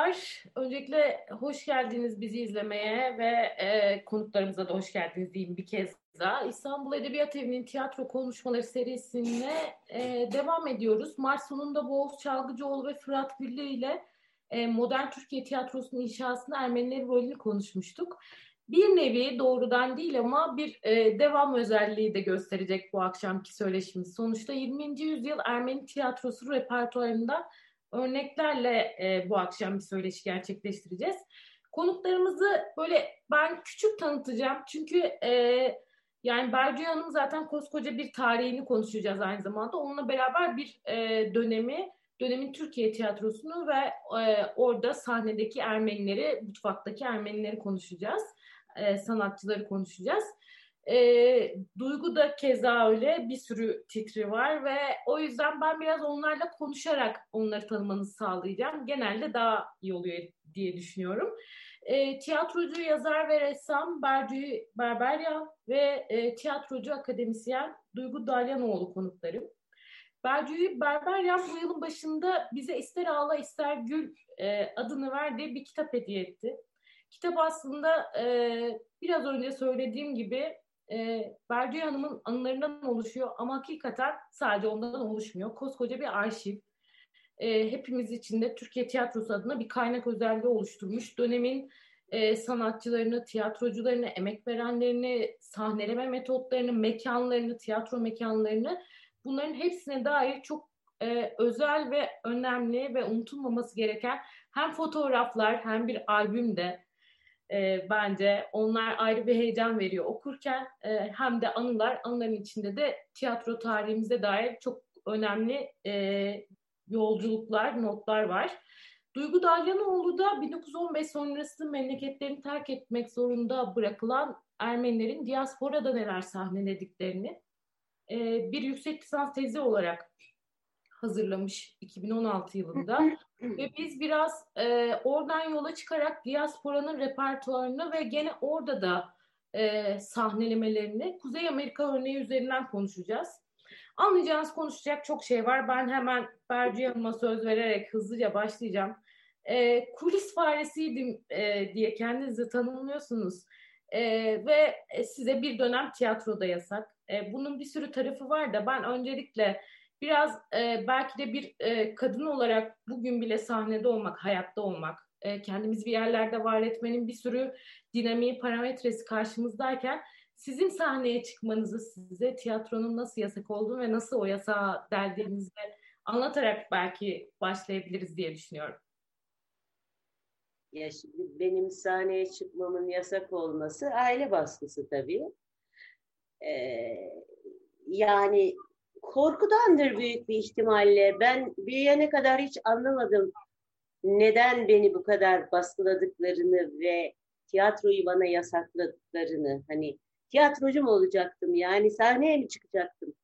Merhabalar. Öncelikle hoş geldiniz bizi izlemeye ve e, konuklarımıza da hoş geldiniz diyeyim bir kez daha. İstanbul Edebiyat Evi'nin tiyatro konuşmaları serisine e, devam ediyoruz. Mart sonunda Boğaz Çalgıcıoğlu ve Fırat Güllü ile e, modern Türkiye tiyatrosunun inşasında Ermenilerin rolünü konuşmuştuk. Bir nevi doğrudan değil ama bir e, devam özelliği de gösterecek bu akşamki söyleşimiz. Sonuçta 20. yüzyıl Ermeni tiyatrosu repertuarında örneklerle e, bu akşam bir söyleşi gerçekleştireceğiz. Konuklarımızı böyle ben küçük tanıtacağım. Çünkü e, yani Bercü Hanım zaten koskoca bir tarihini konuşacağız aynı zamanda. Onunla beraber bir e, dönemi, dönemin Türkiye tiyatrosunu ve e, orada sahnedeki Ermenileri, mutfaktaki Ermenileri konuşacağız. E, sanatçıları konuşacağız. E, Duygu da keza öyle bir sürü titri var ve o yüzden ben biraz onlarla konuşarak onları tanımanızı sağlayacağım. Genelde daha iyi oluyor diye düşünüyorum. E, tiyatrocu, yazar ve ressam Bercü Berberyan ve e, tiyatrocu akademisyen Duygu Dalyanoğlu konuklarım. Bercü Berberyan bu yılın başında bize ister ağla ister gül e, adını verdiği bir kitap hediye etti. Kitap aslında e, biraz önce söylediğim gibi e, Berce Hanım'ın anılarından oluşuyor ama hakikaten sadece ondan oluşmuyor. Koskoca bir arşiv. E, hepimiz için de Türkiye Tiyatrosu adına bir kaynak özelliği oluşturmuş. Dönemin e, sanatçılarını, tiyatrocularını, emek verenlerini, sahneleme metotlarını, mekanlarını, tiyatro mekanlarını bunların hepsine dair çok e, özel ve önemli ve unutulmaması gereken hem fotoğraflar hem bir albümde e, bence onlar ayrı bir heyecan veriyor okurken e, hem de anılar anıların içinde de tiyatro tarihimize dair çok önemli e, yolculuklar, notlar var. Duygu Dalyanoğlu da 1915 sonrası memleketlerini terk etmek zorunda bırakılan Ermenilerin diasporada neler sahnelediklerini e, bir yüksek lisans tezi olarak hazırlamış 2016 yılında. Ve biz biraz e, oradan yola çıkarak diasporanın repertuarını ve gene orada da e, sahnelemelerini Kuzey Amerika örneği üzerinden konuşacağız. Anlayacağınız konuşacak çok şey var. Ben hemen Berci Hanım'a söz vererek hızlıca başlayacağım. E, kulis faresiydim e, diye kendinizi tanımlıyorsunuz. E, ve size bir dönem tiyatroda yasak. E, bunun bir sürü tarafı var da ben öncelikle biraz e, belki de bir e, kadın olarak bugün bile sahnede olmak, hayatta olmak, e, kendimizi bir yerlerde var etmenin bir sürü dinamiği, parametresi karşımızdayken sizin sahneye çıkmanızı size tiyatronun nasıl yasak olduğunu ve nasıl o yasağa deldiğinizi anlatarak belki başlayabiliriz diye düşünüyorum. Ya şimdi benim sahneye çıkmamın yasak olması aile baskısı tabii. Ee, yani korkudandır büyük bir ihtimalle. Ben büyüyene kadar hiç anlamadım neden beni bu kadar baskıladıklarını ve tiyatroyu bana yasakladıklarını. Hani tiyatrocu mu olacaktım yani sahneye mi çıkacaktım?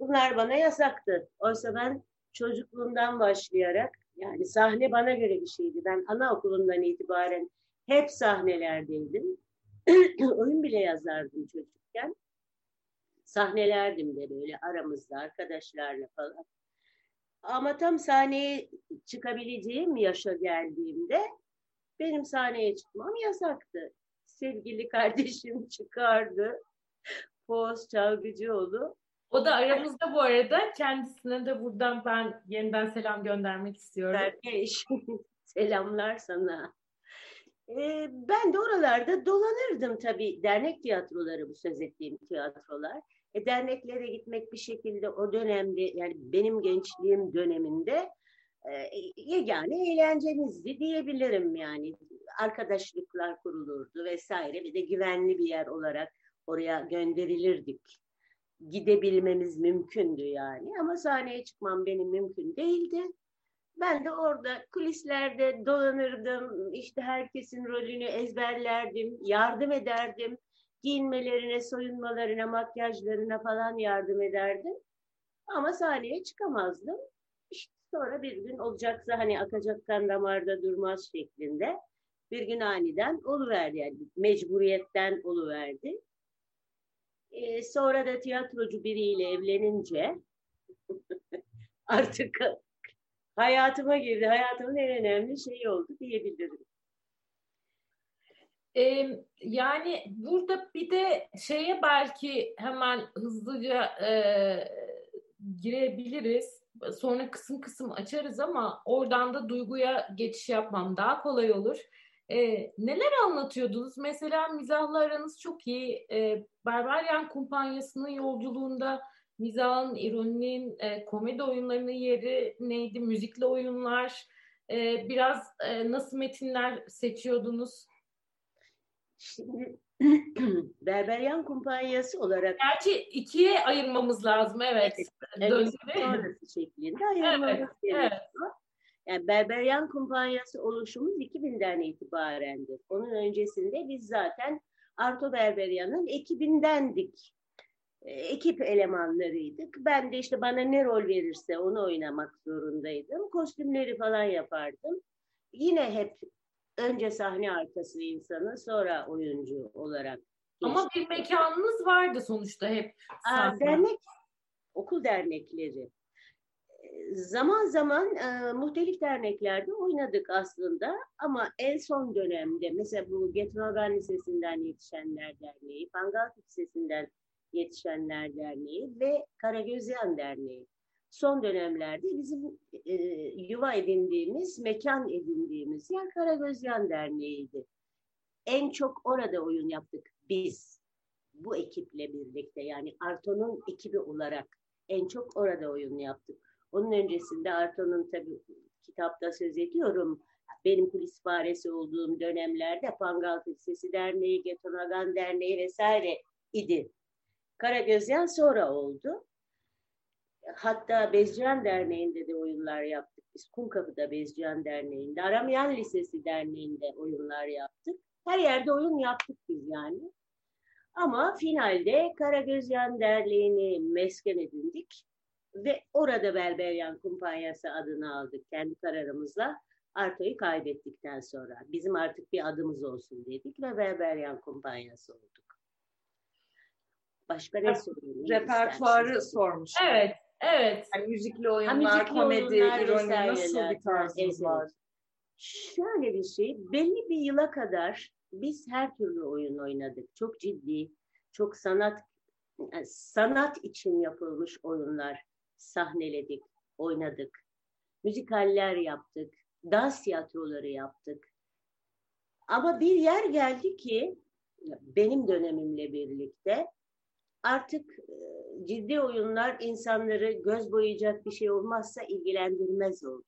Bunlar bana yasaktı. Oysa ben çocukluğumdan başlayarak yani sahne bana göre bir şeydi. Ben anaokulundan itibaren hep sahnelerdeydim. Oyun bile yazardım çocukken sahnelerdim de böyle aramızda arkadaşlarla falan. Ama tam sahneye çıkabileceğim yaşa geldiğimde benim sahneye çıkmam yasaktı. Sevgili kardeşim çıkardı. Poğuz Çalgıcıoğlu. O da aramızda bu arada. Kendisine de buradan ben yeniden selam göndermek istiyorum. Kardeş, selamlar sana. Ee, ben de oralarda dolanırdım tabii. Dernek tiyatroları bu söz ettiğim tiyatrolar. E, derneklere gitmek bir şekilde o dönemde yani benim gençliğim döneminde e, yegane eğlencemizdi diyebilirim yani. Arkadaşlıklar kurulurdu vesaire bir de güvenli bir yer olarak oraya gönderilirdik. Gidebilmemiz mümkündü yani ama sahneye çıkmam benim mümkün değildi. Ben de orada kulislerde dolanırdım, işte herkesin rolünü ezberlerdim, yardım ederdim Giyinmelerine, soyunmalarına, makyajlarına falan yardım ederdim. Ama sahneye çıkamazdım. İşte sonra bir gün olacaksa hani akacak kan damarda durmaz şeklinde bir gün aniden oluverdi yani mecburiyetten oluverdi. Ee, sonra da tiyatrocu biriyle evlenince artık hayatıma girdi. Hayatımın en önemli şeyi oldu diyebilirim. Ee, yani burada bir de şeye belki hemen hızlıca e, girebiliriz. Sonra kısım kısım açarız ama oradan da duyguya geçiş yapmam daha kolay olur. Ee, neler anlatıyordunuz? Mesela mizahla aranız çok iyi. Ee, Berberyan Kumpanyası'nın yolculuğunda mizahın, ironinin, e, komedi oyunlarının yeri neydi? Müzikli oyunlar. E, biraz e, nasıl metinler seçiyordunuz? Şimdi Berberyan Kumpanyası olarak Gerçi ikiye ayırmamız lazım evet. evet, sonrası şeklinde ayırmamız evet, gerekiyor. Evet. Yani Berberyan Kumpanyası oluşumuz 2000'den itibarendir. Onun öncesinde biz zaten Arto Berberyan'ın ekibindendik. E, ekip elemanlarıydık. Ben de işte bana ne rol verirse onu oynamak zorundaydım. Kostümleri falan yapardım. Yine hep önce sahne arkası insanı sonra oyuncu olarak. Geçtim. Ama bir mekanınız vardı sonuçta hep. Aa, dernek, okul dernekleri. Zaman zaman e, muhtelif derneklerde oynadık aslında ama en son dönemde mesela bu Getmagan Lisesi'nden Yetişenler Derneği, Pangal Lisesi'nden Yetişenler Derneği ve Karagözyan Derneği. Son dönemlerde bizim e, yuva edindiğimiz, mekan edindiğimiz yer Karagözyan Derneği'ydi. En çok orada oyun yaptık biz. Bu ekiple birlikte yani Arto'nun ekibi olarak en çok orada oyun yaptık. Onun öncesinde Arto'nun tabii kitapta söz ediyorum. Benim kulis faresi olduğum dönemlerde Pangal Lisesi Derneği, Getonagan Derneği vesaire idi. Karagözyan sonra oldu. Hatta Bezcihan Derneği'nde de oyunlar yaptık. Biz Kumkapı'da Bezcihan Derneği'nde, Aramayan Lisesi Derneği'nde oyunlar yaptık. Her yerde oyun yaptık biz yani. Ama finalde Karagözyan Derneği'ni mesken edindik ve orada Belberyan Kumpanyası adını aldık kendi kararımızla. Arto'yu kaybettikten sonra bizim artık bir adımız olsun dedik ve Belberyan Kumpanyası olduk. Başka ne söyleyeyim? Repertuarı sormuş. Evet, evet. Yani müzikli oyunlar, ha, müzikli komedi, ironi nasıl bir tarzınız var? Şöyle bir şey, belli bir yıla kadar biz her türlü oyun oynadık. Çok ciddi, çok sanat sanat için yapılmış oyunlar sahneledik, oynadık. Müzikaller yaptık, dans tiyatroları yaptık. Ama bir yer geldi ki benim dönemimle birlikte artık ciddi oyunlar insanları göz boyayacak bir şey olmazsa ilgilendirmez oldu.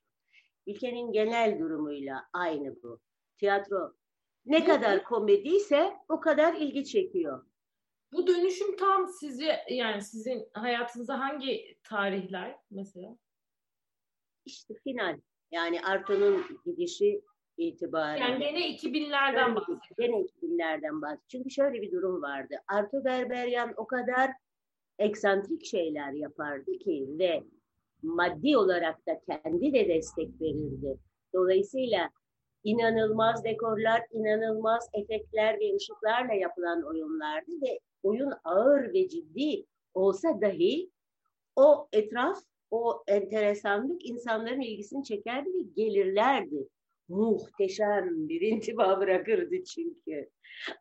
Ülkenin genel durumuyla aynı bu. Tiyatro ne kadar komediyse o kadar ilgi çekiyor. Bu dönüşüm tam sizi yani sizin hayatınızda hangi tarihler mesela? İşte final. Yani Arto'nun gidişi itibariyle. Yani gene 2000'lerden bahsediyor. Gene 2000'lerden bahsediyor. Çünkü şöyle bir durum vardı. Arto Berberyan o kadar eksantrik şeyler yapardı ki ve maddi olarak da kendi de destek verirdi. Dolayısıyla inanılmaz dekorlar, inanılmaz efektler ve ışıklarla yapılan oyunlardı ve oyun ağır ve ciddi olsa dahi o etraf, o enteresanlık insanların ilgisini çekerdi ve gelirlerdi. Muhteşem bir intiba bırakırdı çünkü.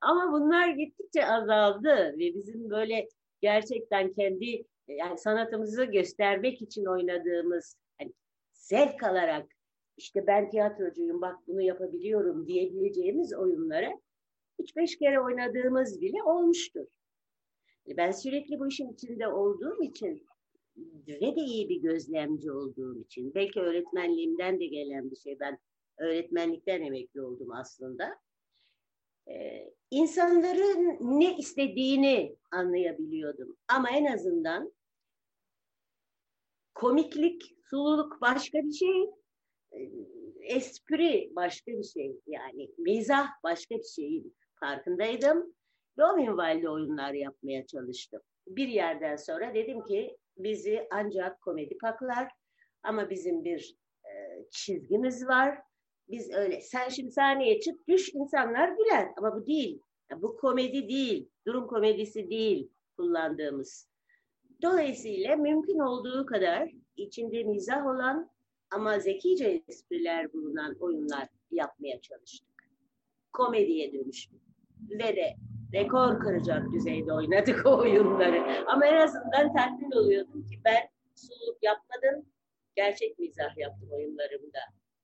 Ama bunlar gittikçe azaldı ve bizim böyle gerçekten kendi yani sanatımızı göstermek için oynadığımız hani zevk alarak işte ben tiyatrocuyum bak bunu yapabiliyorum diyebileceğimiz oyunları 3-5 kere oynadığımız bile olmuştur. Ben sürekli bu işin içinde olduğum için ve de iyi bir gözlemci olduğum için belki öğretmenliğimden de gelen bir şey. Ben öğretmenlikten emekli oldum aslında. Ee, insanların ne istediğini anlayabiliyordum. Ama en azından komiklik, sululuk başka bir şey, e, espri başka bir şey. Yani mizah başka bir şeyin farkındaydım. Ve o minvalde oyunlar yapmaya çalıştım. Bir yerden sonra dedim ki bizi ancak komedi paklar ama bizim bir e, çizgimiz var. Biz öyle sen şimdi sahneye çık düş insanlar güler ama bu değil. Bu komedi değil, durum komedisi değil kullandığımız. Dolayısıyla mümkün olduğu kadar içinde mizah olan ama zekice espriler bulunan oyunlar yapmaya çalıştık. Komediye dönüştük. Ve de rekor kıracak düzeyde oynadık o oyunları. Ama en azından tatmin oluyordum ki ben suluk yapmadım, gerçek mizah yaptım oyunlarımda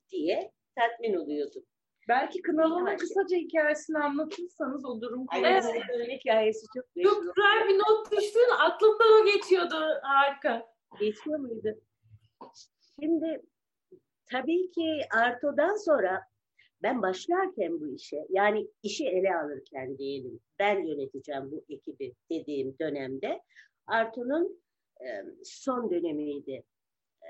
diye tatmin oluyordum. Belki Kınalı'nın kısaca hikayesini anlatırsanız o durum. Evet. hikayesi çok Çok güzel bir not düştün. Aklımdan o geçiyordu. Harika. Geçiyor muydu? Şimdi tabii ki Arto'dan sonra ben başlarken bu işe yani işi ele alırken diyelim ben yöneteceğim bu ekibi dediğim dönemde Arto'nun son dönemiydi.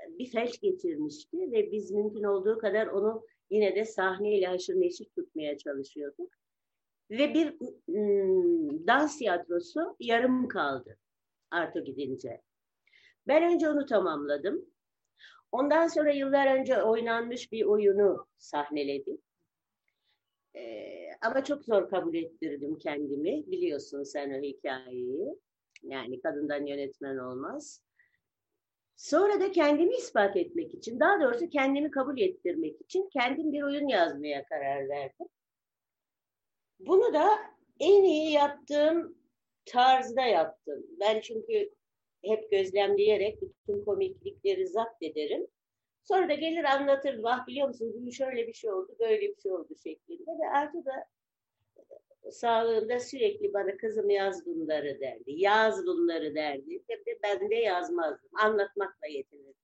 Bir felç geçirmişti ve biz mümkün olduğu kadar onu yine de sahneyle haşır neşir tutmaya çalışıyorduk. Ve bir ım, dans tiyatrosu yarım kaldı Arto gidince. Ben önce onu tamamladım. Ondan sonra yıllar önce oynanmış bir oyunu sahneledim. Ee, ama çok zor kabul ettirdim kendimi. Biliyorsun sen o hikayeyi. Yani kadından yönetmen olmaz. Sonra da kendimi ispat etmek için, daha doğrusu kendimi kabul ettirmek için kendim bir oyun yazmaya karar verdim. Bunu da en iyi yaptığım tarzda yaptım. Ben çünkü hep gözlemleyerek bütün komiklikleri zapt ederim. Sonra da gelir anlatır, vah biliyor musunuz bu şöyle bir şey oldu, böyle bir şey oldu şeklinde. Ve Artu da sağlığında sürekli bana kızım yaz bunları derdi. Yaz bunları derdi. De ben de yazmazdım. Anlatmakla yetinirdim.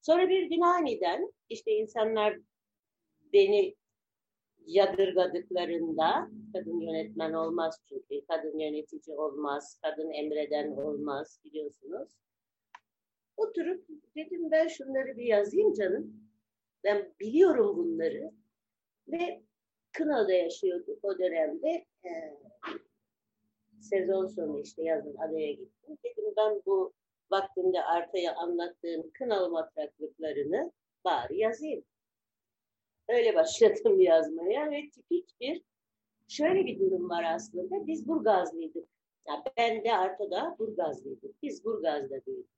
Sonra bir gün aniden işte insanlar beni yadırgadıklarında kadın yönetmen olmaz çünkü kadın yönetici olmaz, kadın emreden olmaz biliyorsunuz. Oturup dedim ben şunları bir yazayım canım. Ben biliyorum bunları ve Kınalı'da yaşıyorduk o dönemde. E, sezon sonu işte yazın adaya gittim. Dedim ben bu vaktinde Arta'ya anlattığım Kınalı matraklıklarını bari yazayım. Öyle başladım yazmaya ve tipik bir şöyle bir durum var aslında. Biz Burgazlıydık. Yani ben de Arto'da Burgazlıydık. Biz Burgaz'da büyüdük.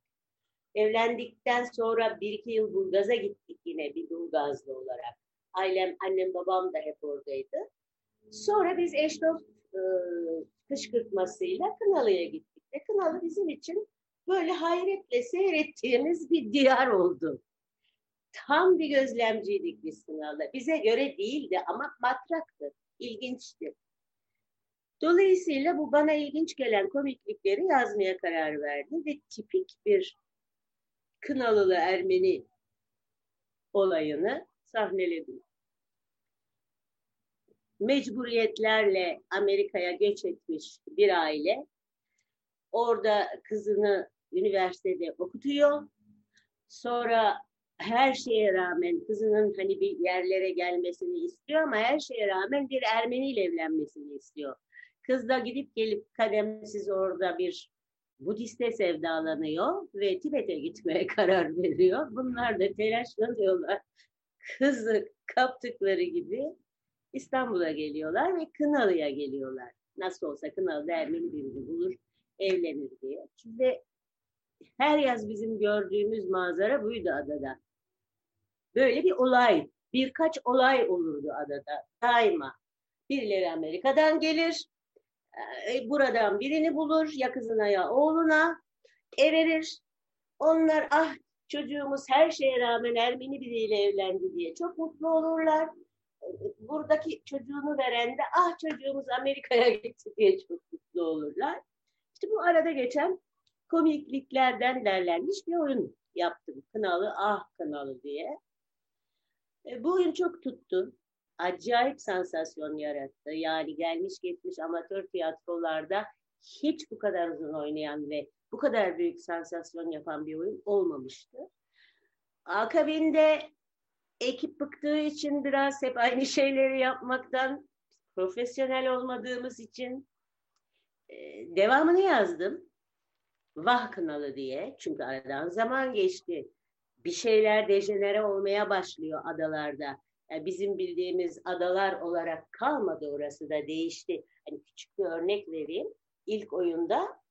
Evlendikten sonra bir iki yıl Burgaz'a gittik yine bir Burgazlı olarak. Ailem, annem, babam da hep oradaydı. Sonra biz eş dost e, kışkırtmasıyla Kınalı'ya gittik. Ve Kınalı bizim için böyle hayretle seyrettiğimiz bir diyar oldu. Tam bir gözlemciydik biz Kınalı'da. Bize göre değildi ama matraktı, ilginçti. Dolayısıyla bu bana ilginç gelen komiklikleri yazmaya karar verdim ve tipik bir Kınalılı Ermeni olayını sahneledim. Mecburiyetlerle Amerika'ya göç etmiş bir aile orada kızını üniversitede okutuyor. Sonra her şeye rağmen kızının hani bir yerlere gelmesini istiyor ama her şeye rağmen bir Ermeni ile evlenmesini istiyor. Kız da gidip gelip kademsiz orada bir Budiste sevdalanıyor ve Tibet'e gitmeye karar veriyor. Bunlar da telaşlanıyorlar. Kızı kaptıkları gibi İstanbul'a geliyorlar ve Kınalı'ya geliyorlar. Nasıl olsa Kınalı'da Ermeni birini bulur, evlenir diye. Şimdi her yaz bizim gördüğümüz manzara buydu adada. Böyle bir olay, birkaç olay olurdu adada daima. Birileri Amerika'dan gelir, e, buradan birini bulur, ya kızına ya oğluna, everir. Onlar ah çocuğumuz her şeye rağmen Ermeni biriyle evlendi diye çok mutlu olurlar. Buradaki çocuğunu veren de ah çocuğumuz Amerika'ya gitti diye çok mutlu olurlar. İşte bu arada geçen komikliklerden derlenmiş bir oyun yaptım. Kınalı ah kınalı diye. E, bu oyun çok tuttu. Acayip sansasyon yarattı. Yani gelmiş geçmiş amatör tiyatrolarda hiç bu kadar uzun oynayan ve bu kadar büyük sansasyon yapan bir oyun olmamıştı. Akabinde ekip bıktığı için biraz hep aynı şeyleri yapmaktan profesyonel olmadığımız için devamını yazdım. Vah Kınalı diye. Çünkü aradan zaman geçti. Bir şeyler dejenere olmaya başlıyor adalarda. Yani bizim bildiğimiz adalar olarak kalmadı orası da değişti. Hani küçük bir örnek vereyim. İlk oyunda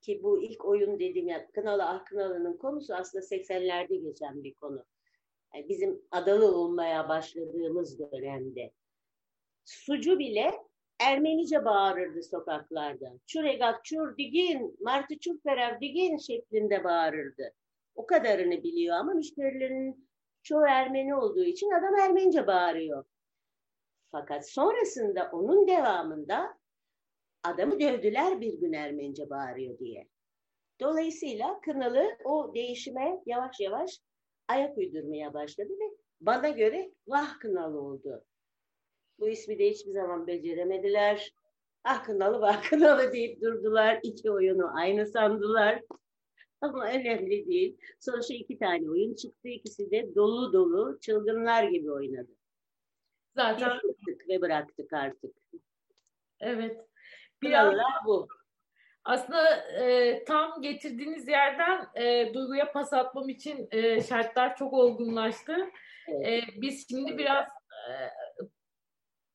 ki bu ilk oyun dediğim ya Kınalı Ah konusu aslında 80'lerde geçen bir konu. Yani bizim adalı olmaya başladığımız dönemde. Sucu bile Ermenice bağırırdı sokaklarda. Çuregak çur digin, martı çur ferav digin şeklinde bağırırdı. O kadarını biliyor ama müşterilerin çoğu Ermeni olduğu için adam Ermenice bağırıyor. Fakat sonrasında onun devamında adamı dövdüler bir gün Ermenice bağırıyor diye. Dolayısıyla Kınalı o değişime yavaş yavaş ayak uydurmaya başladı ve bana göre vah Kınalı oldu. Bu ismi de hiçbir zaman beceremediler. Ah Kınalı vah Kınalı deyip durdular. İki oyunu aynı sandılar. Ama önemli değil. Sonuçta iki tane oyun çıktı. İkisi de dolu dolu çılgınlar gibi oynadı. Zaten Yaptık ve bıraktık artık. Evet. Biraz bu. Aslında e, tam getirdiğiniz yerden e, Duygu'ya pas atmam için e, şartlar çok olgunlaştı. E, biz şimdi biraz e,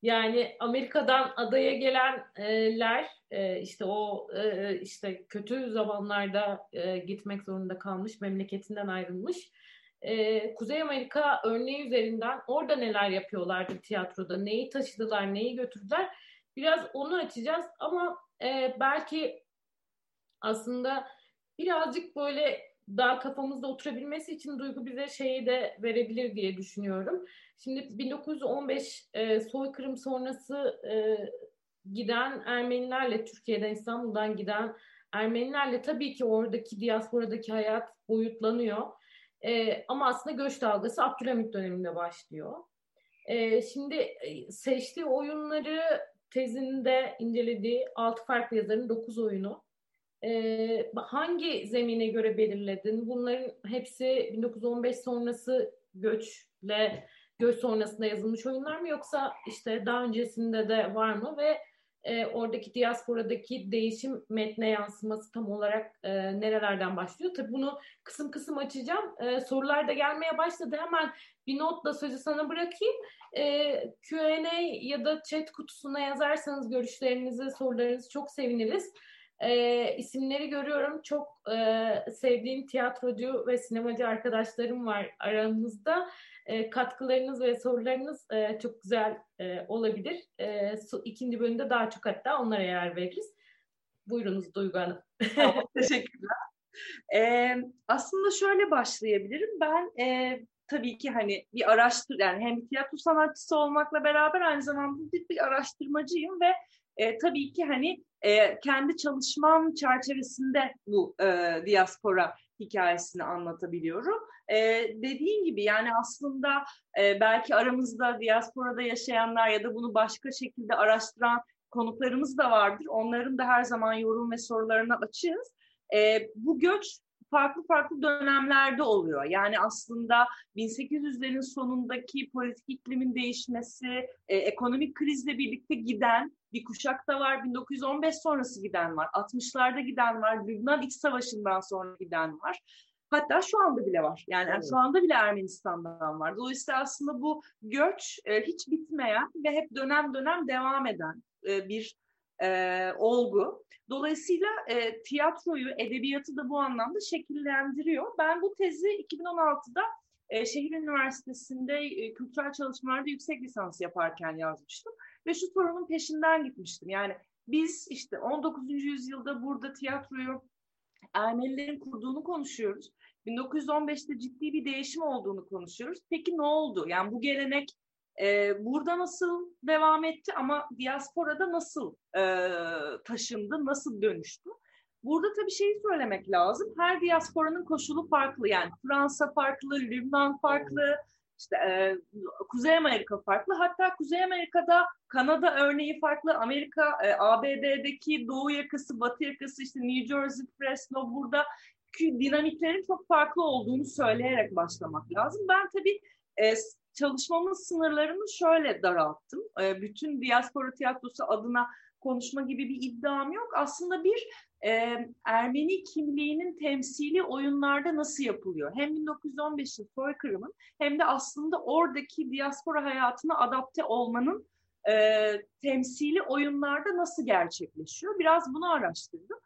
yani Amerika'dan adaya gelenler e, işte o e, işte kötü zamanlarda e, gitmek zorunda kalmış, memleketinden ayrılmış. Kuzey Amerika örneği üzerinden orada neler yapıyorlardı tiyatroda, neyi taşıdılar, neyi götürdüler. Biraz onu açacağız ama belki aslında birazcık böyle daha kafamızda oturabilmesi için duygu bize şeyi de verebilir diye düşünüyorum. Şimdi 1915 e, soykırım sonrası e, giden Ermenilerle Türkiye'den İstanbul'dan giden Ermenilerle tabii ki oradaki diasporadaki hayat boyutlanıyor. E, ama aslında göç dalgası Abdülhamit döneminde başlıyor. E, şimdi e, seçtiği oyunları tezinde incelediği altı farklı yazarın dokuz oyunu. E, hangi zemine göre belirledin? Bunların hepsi 1915 sonrası göçle göç sonrasında yazılmış oyunlar mı yoksa işte daha öncesinde de var mı ve e, oradaki diasporadaki değişim metne yansıması tam olarak e, nerelerden başlıyor? Tabii bunu kısım kısım açacağım. E, sorular da gelmeye başladı. Hemen bir notla sözü sana bırakayım. E, Q&A ya da chat kutusuna yazarsanız görüşlerinizi, sorularınızı çok seviniriz. E, isimleri görüyorum. Çok e, sevdiğim tiyatrocu ve sinemacı arkadaşlarım var aramızda e, katkılarınız ve sorularınız e, çok güzel e, olabilir. E, su, ikinci bölümde daha çok hatta onlara yer veririz. Buyurunuz Duygu Hanım. tamam, teşekkürler. Ee, aslında şöyle başlayabilirim. Ben e, tabii ki hani bir araştır yani hem tiyatro sanatçısı olmakla beraber aynı zamanda bir, bir araştırmacıyım ve e, tabii ki hani e, kendi çalışmam çerçevesinde bu e, diaspora hikayesini anlatabiliyorum. E, dediğin gibi yani aslında e, belki aramızda diasporada yaşayanlar ya da bunu başka şekilde araştıran konuklarımız da vardır. Onların da her zaman yorum ve sorularına açığız. E, bu göç farklı farklı dönemlerde oluyor. Yani aslında 1800'lerin sonundaki politik iklimin değişmesi, e, ekonomik krizle birlikte giden bir kuşak da var. 1915 sonrası giden var. 60'larda giden var. Lübnan İç Savaşı'ndan sonra giden var. Hatta şu anda bile var. Yani evet. şu anda bile Ermenistan'dan var. Dolayısıyla aslında bu göç e, hiç bitmeyen ve hep dönem dönem devam eden e, bir e, olgu. Dolayısıyla e, tiyatroyu, edebiyatı da bu anlamda şekillendiriyor. Ben bu tezi 2016'da e, Şehir Üniversitesi'nde e, kültürel çalışmalarda yüksek lisans yaparken yazmıştım. Ve şu sorunun peşinden gitmiştim. Yani biz işte 19. yüzyılda burada tiyatroyu Ermenilerin kurduğunu konuşuyoruz. 1915'te ciddi bir değişim olduğunu konuşuyoruz. Peki ne oldu? Yani bu gelenek e, burada nasıl devam etti ama diasporada nasıl e, taşındı, nasıl dönüştü? Burada tabii şeyi söylemek lazım. Her diasporanın koşulu farklı. Yani Fransa farklı, Lübnan farklı, işte e, Kuzey Amerika farklı. Hatta Kuzey Amerika'da Kanada örneği farklı. Amerika, e, ABD'deki doğu yakası, batı yakası, işte New Jersey, Fresno burada dinamiklerin çok farklı olduğunu söyleyerek başlamak lazım. Ben tabii e, çalışmamın sınırlarını şöyle daralttım. E, bütün diaspora tiyatrosu adına konuşma gibi bir iddiam yok. Aslında bir e, Ermeni kimliğinin temsili oyunlarda nasıl yapılıyor? Hem 1915'in soykırımın hem de aslında oradaki diaspora hayatına adapte olmanın e, temsili oyunlarda nasıl gerçekleşiyor? Biraz bunu araştırdım.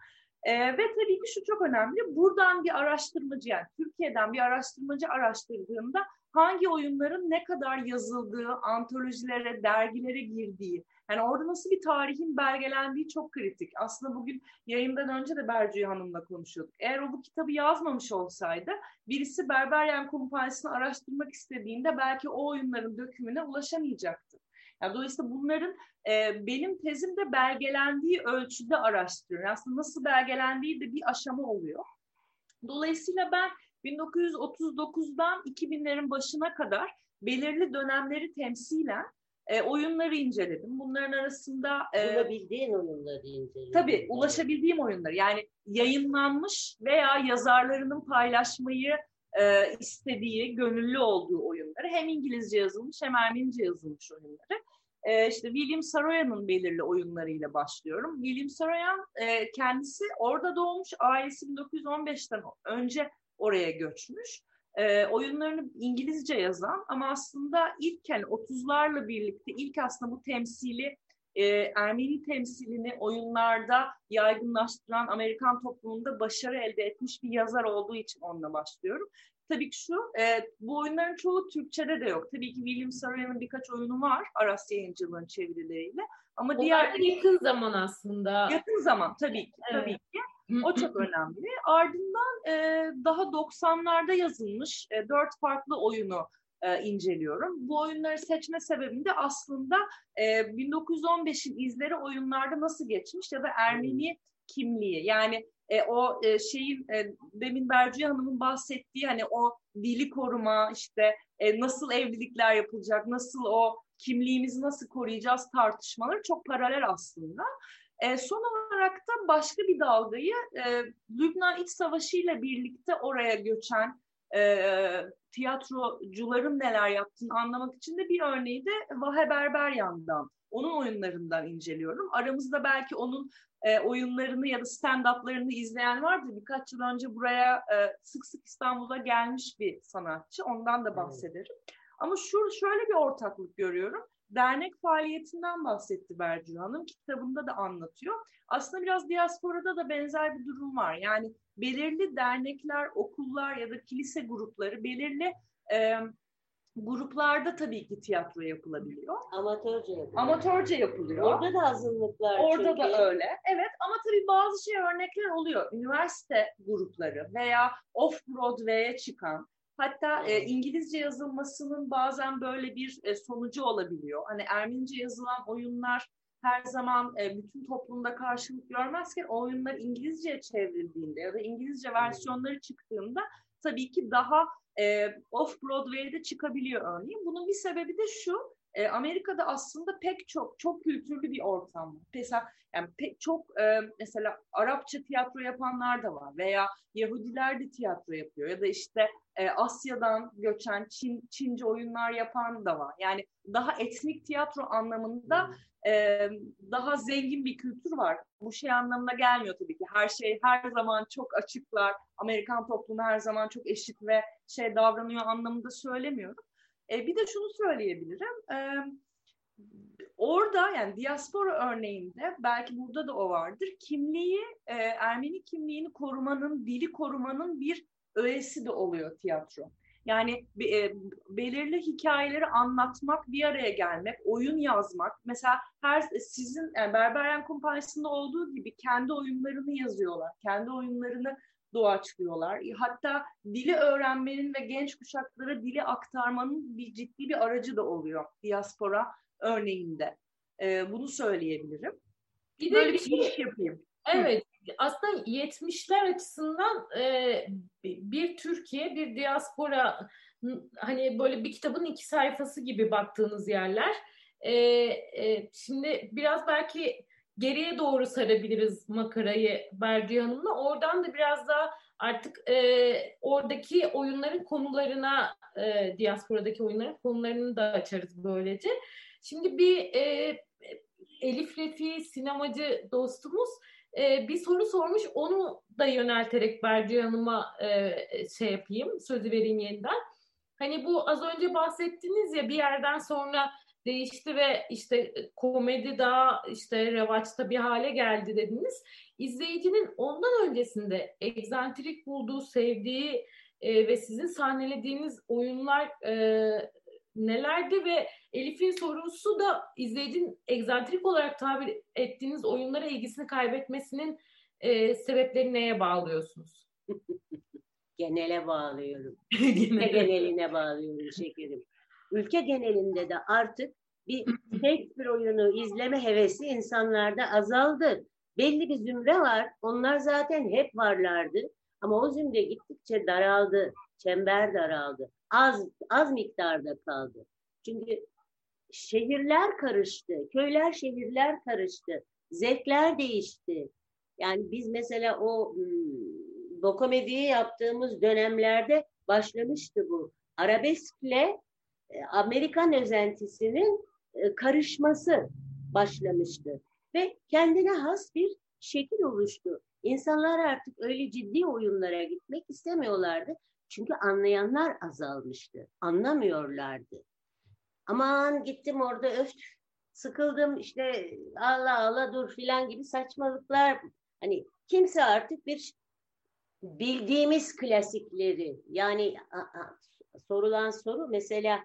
E, ve tabii ki şu çok önemli. Buradan bir araştırmacı yani Türkiye'den bir araştırmacı araştırdığında hangi oyunların ne kadar yazıldığı, antolojilere, dergilere girdiği, yani orada nasıl bir tarihin belgelendiği çok kritik. Aslında bugün yayından önce de Bercüye Hanım'la konuşuyorduk. Eğer o bu kitabı yazmamış olsaydı birisi Berberyen Kumpanyası'nı araştırmak istediğinde belki o oyunların dökümüne ulaşamayacaktı. Yani dolayısıyla bunların e, benim tezimde belgelendiği ölçüde araştırıyorum. Aslında nasıl belgelendiği de bir aşama oluyor. Dolayısıyla ben 1939'dan 2000'lerin başına kadar belirli dönemleri temsilen e, oyunları inceledim. Bunların arasında... E, Bulabildiğin oyunları inceledim. Tabii ulaşabildiğim oyunları. Yani yayınlanmış veya yazarlarının paylaşmayı e, istediği, gönüllü olduğu oyunları. Hem İngilizce yazılmış hem Ermenice yazılmış oyunları. E, işte William Saroyan'ın belirli oyunlarıyla başlıyorum. William Saroyan e, kendisi orada doğmuş, ailesi 1915'ten önce oraya göçmüş e, oyunlarını İngilizce yazan ama aslında ilk yani 30'larla birlikte ilk aslında bu temsili e, Ermeni temsilini oyunlarda yaygınlaştıran Amerikan toplumunda başarı elde etmiş bir yazar olduğu için onunla başlıyorum. Tabii ki şu, e, bu oyunların çoğu Türkçe'de de yok. Tabii ki William Saroyan'ın birkaç oyunu var Aras Yayıncılığı'nın çevirileriyle. Ama Onlar diğer yakın zaman aslında. Yakın zaman tabii ki, tabii ki. O çok önemli. Ardından e, daha 90'larda yazılmış e, dört farklı oyunu e, inceliyorum. Bu oyunları seçme sebebim de aslında e, 1915'in izleri oyunlarda nasıl geçmiş ya da Ermeni kimliği. Yani e, o e, şeyin e, demin Bercüye Hanım'ın bahsettiği hani o dili koruma işte e, nasıl evlilikler yapılacak, nasıl o kimliğimizi nasıl koruyacağız tartışmaları çok paralel aslında. E, son olarak da başka bir dalgayı e, Lübnan İç Savaşı ile birlikte oraya göçen e, tiyatrocuların neler yaptığını anlamak için de bir örneği de Vahe Berberyan'dan, onun oyunlarından inceliyorum. Aramızda belki onun e, oyunlarını ya da stand-up'larını izleyen vardı. Birkaç yıl önce buraya e, sık sık İstanbul'a gelmiş bir sanatçı. Ondan da bahsederim. Evet. Ama şu şöyle bir ortaklık görüyorum dernek faaliyetinden bahsetti Bercü Hanım. Kitabında da anlatıyor. Aslında biraz diasporada da benzer bir durum var. Yani belirli dernekler, okullar ya da kilise grupları belirli e, gruplarda tabii ki tiyatro yapılabiliyor. Amatörce yapılıyor. Amatörce yapılıyor. Orada da azınlıklar Orada çünkü. da öyle. Evet ama tabii bazı şey örnekler oluyor. Üniversite grupları veya off-Broadway'e çıkan Hatta e, İngilizce yazılmasının bazen böyle bir e, sonucu olabiliyor. Hani Ermenice yazılan oyunlar her zaman e, bütün toplumda karşılık görmezken o oyunlar İngilizceye çevrildiğinde ya da İngilizce versiyonları çıktığında tabii ki daha e, off-Broadway'de çıkabiliyor örneğin. Bunun bir sebebi de şu, e, Amerika'da aslında pek çok çok kültürlü bir ortam var. Mesela yani pek çok e, mesela Arapça tiyatro yapanlar da var veya Yahudiler de tiyatro yapıyor ya da işte e, Asya'dan göçen Çin Çince oyunlar yapan da var. Yani daha etnik tiyatro anlamında e, daha zengin bir kültür var. Bu şey anlamına gelmiyor tabii ki. Her şey her zaman çok açıklar. Amerikan toplumu her zaman çok eşit ve şey davranıyor anlamında söylemiyorum. E, bir de şunu söyleyebilirim. E, orada yani diaspora örneğinde belki burada da o vardır. Kimliği, e, Ermeni kimliğini korumanın, dili korumanın bir öğesi de oluyor tiyatro. Yani e, belirli hikayeleri anlatmak, bir araya gelmek, oyun yazmak. Mesela her sizin yani Berberyen Kumpanyası'nda olduğu gibi kendi oyunlarını yazıyorlar. Kendi oyunlarını doğaçlıyorlar. Hatta dili öğrenmenin ve genç kuşaklara dili aktarmanın bir ciddi bir aracı da oluyor diaspora örneğinde. Ee, bunu söyleyebilirim. Bir Böyle bir şey iş yapayım. Evet. Aslında 70'ler açısından e, bir Türkiye, bir diaspora hani böyle bir kitabın iki sayfası gibi baktığınız yerler. E, e, şimdi biraz belki geriye doğru sarabiliriz makarayı Berdi Hanım'la. Oradan da biraz daha artık e, oradaki oyunların konularına, e, diasporadaki oyunların konularını da açarız böylece. Şimdi bir e, Elif Refi sinemacı dostumuz e, bir soru sormuş. Onu da yönelterek Berce Hanım'a e, şey yapayım, sözü vereyim yeniden. Hani bu az önce bahsettiniz ya bir yerden sonra değişti ve işte komedi daha işte revaçta bir hale geldi dediniz. İzleyicinin ondan öncesinde egzantrik bulduğu, sevdiği e, ve sizin sahnelediğiniz oyunlar e, nelerdi ve Elif'in sorusu da izleyicinin egzantrik olarak tabir ettiğiniz oyunlara ilgisini kaybetmesinin e, sebepleri neye bağlıyorsunuz? Genele bağlıyorum. Geneline bağlıyorum şekerim. Ülke genelinde de artık bir Shakespeare oyunu izleme hevesi insanlarda azaldı. Belli bir zümre var. Onlar zaten hep varlardı. Ama o zümre gittikçe daraldı. Çember daraldı. Az az miktarda kaldı. Çünkü şehirler karıştı. Köyler şehirler karıştı. Zevkler değişti. Yani biz mesela o hmm, dokomediyi yaptığımız dönemlerde başlamıştı bu. Arabeskle Amerikan özentisinin e, karışması başlamıştı. Ve kendine has bir şekil oluştu. İnsanlar artık öyle ciddi oyunlara gitmek istemiyorlardı. Çünkü anlayanlar azalmıştı. Anlamıyorlardı. Aman gittim orada öf sıkıldım işte Allah Allah dur filan gibi saçmalıklar. Hani kimse artık bir bildiğimiz klasikleri yani a, a, sorulan soru mesela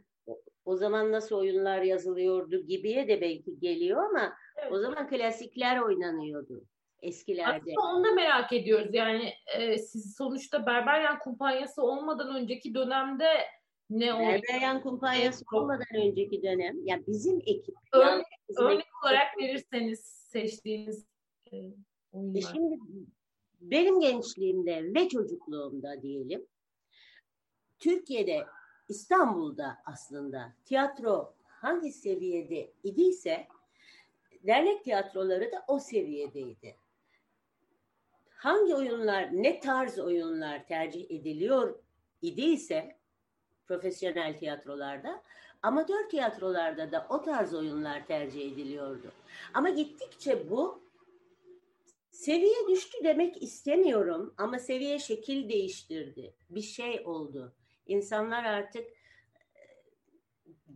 o, zaman nasıl oyunlar yazılıyordu gibiye de belki geliyor ama evet. o zaman klasikler oynanıyordu eskilerde. Aslında onu da merak ediyoruz. Yani e, siz sonuçta Berberyan kumpanyası olmadan önceki dönemde ne oldu? Berberyan kumpanyası evet. olmadan önceki dönem ya bizim ekip. Örnek, yani bizim örnek ekip, olarak verirseniz seçtiğiniz e, oyunlar. E şimdi benim gençliğimde ve çocukluğumda diyelim Türkiye'de İstanbul'da aslında tiyatro hangi seviyede idiyse dernek tiyatroları da o seviyedeydi hangi oyunlar, ne tarz oyunlar tercih ediliyor idiyse profesyonel tiyatrolarda, amatör tiyatrolarda da o tarz oyunlar tercih ediliyordu. Ama gittikçe bu seviye düştü demek istemiyorum ama seviye şekil değiştirdi. Bir şey oldu. İnsanlar artık e,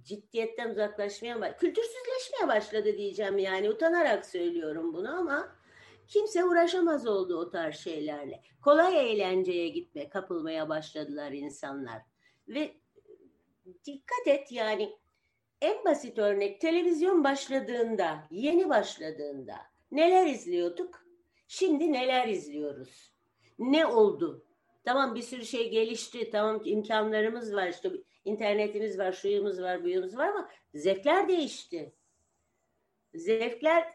ciddiyetten uzaklaşmaya, kültürsüzleşmeye başladı diyeceğim yani utanarak söylüyorum bunu ama Kimse uğraşamaz oldu o tarz şeylerle. Kolay eğlenceye gitme, kapılmaya başladılar insanlar. Ve dikkat et yani en basit örnek televizyon başladığında, yeni başladığında neler izliyorduk? Şimdi neler izliyoruz? Ne oldu? Tamam bir sürü şey gelişti. Tamam imkanlarımız var. işte internetimiz var, şuyumuz var, buyumuz var ama zevkler değişti. Zevkler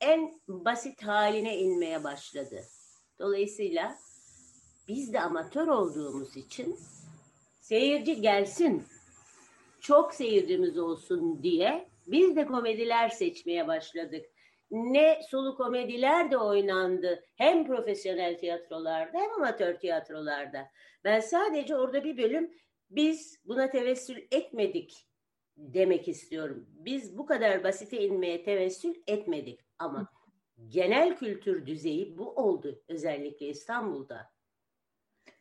en basit haline inmeye başladı. Dolayısıyla biz de amatör olduğumuz için seyirci gelsin, çok seyircimiz olsun diye biz de komediler seçmeye başladık. Ne sulu komediler de oynandı hem profesyonel tiyatrolarda hem amatör tiyatrolarda. Ben sadece orada bir bölüm biz buna tevessül etmedik demek istiyorum. Biz bu kadar basite inmeye tevessül etmedik. Ama genel kültür düzeyi bu oldu özellikle İstanbul'da.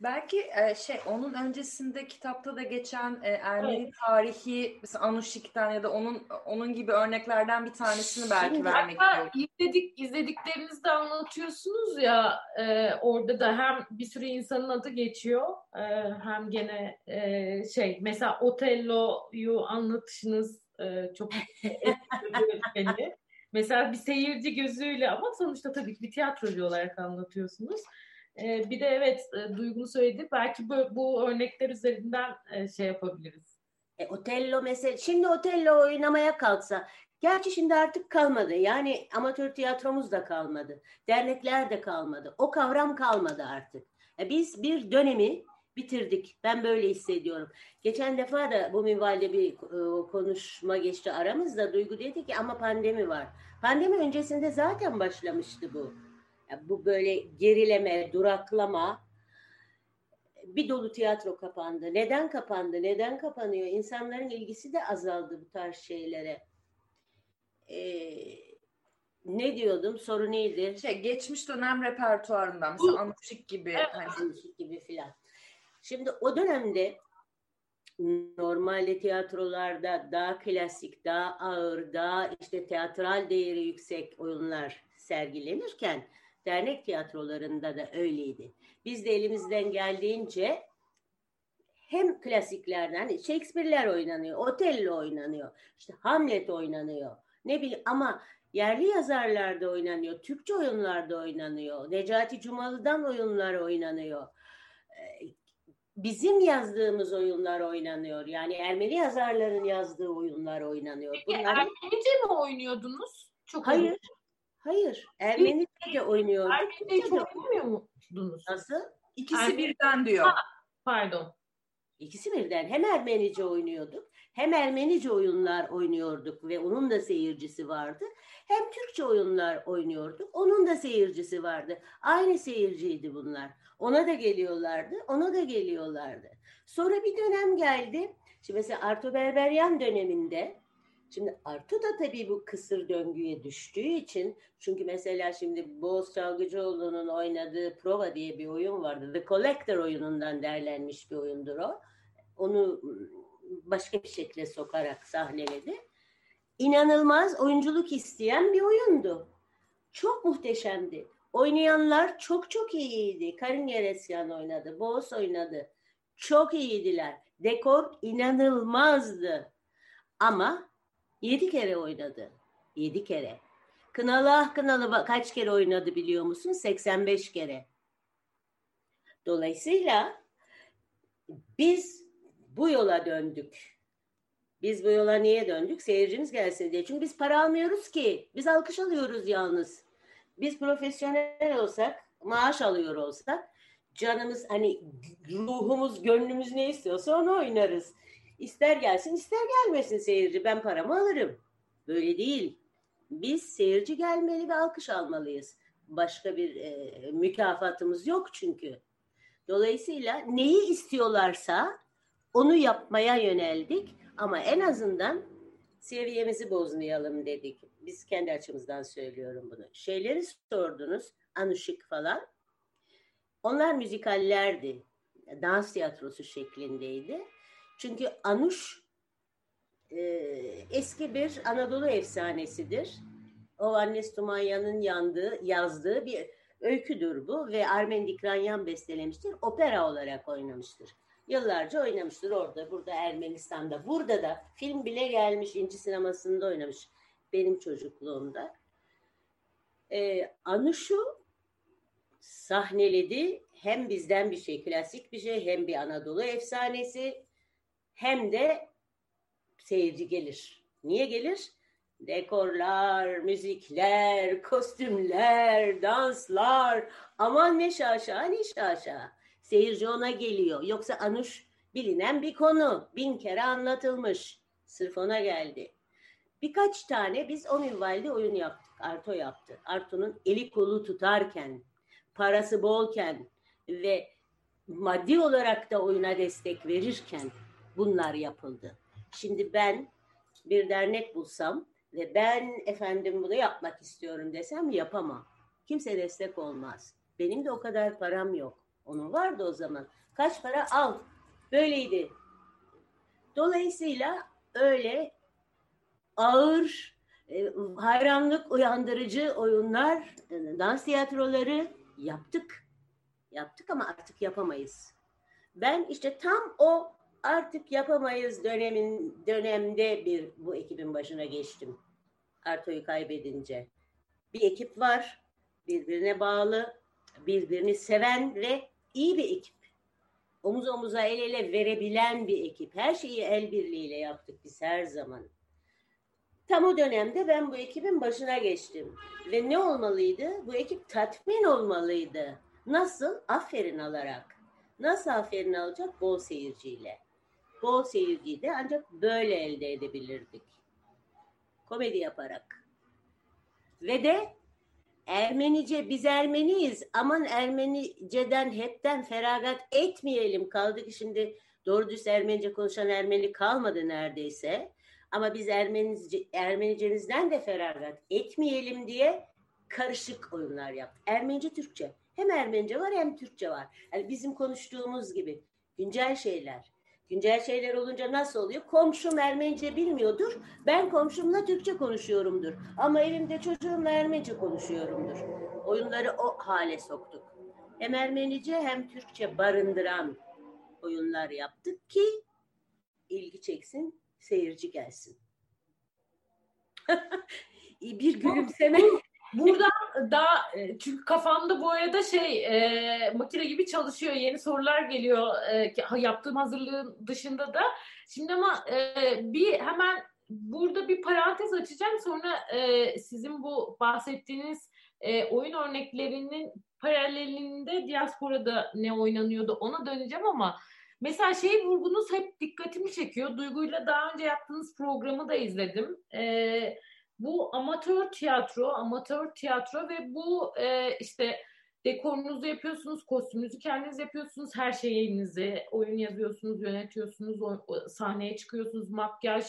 Belki e, şey onun öncesinde kitapta da geçen e, Ermeni evet. tarihi mesela Anushik'ten ya da onun onun gibi örneklerden bir tanesini belki Şimdi vermek istiyorum. izledik izlediklerinizde anlatıyorsunuz ya e, orada da hem bir sürü insanın adı geçiyor e, hem gene e, şey mesela Otello'yu anlatışınız e, çok etkiledi Mesela bir seyirci gözüyle ama sonuçta tabii ki bir tiyatrocu olarak anlatıyorsunuz. Ee, bir de evet e, söyledi. Belki bu, bu örnekler üzerinden e, şey yapabiliriz. E, Otello mesela şimdi Otello oynamaya kalksa Gerçi şimdi artık kalmadı. Yani amatör tiyatromuz da kalmadı. Dernekler de kalmadı. O kavram kalmadı artık. E, biz bir dönemi bitirdik. Ben böyle hissediyorum. Geçen defa da bu minvalde bir e, konuşma geçti aramızda. Duygu dedi ki ama pandemi var. Pandemi öncesinde zaten başlamıştı bu. Bu böyle gerileme, duraklama. Bir dolu tiyatro kapandı. Neden kapandı? Neden kapanıyor? İnsanların ilgisi de azaldı bu tarz şeylere. Ee, ne diyordum? Soru neydi? Şey, geçmiş dönem repertuarından mesela Anuşik gibi. Evet. Hani. Anuşik gibi filan. Şimdi o dönemde normalde tiyatrolarda daha klasik, daha ağır, daha işte teatral değeri yüksek oyunlar sergilenirken dernek tiyatrolarında da öyleydi. Biz de elimizden geldiğince hem klasiklerden Shakespeare'ler oynanıyor, Otello oynanıyor, işte Hamlet oynanıyor. Ne bileyim ama yerli yazarlarda oynanıyor, Türkçe oyunlarda oynanıyor, Necati Cumalı'dan oyunlar oynanıyor. Ee, bizim yazdığımız oyunlar oynanıyor. Yani Ermeni yazarların yazdığı oyunlar oynanıyor. Peki Bunlar... Ermenice mi oynuyordunuz? Çok Hayır. Oyun. Hayır. Ermenice de oynuyorduk. Ermenice çok oynamıyor muydunuz? Nasıl? İkisi Ermeni... birden diyor. Ha, pardon. İkisi birden. Hem Ermenice oynuyorduk hem Ermenice oyunlar oynuyorduk ve onun da seyircisi vardı. Hem Türkçe oyunlar oynuyorduk. Onun da seyircisi vardı. Aynı seyirciydi bunlar. Ona da geliyorlardı, ona da geliyorlardı. Sonra bir dönem geldi. Şimdi mesela Arto Berberyan döneminde Şimdi Artu da tabii bu kısır döngüye düştüğü için çünkü mesela şimdi Boğaz Çalgıcıoğlu'nun oynadığı Prova diye bir oyun vardı. The Collector oyunundan derlenmiş bir oyundur o. Onu başka bir şekilde sokarak sahneledi. İnanılmaz oyunculuk isteyen bir oyundu. Çok muhteşemdi. Oynayanlar çok çok iyiydi. Karin Yeresyan oynadı, Boğaz oynadı. Çok iyiydiler. Dekor inanılmazdı. Ama yedi kere oynadı. Yedi kere. Kınalı ah kınalı kaç kere oynadı biliyor musun? 85 kere. Dolayısıyla biz bu yola döndük. Biz bu yola niye döndük? Seyircimiz gelsin diye. Çünkü biz para almıyoruz ki. Biz alkış alıyoruz yalnız. Biz profesyonel olsak, maaş alıyor olsak canımız hani ruhumuz, gönlümüz ne istiyorsa onu oynarız. İster gelsin ister gelmesin seyirci ben paramı alırım. Böyle değil. Biz seyirci gelmeli ve alkış almalıyız. Başka bir e, mükafatımız yok çünkü. Dolayısıyla neyi istiyorlarsa onu yapmaya yöneldik ama en azından seviyemizi bozmayalım dedik. Biz kendi açımızdan söylüyorum bunu. Şeyleri sordunuz, Anuşik falan. Onlar müzikallerdi. Dans tiyatrosu şeklindeydi. Çünkü Anuş e, eski bir Anadolu efsanesidir. O Annes Tumanya'nın yandığı, yazdığı bir öyküdür bu ve Armen Dikranyan bestelemiştir. Opera olarak oynamıştır. Yıllarca oynamıştır orada, burada Ermenistan'da. Burada da film bile gelmiş, İnci sinemasında oynamış benim çocukluğumda. Ee, Anuş'u sahneledi. Hem bizden bir şey, klasik bir şey, hem bir Anadolu efsanesi, hem de seyirci gelir. Niye gelir? Dekorlar, müzikler, kostümler, danslar. Aman ne şaşa, ne şaşa. Seyirci ona geliyor. Yoksa Anuş bilinen bir konu. Bin kere anlatılmış. Sırf ona geldi. Birkaç tane biz o minvalde oyun yaptık. Arto yaptı. Arto'nun eli kolu tutarken, parası bolken ve maddi olarak da oyuna destek verirken bunlar yapıldı. Şimdi ben bir dernek bulsam ve ben efendim bunu yapmak istiyorum desem yapamam. Kimse destek olmaz. Benim de o kadar param yok. Onun vardı o zaman. Kaç para al. Böyleydi. Dolayısıyla öyle ağır, e, hayranlık uyandırıcı oyunlar, e, dans tiyatroları yaptık. Yaptık ama artık yapamayız. Ben işte tam o artık yapamayız dönemin dönemde bir bu ekibin başına geçtim. Arto'yu kaybedince. Bir ekip var, birbirine bağlı, birbirini seven ve iyi bir ekip. Omuz omuza el ele verebilen bir ekip. Her şeyi el birliğiyle yaptık biz her zaman. Tam o dönemde ben bu ekibin başına geçtim. Ve ne olmalıydı? Bu ekip tatmin olmalıydı. Nasıl? Aferin alarak. Nasıl aferin alacak? Bol seyirciyle. Bol seyirciyi de ancak böyle elde edebilirdik. Komedi yaparak. Ve de Ermenice biz Ermeniyiz aman Ermeniceden hepten feragat etmeyelim kaldı ki şimdi doğru düz Ermenice konuşan Ermeni kalmadı neredeyse. Ama biz Ermenice, Ermenicemizden de feragat etmeyelim diye karışık oyunlar yaptık. Ermenice, Türkçe. Hem Ermenice var hem Türkçe var. Yani bizim konuştuğumuz gibi güncel şeyler. Güncel şeyler olunca nasıl oluyor? Komşum Ermenice bilmiyordur. Ben komşumla Türkçe konuşuyorumdur. Ama evimde çocuğumla Ermenice konuşuyorumdur. Oyunları o hale soktuk. Hem Ermenice hem Türkçe barındıran oyunlar yaptık ki ilgi çeksin, seyirci gelsin. bir gülümseme. Buradan da e, çünkü kafamda bu arada şey e, makine gibi çalışıyor. Yeni sorular geliyor e, yaptığım hazırlığın dışında da. Şimdi ama e, bir hemen burada bir parantez açacağım. Sonra e, sizin bu bahsettiğiniz e, oyun örneklerinin paralelinde diasporada ne oynanıyordu ona döneceğim ama mesela şey vurgunuz hep dikkatimi çekiyor. Duygu'yla daha önce yaptığınız programı da izledim. E, bu amatör tiyatro, amatör tiyatro ve bu e, işte dekorunuzu yapıyorsunuz, kostümünüzü kendiniz yapıyorsunuz, her şeyinizi, oyun yazıyorsunuz, yönetiyorsunuz, o, o, sahneye çıkıyorsunuz, makyaj,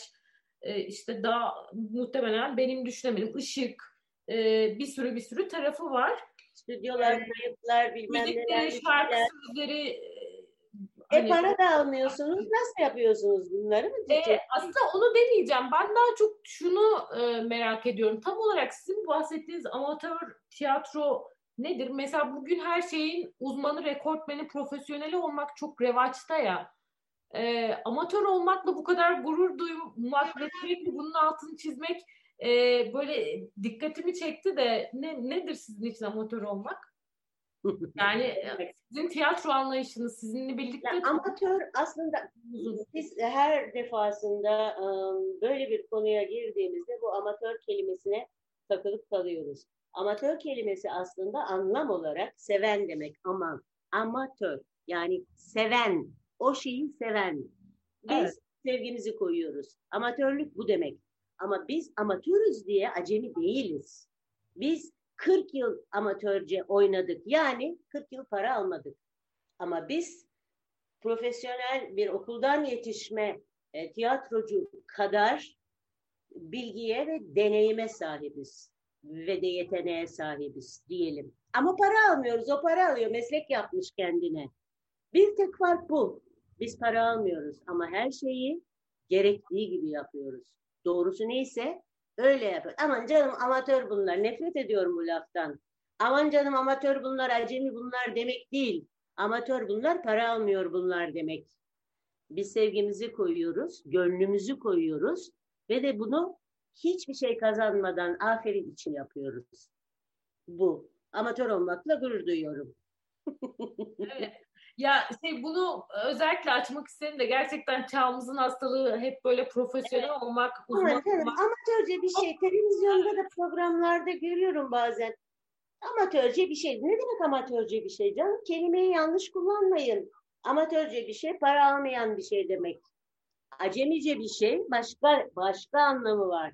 e, işte daha muhtemelen benim düşünemedim, ışık, e, bir sürü bir sürü tarafı var. Stüdyolar, kayıtlar, bilmem neler. şarkı sözleri, e hani, para da almıyorsunuz. Nasıl yapıyorsunuz bunları mı? E, aslında onu demeyeceğim. Ben daha çok şunu e, merak ediyorum. Tam olarak sizin bahsettiğiniz amatör tiyatro nedir? Mesela bugün her şeyin uzmanı, rekortmeni, profesyoneli olmak çok revaçta ya. E, amatör olmakla bu kadar gurur duymak ve sürekli bunun altını çizmek e, böyle dikkatimi çekti de ne, nedir sizin için amatör olmak? Yani e, sizin tiyatro anlayışınız sizinle birlikte... Yani amatör aslında biz her defasında böyle bir konuya girdiğimizde bu amatör kelimesine takılıp kalıyoruz. Amatör kelimesi aslında anlam olarak seven demek aman. Amatör yani seven, o şeyi seven. Biz evet. sevgimizi koyuyoruz. Amatörlük bu demek. Ama biz amatörüz diye acemi değiliz. Biz 40 yıl amatörce oynadık. Yani 40 yıl para almadık. Ama biz profesyonel bir okuldan yetişme e, tiyatrocu kadar bilgiye ve deneyime sahibiz ve de yeteneğe sahibiz diyelim. Ama para almıyoruz. O para alıyor. Meslek yapmış kendine. Bir tek fark bu. Biz para almıyoruz ama her şeyi gerektiği gibi yapıyoruz. Doğrusu neyse Öyle yapıyor. Aman canım amatör bunlar. Nefret ediyorum bu laftan. Aman canım amatör bunlar, acemi bunlar demek değil. Amatör bunlar, para almıyor bunlar demek. Biz sevgimizi koyuyoruz, gönlümüzü koyuyoruz ve de bunu hiçbir şey kazanmadan aferin için yapıyoruz. Bu. Amatör olmakla gurur duyuyorum. evet. Ya şey bunu özellikle açmak istedim de gerçekten çağımızın hastalığı hep böyle profesyonel evet. olmak, uzman evet, evet. olmak. Amatörce bir şey. Televizyonda da programlarda görüyorum bazen. Amatörce bir şey. Ne demek amatörce bir şey canım? Kelimeyi yanlış kullanmayın. Amatörce bir şey, para almayan bir şey demek. Acemice bir şey, başka başka anlamı var.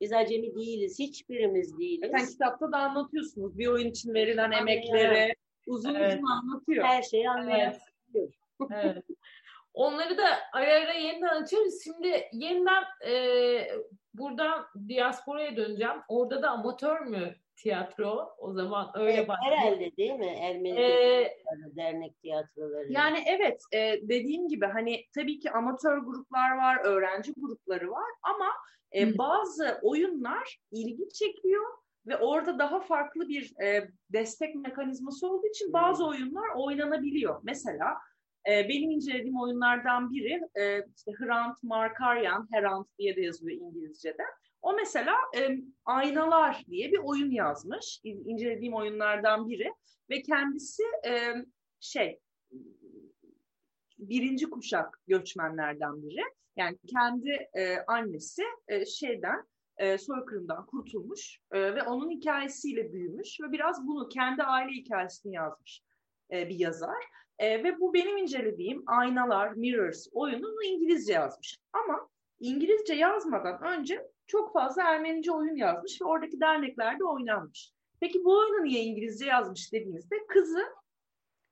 Biz acemi değiliz, hiçbirimiz değiliz. Sen kitapta da anlatıyorsunuz bir oyun için verilen emekleri, uzun evet. uzun anlatıyor. Her şeyi anlayabiliyor. Evet. evet. Onları da ara ara yeniden açıyoruz. Şimdi yeniden e, buradan diasporaya döneceğim. Orada da amatör mü tiyatro? O zaman öyle evet, başlıyor. Herhalde değil mi? Ermeni ee, dernek tiyatroları. Yani evet e, dediğim gibi hani tabii ki amatör gruplar var, öğrenci grupları var ama e, bazı oyunlar ilgi çekiyor ve orada daha farklı bir e, destek mekanizması olduğu için bazı oyunlar oynanabiliyor. Mesela e, benim incelediğim oyunlardan biri e, işte Hrant Markaryan, Herant diye de yazıyor İngilizce'de. O mesela e, Aynalar diye bir oyun yazmış. İncelediğim oyunlardan biri ve kendisi e, şey birinci kuşak göçmenlerden biri. Yani kendi e, annesi e, şeyden e, soykırımdan kurtulmuş e, ve onun hikayesiyle büyümüş ve biraz bunu kendi aile hikayesini yazmış e, bir yazar. E, ve bu benim incelediğim Aynalar, Mirrors oyununu İngilizce yazmış. Ama İngilizce yazmadan önce çok fazla Ermenice oyun yazmış ve oradaki derneklerde oynanmış. Peki bu oyunu niye İngilizce yazmış dediğinizde kızı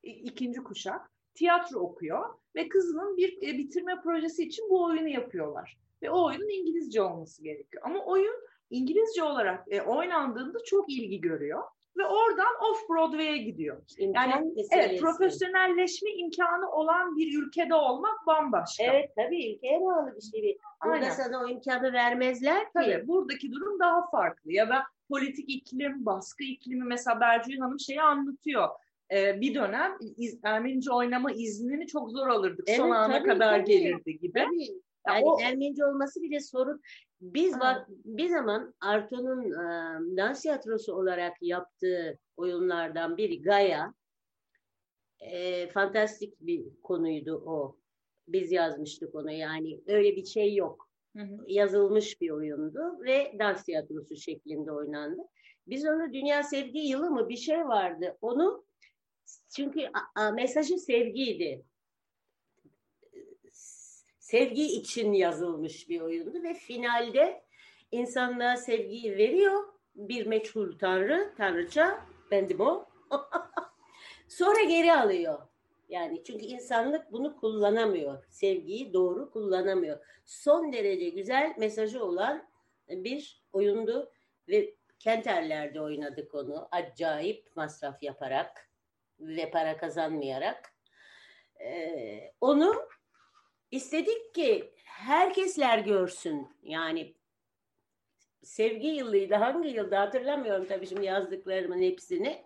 ikinci kuşak tiyatro okuyor ve kızının bir bitirme projesi için bu oyunu yapıyorlar. Ve o oyunun İngilizce olması gerekiyor. Ama oyun İngilizce olarak e, oynandığında çok ilgi görüyor ve oradan off Broadway'e gidiyor. İmkan Yani evet profesyonelleşme imkanı olan bir ülkede olmak bambaşka. Evet tabii ülkeye bağlı bir şey. Burada Aynen. sana o imkanı vermezler ki. Tabii buradaki durum daha farklı. Ya da politik iklim, baskı iklimi mesela Bercüğün Hanım şeyi anlatıyor. Ee, bir dönem iz, Ermenice oynama iznini çok zor alırdık. Son Evet, ana tabii, kadar tabii. gelirdi gibi. Tabii. Ya Yani o- Ermenice olması bile sorun. Biz Ha. bak bir zaman Arto'nun e, dans tiyatrosu olarak yaptığı oyunlardan biri Gaia. E, fantastik bir konuydu o. Biz yazmıştık onu yani öyle bir şey yok. Hı hı. Yazılmış bir oyundu ve dans tiyatrosu şeklinde oynandı. Biz onu Dünya Sevgi Yılı mı bir şey vardı. Onu çünkü a- a- mesajı sevgiydi sevgi için yazılmış bir oyundu ve finalde insanlığa sevgiyi veriyor bir meçhul tanrı, tanrıça, bendim o. Sonra geri alıyor. Yani çünkü insanlık bunu kullanamıyor. Sevgiyi doğru kullanamıyor. Son derece güzel mesajı olan bir oyundu ve Kenterler'de oynadık onu. Acayip masraf yaparak ve para kazanmayarak. Ee, onu İstedik ki herkesler görsün. Yani sevgi yılıydı. Hangi yılda hatırlamıyorum tabii şimdi yazdıklarımın hepsini.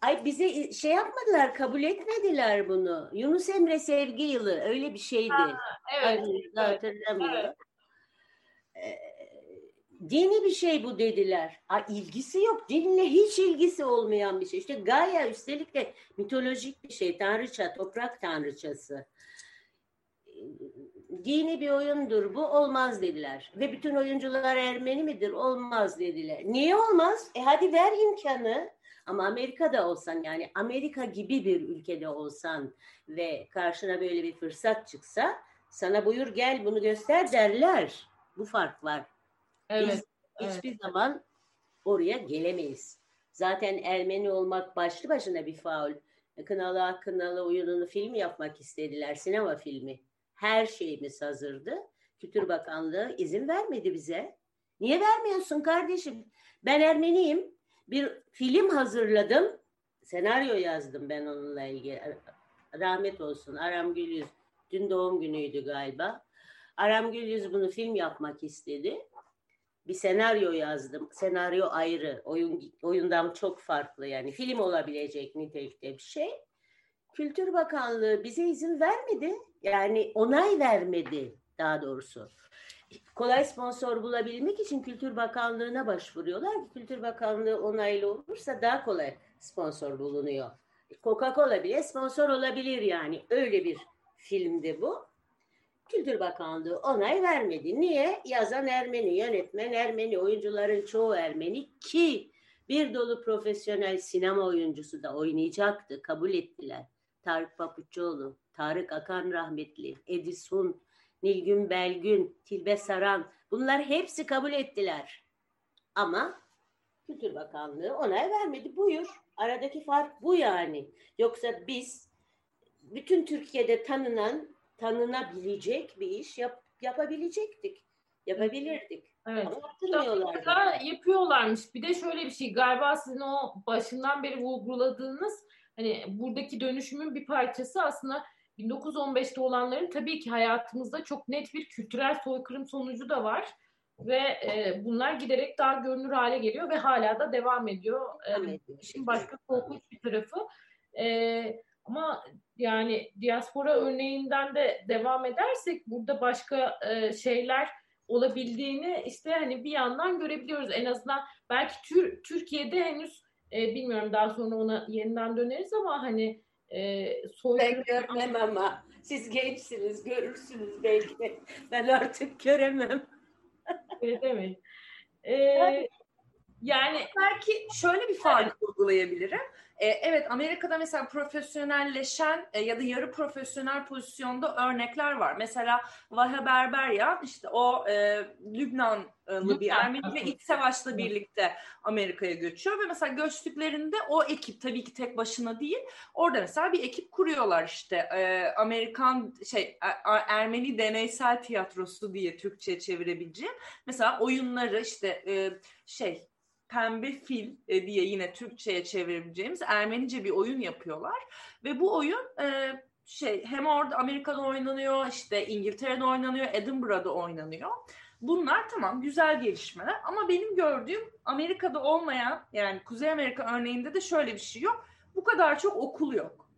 Ay bize şey yapmadılar, kabul etmediler bunu. Yunus Emre sevgi yılı öyle bir şeydi. Evet. Hangi yılda evet, hatırlamıyorum. Ee, dini bir şey bu dediler. Ay, ilgisi yok. Dinle hiç ilgisi olmayan bir şey. İşte Gaia üstelik de mitolojik bir şey. Tanrıça, toprak tanrıçası dini bir oyundur bu olmaz dediler. Ve bütün oyuncular Ermeni midir? Olmaz dediler. Niye olmaz? E hadi ver imkanı. Ama Amerika'da olsan yani Amerika gibi bir ülkede olsan ve karşına böyle bir fırsat çıksa sana buyur gel bunu göster derler. Bu fark var. Evet. Biz hiçbir zaman oraya gelemeyiz. Zaten Ermeni olmak başlı başına bir faul. Kınalı Akınalı oyununu film yapmak istediler. Sinema filmi. Her şeyimiz hazırdı. Kültür Bakanlığı izin vermedi bize. Niye vermiyorsun kardeşim? Ben Ermeniyim. Bir film hazırladım. Senaryo yazdım ben onunla ilgili. Rahmet olsun Aram Gülyüz. Dün doğum günüydü galiba. Aram Gülyüz bunu film yapmak istedi. Bir senaryo yazdım. Senaryo ayrı. Oyun oyundan çok farklı yani. Film olabilecek nitelikte bir şey. Kültür Bakanlığı bize izin vermedi. Yani onay vermedi daha doğrusu. Kolay sponsor bulabilmek için Kültür Bakanlığı'na başvuruyorlar. Kültür Bakanlığı onaylı olursa daha kolay sponsor bulunuyor. Coca-Cola bile sponsor olabilir yani. Öyle bir filmdi bu. Kültür Bakanlığı onay vermedi. Niye? Yazan Ermeni, yönetmen Ermeni, oyuncuların çoğu Ermeni ki bir dolu profesyonel sinema oyuncusu da oynayacaktı. Kabul ettiler. Tarık Papuçoğlu, Tarık Akan rahmetli, Edison, Nilgün Belgün, Tilbe Saran bunlar hepsi kabul ettiler. Ama Kültür Bakanlığı onay vermedi. Buyur. Aradaki fark bu yani. Yoksa biz bütün Türkiye'de tanınan, tanınabilecek bir iş yap, yapabilecektik. Yapabilirdik. Evet. Ama yaptırmıyorlar. Yapıyorlarmış. Bir de şöyle bir şey galiba sizin o başından beri vurguladığınız hani buradaki dönüşümün bir parçası aslında 1915'te olanların tabii ki hayatımızda çok net bir kültürel soykırım sonucu da var ve e, bunlar giderek daha görünür hale geliyor ve hala da devam ediyor. E, işin başka korkunç bir tarafı. E, ama yani diaspora örneğinden de devam edersek burada başka e, şeyler olabildiğini işte hani bir yandan görebiliyoruz. En azından belki tür, Türkiye'de henüz e, bilmiyorum daha sonra ona yeniden döneriz ama hani e, soykırım... Ben görmem ama siz gençsiniz görürsünüz belki. Ben artık göremem. Öyle demeyin. Ee, Yani belki şöyle bir faaliyet evet. uygulayabilirim. Ee, evet Amerika'da mesela profesyonelleşen e, ya da yarı profesyonel pozisyonda örnekler var. Mesela Vahe Berberyan işte o e, Lübnanlı bir Ermeni ve iç savaşla birlikte Amerika'ya göçüyor ve mesela göçtüklerinde o ekip tabii ki tek başına değil orada mesela bir ekip kuruyorlar işte e, Amerikan şey Ermeni deneysel tiyatrosu diye Türkçe çevirebileceğim. Mesela oyunları işte e, şey Pembe Fil e, diye yine Türkçe'ye çevirebileceğimiz Ermenice bir oyun yapıyorlar. Ve bu oyun e, şey hem orada Amerika'da oynanıyor, işte İngiltere'de oynanıyor, Edinburgh'da oynanıyor. Bunlar tamam güzel gelişmeler ama benim gördüğüm Amerika'da olmayan yani Kuzey Amerika örneğinde de şöyle bir şey yok. Bu kadar çok okul yok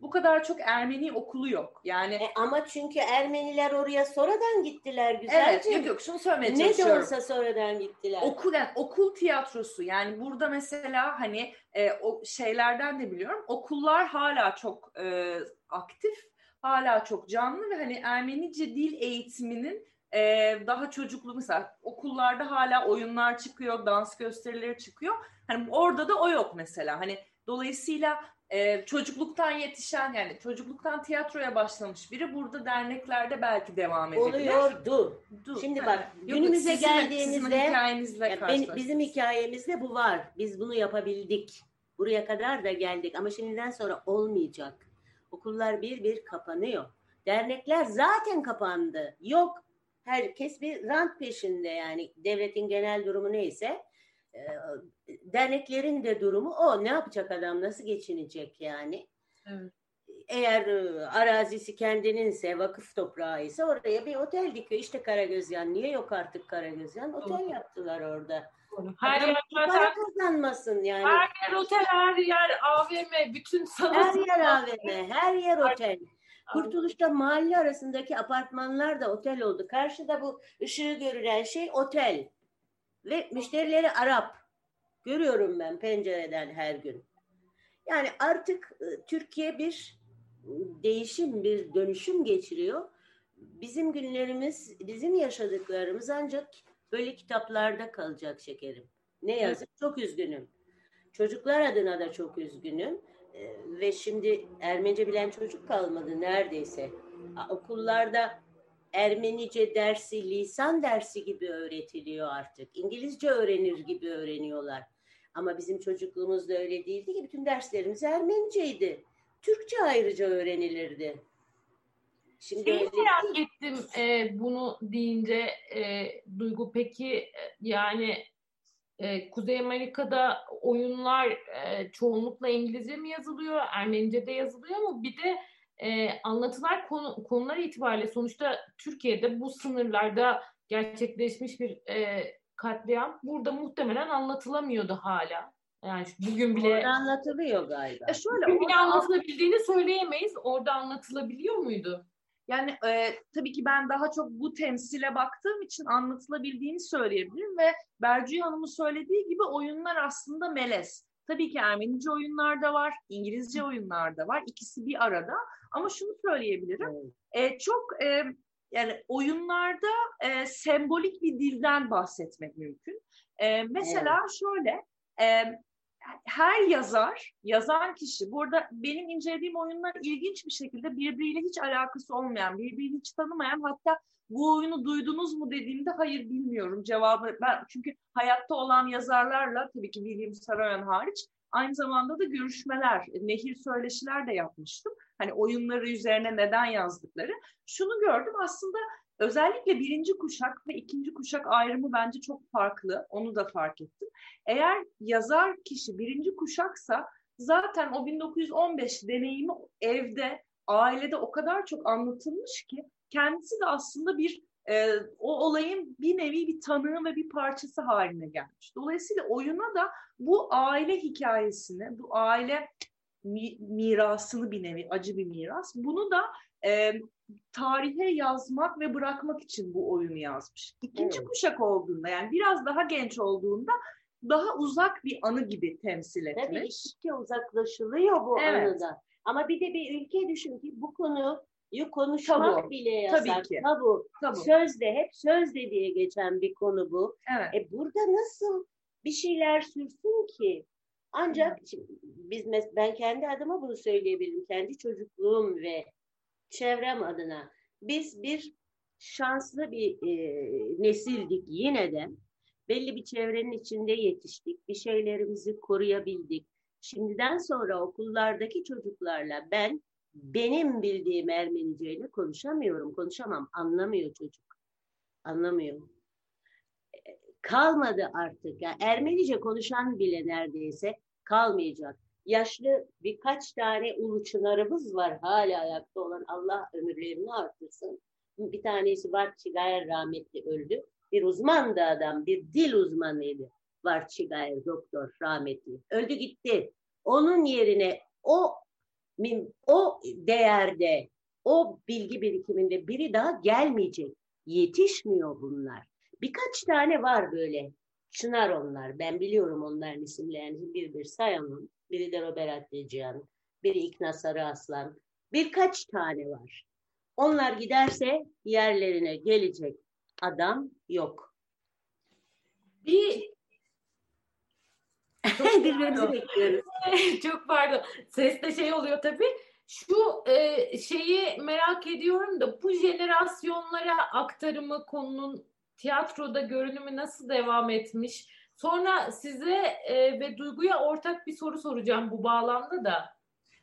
bu kadar çok Ermeni okulu yok. Yani e ama çünkü Ermeniler oraya sonradan gittiler güzelce. Evet, yok yok şunu söylemeye ne çalışıyorum. Ne de olsa sonradan gittiler. Okul yani okul tiyatrosu yani burada mesela hani e, o şeylerden de biliyorum. Okullar hala çok e, aktif, hala çok canlı ve hani Ermenice dil eğitiminin e, daha çocuklu mesela okullarda hala oyunlar çıkıyor, dans gösterileri çıkıyor. Hani orada da o yok mesela. Hani dolayısıyla e, çocukluktan yetişen yani çocukluktan tiyatroya başlamış biri burada derneklerde belki devam edebilir. Oluyordu. Du. Şimdi bak yani, günümüze sizin, geldiğimizde sizin hikayenizle ben, bizim hikayemizde bu var. Biz bunu yapabildik. Buraya kadar da geldik ama şimdiden sonra olmayacak. Okullar bir bir kapanıyor. Dernekler zaten kapandı. Yok. Herkes bir rant peşinde yani devletin genel durumu neyse derneklerin de durumu o. Ne yapacak adam? Nasıl geçinecek yani? Evet. Eğer e, arazisi kendininse, vakıf toprağı ise oraya bir otel dikiyor. İşte Karagözyan. Niye yok artık Karagözyan? Otel Doğru. yaptılar orada. Her Adam yer para kazanmasın yani. Her yer otel, her yer AVM, bütün sanat. Her yer AVM, her yer otel. Kurtuluş'ta mahalle arasındaki apartmanlar da otel oldu. Karşıda bu ışığı görülen şey otel. Ve müşterileri Arap. Görüyorum ben pencereden her gün. Yani artık e, Türkiye bir değişim, bir dönüşüm geçiriyor. Bizim günlerimiz, bizim yaşadıklarımız ancak böyle kitaplarda kalacak şekerim. Ne yazık çok üzgünüm. Çocuklar adına da çok üzgünüm. Ee, ve şimdi Ermenice bilen çocuk kalmadı neredeyse. Okullarda Ermenice dersi lisan dersi gibi öğretiliyor artık. İngilizce öğrenir gibi öğreniyorlar. Ama bizim çocukluğumuzda öyle değildi ki bütün derslerimiz Ermeniceydi. Türkçe ayrıca öğrenilirdi. Şimdi Şeyi merak ettim e, bunu deyince e, Duygu peki e, yani e, Kuzey Amerika'da oyunlar e, çoğunlukla İngilizce mi yazılıyor, Ermenice de yazılıyor mu? Bir de e, anlatılan konu, konular itibariyle sonuçta Türkiye'de bu sınırlarda gerçekleşmiş bir e, katliam burada muhtemelen anlatılamıyordu hala. Yani bugün bile orada anlatılıyor galiba. E şöyle bugün bile anlatılabildiğini söyleyemeyiz. Orada anlatılabiliyor muydu? Yani e, tabii ki ben daha çok bu temsile baktığım için anlatılabildiğini söyleyebilirim ve Bercü Hanım'ın söylediği gibi oyunlar aslında melez. Tabii ki Ermenice oyunlar da var, İngilizce oyunlar da var. İkisi bir arada. Ama şunu söyleyebilirim. E, çok e, yani oyunlarda e, sembolik bir dilden bahsetmek mümkün. E, mesela evet. şöyle e, her yazar, yazan kişi burada benim incelediğim oyunlar ilginç bir şekilde birbiriyle hiç alakası olmayan, birbirini hiç tanımayan hatta bu oyunu duydunuz mu dediğimde hayır bilmiyorum cevabı. Ben çünkü hayatta olan yazarlarla tabii ki William Saroyan hariç aynı zamanda da görüşmeler, nehir söyleşiler de yapmıştım. Hani oyunları üzerine neden yazdıkları. Şunu gördüm aslında özellikle birinci kuşak ve ikinci kuşak ayrımı bence çok farklı. Onu da fark ettim. Eğer yazar kişi birinci kuşaksa zaten o 1915 deneyimi evde, ailede o kadar çok anlatılmış ki kendisi de aslında bir e, o olayın bir nevi bir tanığı ve bir parçası haline gelmiş. Dolayısıyla oyuna da bu aile hikayesini, bu aile mi, mirasını bir nevi, acı bir miras. Bunu da e, tarihe yazmak ve bırakmak için bu oyunu yazmış. İkinci evet. kuşak olduğunda yani biraz daha genç olduğunda daha uzak bir anı gibi temsil etmiş. Tabii işte uzaklaşılıyor bu evet. anıda. Ama bir de bir ülke düşün ki bu konu konuşmak tabu. bile yasak. Tabii ki. Tabu. tabu. Sözde hep sözde diye geçen bir konu bu. Evet. E burada nasıl bir şeyler sürsün ki ancak biz ben kendi adıma bunu söyleyebilirim. Kendi çocukluğum ve çevrem adına biz bir şanslı bir e, nesildik yine de. Belli bir çevrenin içinde yetiştik. Bir şeylerimizi koruyabildik. Şimdiden sonra okullardaki çocuklarla ben benim bildiğim Ermeniceyle konuşamıyorum. Konuşamam. Anlamıyor çocuk. Anlamıyor. Kalmadı artık. Yani Ermenice konuşan bile neredeyse kalmayacak. Yaşlı birkaç tane ulu çınarımız var hala ayakta olan. Allah ömürlerini artırsın. Bir tanesi Barçı Gayer rahmetli öldü. Bir uzman da adam, bir dil uzmanıydı. Barçı Gayer doktor rahmetli. Öldü gitti. Onun yerine o o değerde, o bilgi birikiminde biri daha gelmeyecek. Yetişmiyor bunlar. Birkaç tane var böyle. Çınar onlar. Ben biliyorum onların isimlerini bir bir sayamam. Biri de Robert Atlıcan, biri İkna Sarı Aslan. Birkaç tane var. Onlar giderse yerlerine gelecek adam yok. Bir Birbirimizi bekliyoruz. Çok pardon. Seste şey oluyor tabii. Şu e, şeyi merak ediyorum da bu jenerasyonlara aktarımı konunun tiyatroda görünümü nasıl devam etmiş? Sonra size e, ve Duygu'ya ortak bir soru soracağım bu bağlamda da.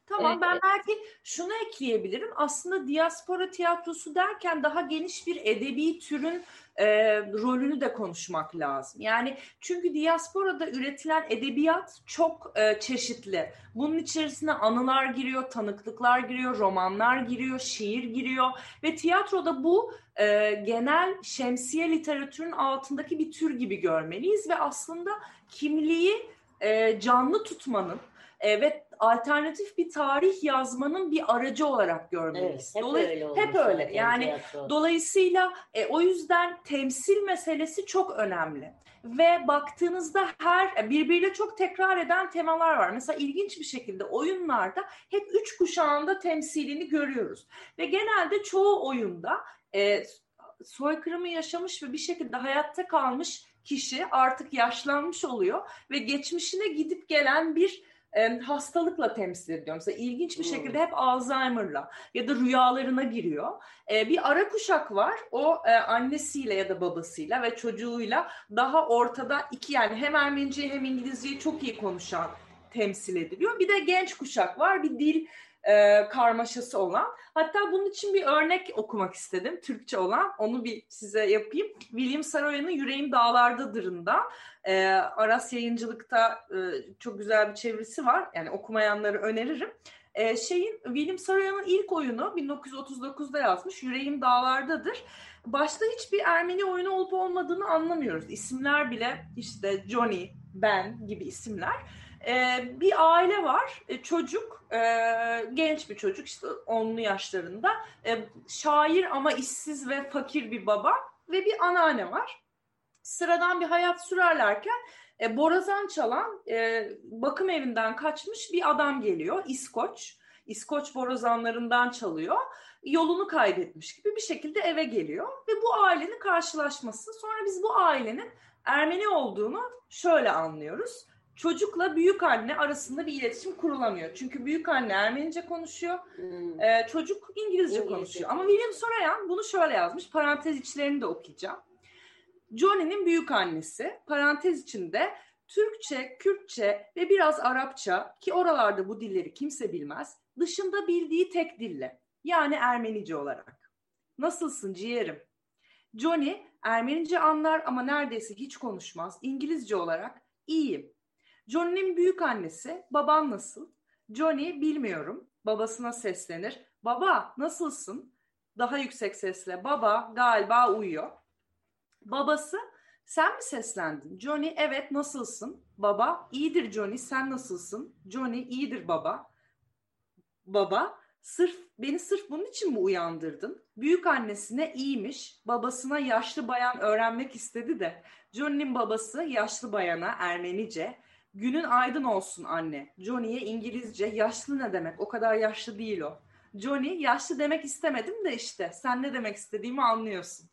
Tamam ben belki şunu ekleyebilirim. Aslında diaspora tiyatrosu derken daha geniş bir edebi türün e, rolünü de konuşmak lazım. Yani çünkü diasporada üretilen edebiyat çok e, çeşitli. Bunun içerisine anılar giriyor, tanıklıklar giriyor, romanlar giriyor, şiir giriyor ve tiyatroda bu e, genel şemsiye literatürün altındaki bir tür gibi görmeliyiz ve aslında kimliği e, canlı tutmanın e, ve alternatif bir tarih yazmanın bir aracı olarak görmeliyiz. Evet, hep Dolay- öyle Hep öyle. Yani tiyatro. dolayısıyla e, o yüzden temsil meselesi çok önemli. Ve baktığınızda her e, birbiriyle çok tekrar eden temalar var. Mesela ilginç bir şekilde oyunlarda hep üç kuşağında temsilini görüyoruz. Ve genelde çoğu oyunda e, soykırımı yaşamış ve bir şekilde hayatta kalmış kişi artık yaşlanmış oluyor ve geçmişine gidip gelen bir e, hastalıkla temsil ediyor. Mesela ilginç bir şekilde hep Alzheimer'la ya da rüyalarına giriyor. E, bir ara kuşak var. O e, annesiyle ya da babasıyla ve çocuğuyla daha ortada iki yani hem Ermeniceyi hem İngilizceyi çok iyi konuşan temsil ediliyor. Bir de genç kuşak var. Bir dil e, karmaşası olan. Hatta bunun için bir örnek okumak istedim. Türkçe olan. Onu bir size yapayım. William Saroyan'ın Yüreğim Dağlardadır'ında e, Aras Yayıncılık'ta e, çok güzel bir çevirisi var. Yani okumayanları öneririm. E, şeyin William Saroyan'ın ilk oyunu 1939'da yazmış. Yüreğim Dağlardadır. Başta hiçbir Ermeni oyunu olup olmadığını anlamıyoruz. İsimler bile işte Johnny, Ben gibi isimler. E, bir aile var, e, çocuk, e, genç bir çocuk işte onlu yaşlarında, e, şair ama işsiz ve fakir bir baba ve bir anneanne var. Sıradan bir hayat sürerlerken e, borazan çalan, e, bakım evinden kaçmış bir adam geliyor, İskoç. İskoç borazanlarından çalıyor. Yolunu kaybetmiş gibi bir şekilde eve geliyor ve bu ailenin karşılaşması. Sonra biz bu ailenin Ermeni olduğunu şöyle anlıyoruz çocukla büyük anne arasında bir iletişim kurulamıyor. Çünkü büyük anne Ermenice konuşuyor, hmm. e, çocuk İngilizce, İngilizce konuşuyor. Ama William Sorayan bunu şöyle yazmış, parantez içlerini de okuyacağım. Johnny'nin büyük annesi, parantez içinde Türkçe, Kürtçe ve biraz Arapça ki oralarda bu dilleri kimse bilmez, dışında bildiği tek dille yani Ermenice olarak. Nasılsın ciğerim? Johnny Ermenice anlar ama neredeyse hiç konuşmaz. İngilizce olarak iyiyim. Johnny'nin büyük annesi, baban nasıl? Johnny bilmiyorum. Babasına seslenir. Baba nasılsın? Daha yüksek sesle. Baba galiba uyuyor. Babası sen mi seslendin? Johnny evet nasılsın? Baba iyidir Johnny sen nasılsın? Johnny iyidir baba. Baba sırf beni sırf bunun için mi uyandırdın? Büyük annesine iyiymiş, babasına yaşlı bayan öğrenmek istedi de Johnny'nin babası yaşlı bayana Ermenice Günün aydın olsun anne. Johnny'ye İngilizce yaşlı ne demek? O kadar yaşlı değil o. Johnny yaşlı demek istemedim de işte sen ne demek istediğimi anlıyorsun.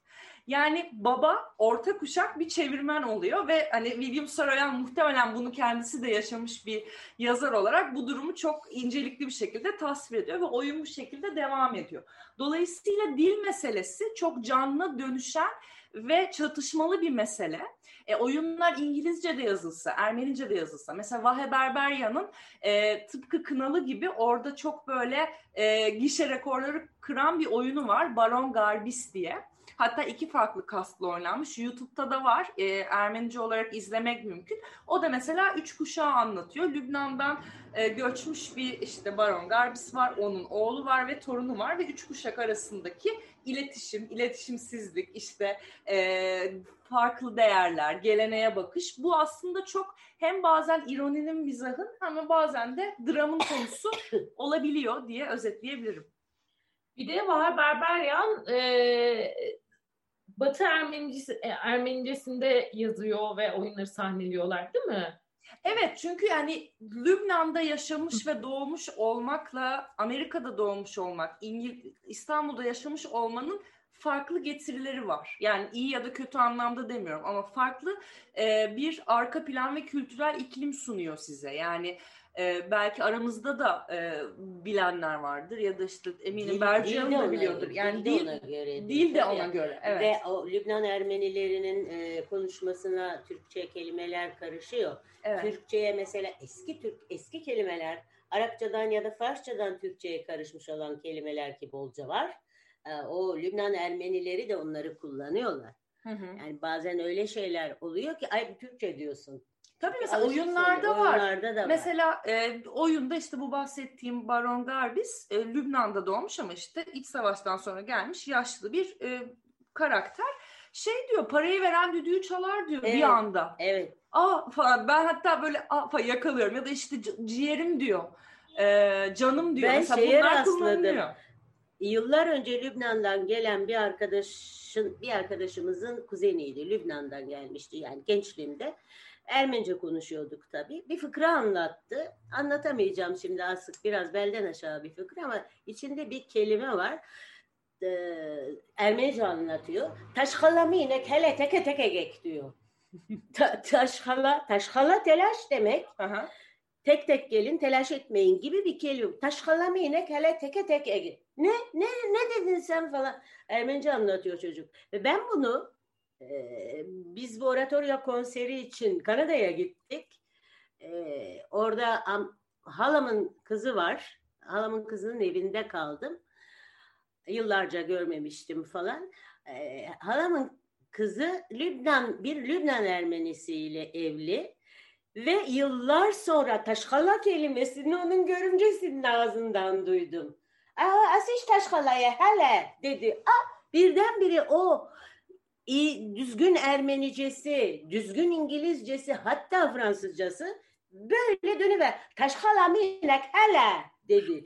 Yani baba orta kuşak bir çevirmen oluyor ve hani William Saroyan muhtemelen bunu kendisi de yaşamış bir yazar olarak bu durumu çok incelikli bir şekilde tasvir ediyor ve oyun bu şekilde devam ediyor. Dolayısıyla dil meselesi çok canlı dönüşen ve çatışmalı bir mesele. E, oyunlar İngilizce de yazılsa, Ermenice de yazılsa. Mesela Vahe Berberyan'ın e, tıpkı Kınalı gibi orada çok böyle e, gişe rekorları kıran bir oyunu var. Baron Garbis diye. Hatta iki farklı kastla oynanmış. YouTube'da da var. E, Ermenice olarak izlemek mümkün. O da mesela üç kuşağı anlatıyor. Lübnan'dan e, göçmüş bir işte Baron Garbis var. Onun oğlu var ve torunu var ve üç kuşak arasındaki iletişim, iletişimsizlik, işte e, farklı değerler, geleneğe bakış. Bu aslında çok hem bazen ironinin, mizahın ama bazen de dramın konusu olabiliyor diye özetleyebilirim. Bir de var Berberyan e, Batı Ermenicesi, e, Ermenicesinde yazıyor ve oyunları sahneliyorlar değil mi? Evet çünkü yani Lübnan'da yaşamış ve doğmuş olmakla Amerika'da doğmuş olmak, İngil İstanbul'da yaşamış olmanın farklı getirileri var. Yani iyi ya da kötü anlamda demiyorum ama farklı e, bir arka plan ve kültürel iklim sunuyor size. Yani e, belki aramızda da e, bilenler vardır ya da işte eminim Berci Hanım da biliyordur. Yani dil, ona göre. Dil de ona göre. Evet. Ve o Lübnan Ermenilerinin e, konuşmasına Türkçe kelimeler karışıyor. evet. Türkçe'ye mesela eski Türk eski kelimeler Arapçadan ya da Farsçadan Türkçe'ye karışmış olan kelimeler ki bolca var. E, o Lübnan Ermenileri de onları kullanıyorlar. Hı hı. Yani bazen öyle şeyler oluyor ki ay Türkçe diyorsun. Tabii mesela Alışık oyunlarda var. Oyunlarda da var. Mesela e, oyunda işte bu bahsettiğim Baron Garbis e, Lübnan'da doğmuş ama işte iç savaştan sonra gelmiş yaşlı bir e, karakter. Şey diyor parayı veren düdüğü çalar diyor Evet. bir anda. Evet. Aa falan ben hatta böyle aa falan yakalıyorum ya da işte ciğerim diyor. E, canım diyor. Ben Mesela şeye bunlar rastladım. Yıllar önce Lübnan'dan gelen bir arkadaşın bir arkadaşımızın kuzeniydi. Lübnan'dan gelmişti yani gençliğimde. Ermenice konuşuyorduk tabii. Bir fıkra anlattı. Anlatamayacağım şimdi asık biraz belden aşağı bir fıkra ama içinde bir kelime var. Ee, Ermenice anlatıyor. Taşhalamine kele teke teke gek diyor. Ta, taşhala, taşhala telaş demek. Aha. Tek tek gelin telaş etmeyin gibi bir kelime. Taşhalamine kele teke tek ege. Ne? Ne? Ne dedin sen falan. Ermenice anlatıyor çocuk. Ve ben bunu e, biz bu oratorya konseri için Kanada'ya gittik. E, orada am, halamın kızı var. Halamın kızının evinde kaldım. Yıllarca görmemiştim falan. E, halamın kızı Lübnan bir Lübnan Ermenisiyle evli. Ve yıllar sonra taşkala kelimesini onun görümcesinin ağzından duydum. Aa, asiş taşkalaya hele dedi. Aa, birdenbire o iyi, düzgün Ermenicesi, düzgün İngilizcesi hatta Fransızcası böyle dönüver. Taşkala minek hele dedi.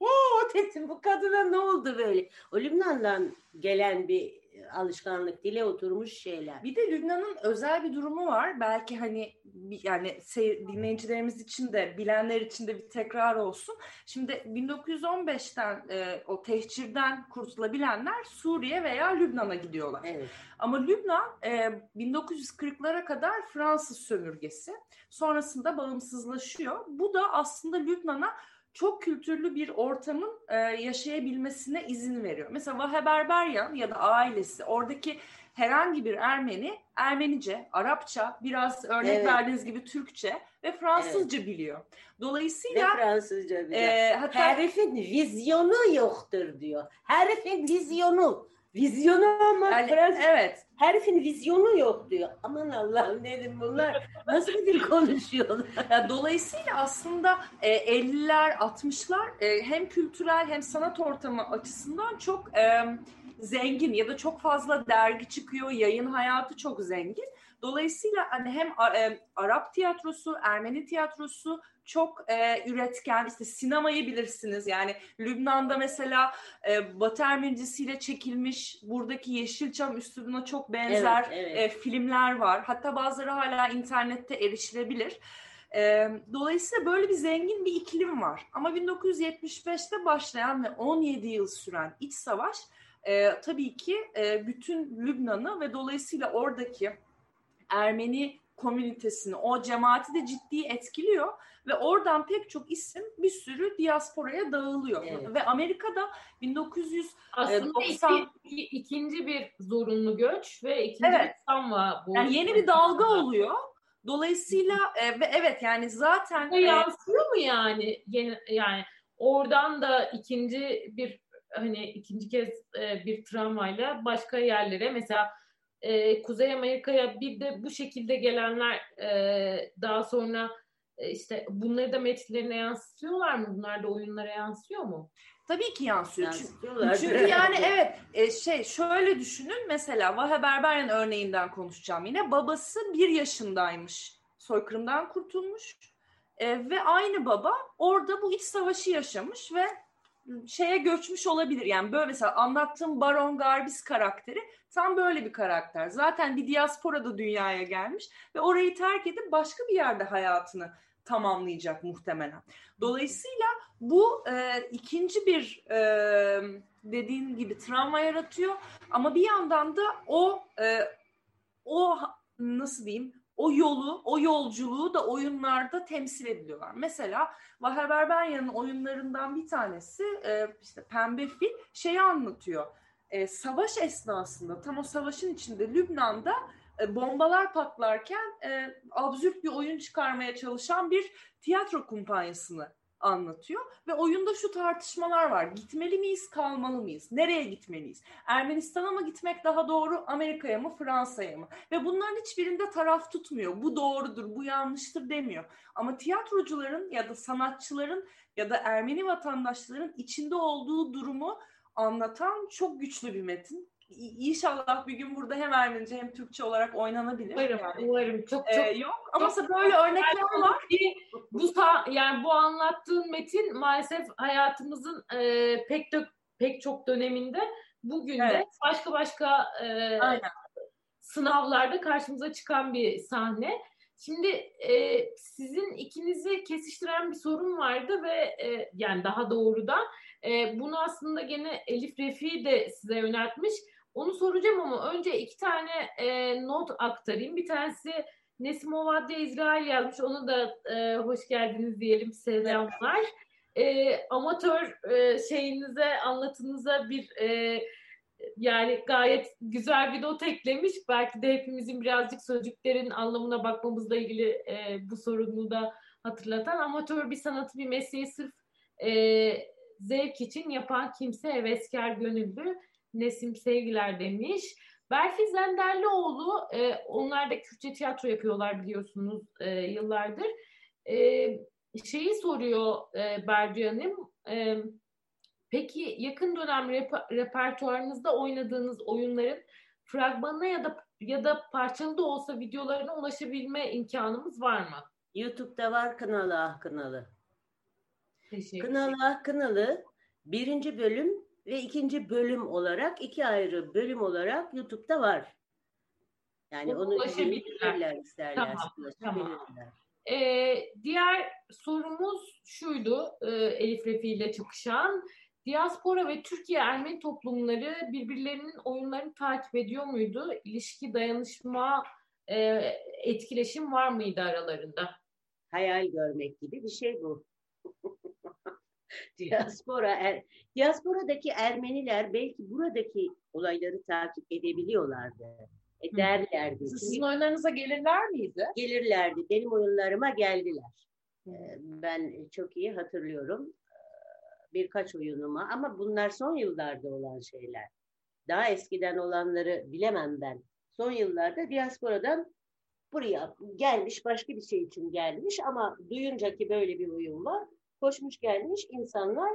Oo dedim bu kadına ne oldu böyle? O Lübnan'dan gelen bir alışkanlık, dile oturmuş şeyler. Bir de Lübnan'ın özel bir durumu var. Belki hani yani seyir- dinleyicilerimiz için de bilenler için de bir tekrar olsun. Şimdi 1915'ten e, o tehcirden kurtulabilenler Suriye veya Lübnan'a gidiyorlar. Evet. Ama Lübnan e, 1940'lara kadar Fransız sömürgesi. Sonrasında bağımsızlaşıyor. Bu da aslında Lübnan'a çok kültürlü bir ortamın e, yaşayabilmesine izin veriyor. Mesela Vahe Berberyan ya da ailesi oradaki herhangi bir Ermeni Ermenice, Arapça, biraz örnek Evet. verdiğiniz gibi Türkçe ve Fransızca biliyor. Ne Dolayısıyla Fransızca bir de. e, hatta Herifin vizyonu yoktur diyor. Herifin vizyonu. Vizyonu ama yani, Fransız. evet Herifin vizyonu yok diyor. Aman Allah'ım dedim bunlar nasıl bir dil konuşuyorlar. Ya dolayısıyla aslında e, 50'ler, 60'lar e, hem kültürel hem sanat ortamı açısından çok e, zengin ya da çok fazla dergi çıkıyor, yayın hayatı çok zengin. Dolayısıyla hani hem e, Arap tiyatrosu, Ermeni tiyatrosu çok e, üretken. İşte sinemayı bilirsiniz. Yani Lübnan'da mesela e, Batı Ermenicisiyle çekilmiş buradaki Yeşilçam üslubuna çok benzer Evet, evet. e, filmler var. Hatta bazıları hala internette erişilebilir. E, dolayısıyla böyle bir zengin bir iklim var. Ama 1975'te başlayan ve 17 yıl süren iç savaş e, tabii ki e, bütün Lübnan'ı ve dolayısıyla oradaki Ermeni komünitesini, o cemaati de ciddi etkiliyor ve oradan pek çok isim bir sürü diasporaya dağılıyor. Evet. Ve Amerika'da 1990 aslında iki, iki, ikinci bir zorunlu göç ve ikinci evet. bir bu. Yani yeni bir dalga oluyor. Dolayısıyla e, ve evet yani zaten e, yansıyor mu yani yeni, yani oradan da ikinci bir hani ikinci kez e, bir travmayla başka yerlere mesela e, Kuzey Amerika'ya bir de bu şekilde gelenler e, daha sonra e, işte bunları da metinlerine yansıtıyorlar mı? Bunlar da oyunlara yansıyor mu? Tabii ki yansıyor. Çünkü, çünkü yani evet e, şey şöyle düşünün mesela Vahe Berberyan örneğinden konuşacağım yine. Babası bir yaşındaymış. Soykırımdan kurtulmuş. E, ve aynı baba orada bu iç savaşı yaşamış ve şeye göçmüş olabilir. Yani böyle mesela anlattığım Baron Garbis karakteri tam böyle bir karakter. Zaten bir diaspora da dünyaya gelmiş ve orayı terk edip başka bir yerde hayatını tamamlayacak muhtemelen. Dolayısıyla bu e, ikinci bir e, dediğin gibi travma yaratıyor ama bir yandan da o e, o nasıl diyeyim o yolu, o yolculuğu da oyunlarda temsil ediliyorlar. Mesela Vaher Berbenya'nın oyunlarından bir tanesi e, işte Pembe Fil şeyi anlatıyor. E, savaş esnasında tam o savaşın içinde Lübnan'da e, bombalar patlarken e, absürt bir oyun çıkarmaya çalışan bir tiyatro kumpanyasını anlatıyor ve oyunda şu tartışmalar var. Gitmeli miyiz, kalmalı mıyız? Nereye gitmeliyiz? Ermenistan'a mı gitmek daha doğru, Amerika'ya mı, Fransa'ya mı? Ve bunların hiçbirinde taraf tutmuyor. Bu doğrudur, bu yanlıştır demiyor. Ama tiyatrocuların ya da sanatçıların ya da Ermeni vatandaşların içinde olduğu durumu anlatan çok güçlü bir metin. İnşallah bir gün burada hem Ermenice hem Türkçe olarak oynanabilir. Umarım, yani. umarım. Çok çok. Ee, yok ama çok, böyle örnekler var. Yani bu anlattığın metin maalesef hayatımızın e, pek de pek çok döneminde bugün de evet. başka başka e, sınavlarda karşımıza çıkan bir sahne. Şimdi e, sizin ikinizi kesiştiren bir sorun vardı ve e, yani daha doğrudan e, bunu aslında gene Elif Refi de size yöneltmiş. Onu soracağım ama önce iki tane e, not aktarayım. Bir tanesi Nesim Ovadya İsrail yazmış. Onu da e, hoş geldiniz diyelim. Selamlar. E, amatör e, şeyinize, anlatınıza bir e, yani gayet güzel bir not eklemiş. Belki de hepimizin birazcık sözcüklerin anlamına bakmamızla ilgili e, bu sorunu da hatırlatan amatör bir sanatı bir mesleği sırf e, zevk için yapan kimse heveskar gönüllü Nesim Sevgiler demiş. Berfi Zenderlioğlu, e, onlar da Kürtçe tiyatro yapıyorlar biliyorsunuz e, yıllardır. E, şeyi soruyor e, Berci Hanım, e, peki yakın dönem rep- repertuarınızda oynadığınız oyunların fragmanına ya da ya da parçalı da olsa videolarına ulaşabilme imkanımız var mı? YouTube'da var Kınalı Ah Kınalı. Kınalı Ah Kınalı birinci bölüm ve ikinci bölüm olarak iki ayrı bölüm olarak YouTube'da var. Yani onu ulaşabilirler isterler. Tamam, tamam. Ee, diğer sorumuz şuydu e, Elif Refi ile çıkışan. Diaspora ve Türkiye Ermeni toplumları birbirlerinin oyunlarını takip ediyor muydu? İlişki, dayanışma, e, etkileşim var mıydı aralarında? Hayal görmek gibi bir şey bu. diaspora, er, diasporadaki Ermeniler belki buradaki olayları takip edebiliyorlardı. Ederlerdi. Sizin oyunlarınıza gelirler miydi? Gelirlerdi. Benim oyunlarıma geldiler. Hı. Ben çok iyi hatırlıyorum birkaç oyunuma ama bunlar son yıllarda olan şeyler. Daha eskiden olanları bilemem ben. Son yıllarda diasporadan buraya gelmiş başka bir şey için gelmiş ama duyunca ki böyle bir oyun var koşmuş gelmiş insanlar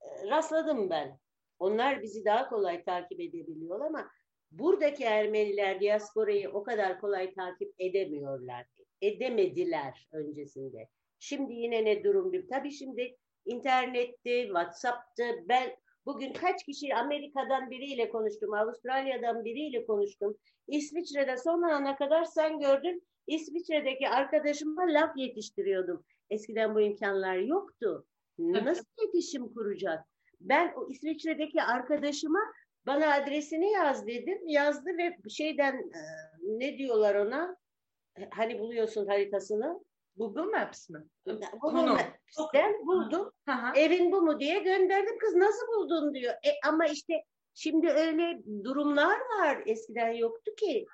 e, rastladım ben. Onlar bizi daha kolay takip edebiliyor ama buradaki Ermeniler diasporayı o kadar kolay takip edemiyorlar. Edemediler öncesinde. Şimdi yine ne durumdur? Tabii şimdi internette, WhatsApp'ta ben bugün kaç kişi Amerika'dan biriyle konuştum, Avustralya'dan biriyle konuştum. İsviçre'de son ana kadar sen gördün İsviçre'deki arkadaşıma laf yetiştiriyordum. Eskiden bu imkanlar yoktu. Nasıl iletişim kuracak? Ben o İsviçre'deki arkadaşıma Bana adresini yaz dedim. Yazdı ve şeyden e, ne diyorlar ona? Hani buluyorsun haritasını. Google Maps mi? Google. Maps'ten buldum. Hı. Evin bu mu diye gönderdim. Kız nasıl buldun diyor. E, ama işte şimdi öyle durumlar var. Eskiden yoktu ki.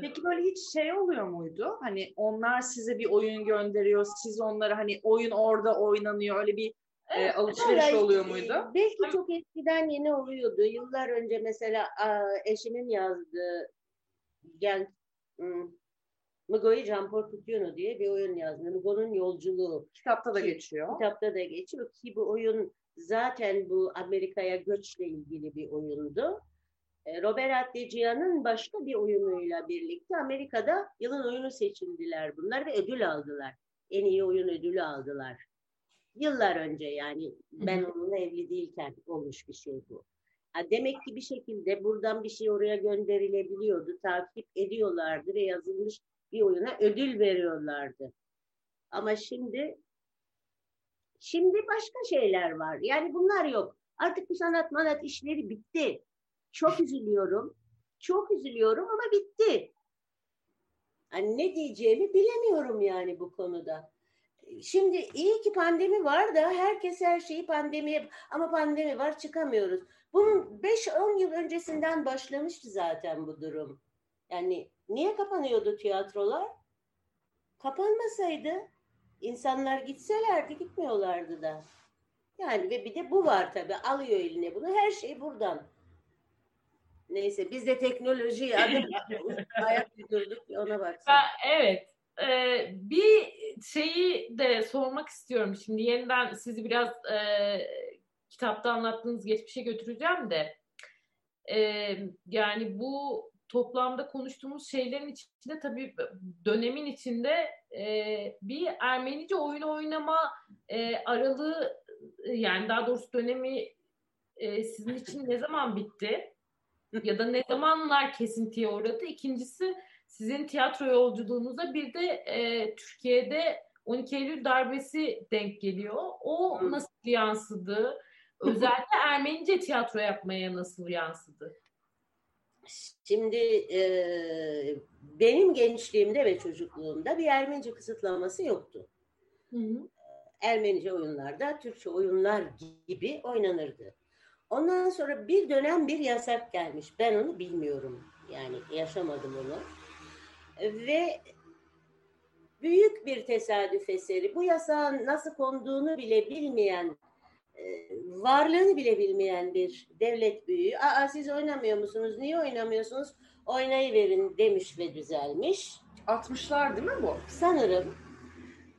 Peki böyle hiç şey oluyor muydu? Hani onlar size bir oyun gönderiyor, siz onlara hani oyun orada oynanıyor. Öyle bir e, alışveriş Vallahi, oluyor muydu? Belki çok eskiden yeni oluyordu. Yıllar önce mesela a, eşimin yazdığı Gent Jampor Tutuyono diye bir oyun yazdı. Mugo'nun yolculuğu. Kitapta da Ki- geçiyor. Kitapta da geçiyor ki bu oyun zaten bu Amerika'ya göçle ilgili bir oyundu. E, Robert Atlegia'nın başka bir oyunuyla birlikte Amerika'da yılın oyunu seçildiler bunlar ve ödül aldılar. En iyi oyun ödülü aldılar. Yıllar önce yani ben onunla evli değilken olmuş bir şey bu. Ha, demek ki bir şekilde buradan bir şey oraya gönderilebiliyordu. Takip ediyorlardı ve yazılmış bir oyuna ödül veriyorlardı. Ama şimdi şimdi başka şeyler var. Yani bunlar yok. Artık bu sanat manat işleri bitti. Çok üzülüyorum. Çok üzülüyorum ama bitti. Hani ne diyeceğimi bilemiyorum yani bu konuda. Şimdi iyi ki pandemi var da herkes her şeyi pandemiye ama pandemi var çıkamıyoruz. Bunun 5-10 yıl öncesinden başlamıştı zaten bu durum. Yani niye kapanıyordu tiyatrolar? Kapanmasaydı insanlar gitselerdi gitmiyorlardı da. Yani ve bir de bu var tabii alıyor eline bunu her şey buradan. Neyse biz de teknolojiyi adım ayak uydurduk ona baksana. Ben- evet. Ee, bir şeyi de sormak istiyorum şimdi. Yeniden sizi biraz e, kitapta anlattığınız geçmişe götüreceğim de. Ee, yani bu toplamda konuştuğumuz şeylerin içinde tabii dönemin içinde e, bir Ermenice oyun oynama e, aralığı yani daha doğrusu dönemi e, sizin için ne zaman bitti? Ya da ne zamanlar kesintiye uğradı? İkincisi sizin tiyatro yolculuğunuza bir de e, Türkiye'de 12 Eylül darbesi denk geliyor. O nasıl yansıdı? Özellikle Ermenice tiyatro yapmaya nasıl yansıdı? Şimdi e, benim gençliğimde ve çocukluğumda bir Ermenice kısıtlaması yoktu. Hı hı. Ermenice oyunlarda Türkçe oyunlar gibi oynanırdı. Ondan sonra bir dönem bir yasak gelmiş. Ben onu bilmiyorum. Yani yaşamadım onu. Ve büyük bir tesadüf eseri. Bu yasağın nasıl konduğunu bile bilmeyen, e, varlığını bile bilmeyen bir devlet büyüğü. Aa siz oynamıyor musunuz? Niye oynamıyorsunuz? Oynayıverin demiş ve düzelmiş. 60'lar değil mi bu? Sanırım.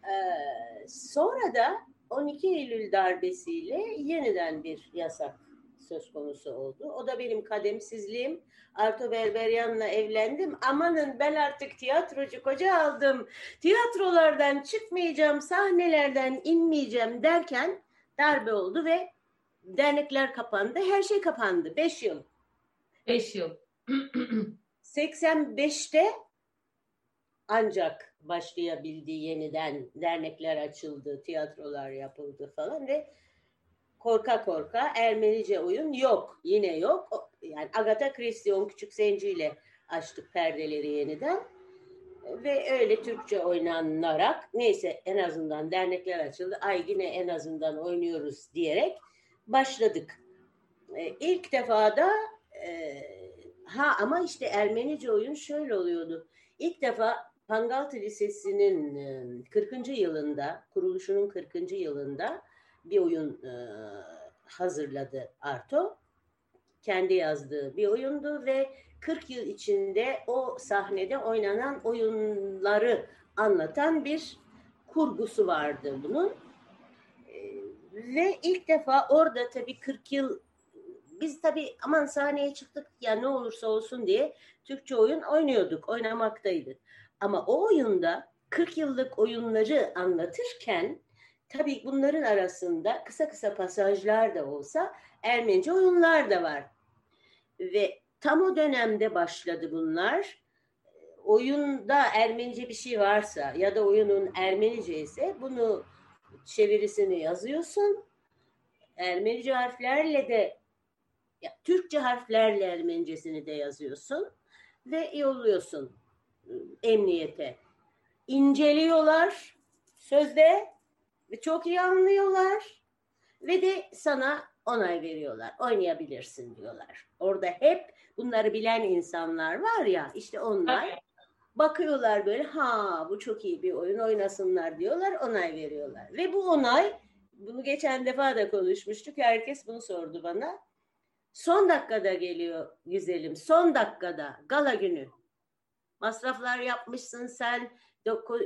Ee, sonra da 12 Eylül darbesiyle yeniden bir yasak söz konusu oldu. O da benim kademsizliğim. Arto Berberyan'la evlendim. Amanın ben artık tiyatrocu koca aldım. Tiyatrolardan çıkmayacağım, sahnelerden inmeyeceğim derken darbe oldu ve dernekler kapandı. Her şey kapandı. Beş yıl. Beş yıl. 85'te ancak başlayabildi yeniden dernekler açıldı, tiyatrolar yapıldı falan ve korka korka Ermenice oyun yok. Yine yok. Yani Agatha Christie on küçük zenciyle açtık perdeleri yeniden. Ve öyle Türkçe oynanarak neyse en azından dernekler açıldı. Ay yine en azından oynuyoruz diyerek başladık. E, ilk defa da e, ha ama işte Ermenice oyun şöyle oluyordu. İlk defa Pangaltı Lisesi'nin e, 40. yılında, kuruluşunun 40. yılında bir oyun e, hazırladı Arto. Kendi yazdığı bir oyundu ve 40 yıl içinde o sahnede oynanan oyunları anlatan bir kurgusu vardı bunun. E, ve ilk defa orada tabii 40 yıl biz tabii aman sahneye çıktık ya ne olursa olsun diye Türkçe oyun oynuyorduk, oynamaktaydık. Ama o oyunda 40 yıllık oyunları anlatırken tabii bunların arasında kısa kısa pasajlar da olsa Ermenice oyunlar da var. Ve tam o dönemde başladı bunlar. Oyunda Ermenice bir şey varsa ya da oyunun Ermenice ise bunu çevirisini yazıyorsun. Ermenice harflerle de Ya, Türkçe harflerle Ermenicesini de yazıyorsun ve yolluyorsun emniyete. İnceliyorlar sözde ve çok iyi anlıyorlar ve de sana onay veriyorlar. Oynayabilirsin diyorlar. Orada hep bunları bilen insanlar var ya işte onlar Evet. bakıyorlar böyle ha bu çok iyi bir oyun oynasınlar diyorlar onay veriyorlar. Ve bu onay bunu geçen defa da konuşmuştuk herkes bunu sordu bana. Son dakikada geliyor güzelim son dakikada gala günü. Masraflar yapmışsın sen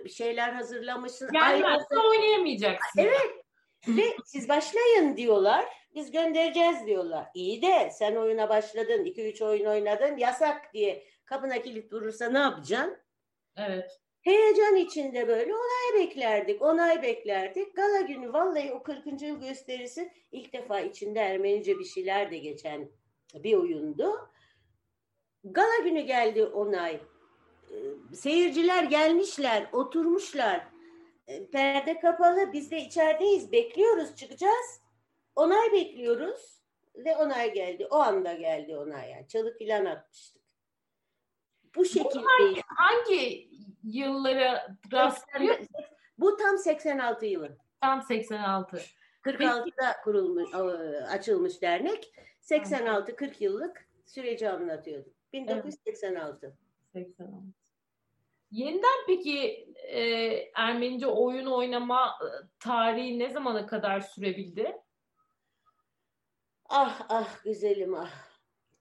şeyler hazırlamışsın. Gelmezse oynayamayacaksın. Evet. Ve siz başlayın diyorlar. Biz göndereceğiz diyorlar. İyi de sen oyuna başladın. 2-3 oyun oynadın. Yasak diye kapına kilit vurursa ne yapacaksın? Evet. Heyecan içinde böyle onay beklerdik. Onay beklerdik. Gala günü vallahi o 40. yıl gösterisi ilk defa içinde Ermenice bir şeyler de geçen bir oyundu. Gala günü geldi onay. Ee, Seyirciler gelmişler, oturmuşlar. Ee, Perde kapalı, biz de içerideyiz. Bekliyoruz, çıkacağız. Onay bekliyoruz ve onay geldi. O anda geldi onay yani. Çalık filan atmıştık. Bu şekilde. Hangi yıllara rastlıyor? Bu tam 86 yılı. Tam 86. 46'da kurulmuş, açılmış dernek. 86-40 yıllık süreci anlatıyordu. 1986. 86. Yeniden peki e, Ermenice oyun oynama e, tarihi ne zamana kadar sürebildi? Ah ah güzelim ah.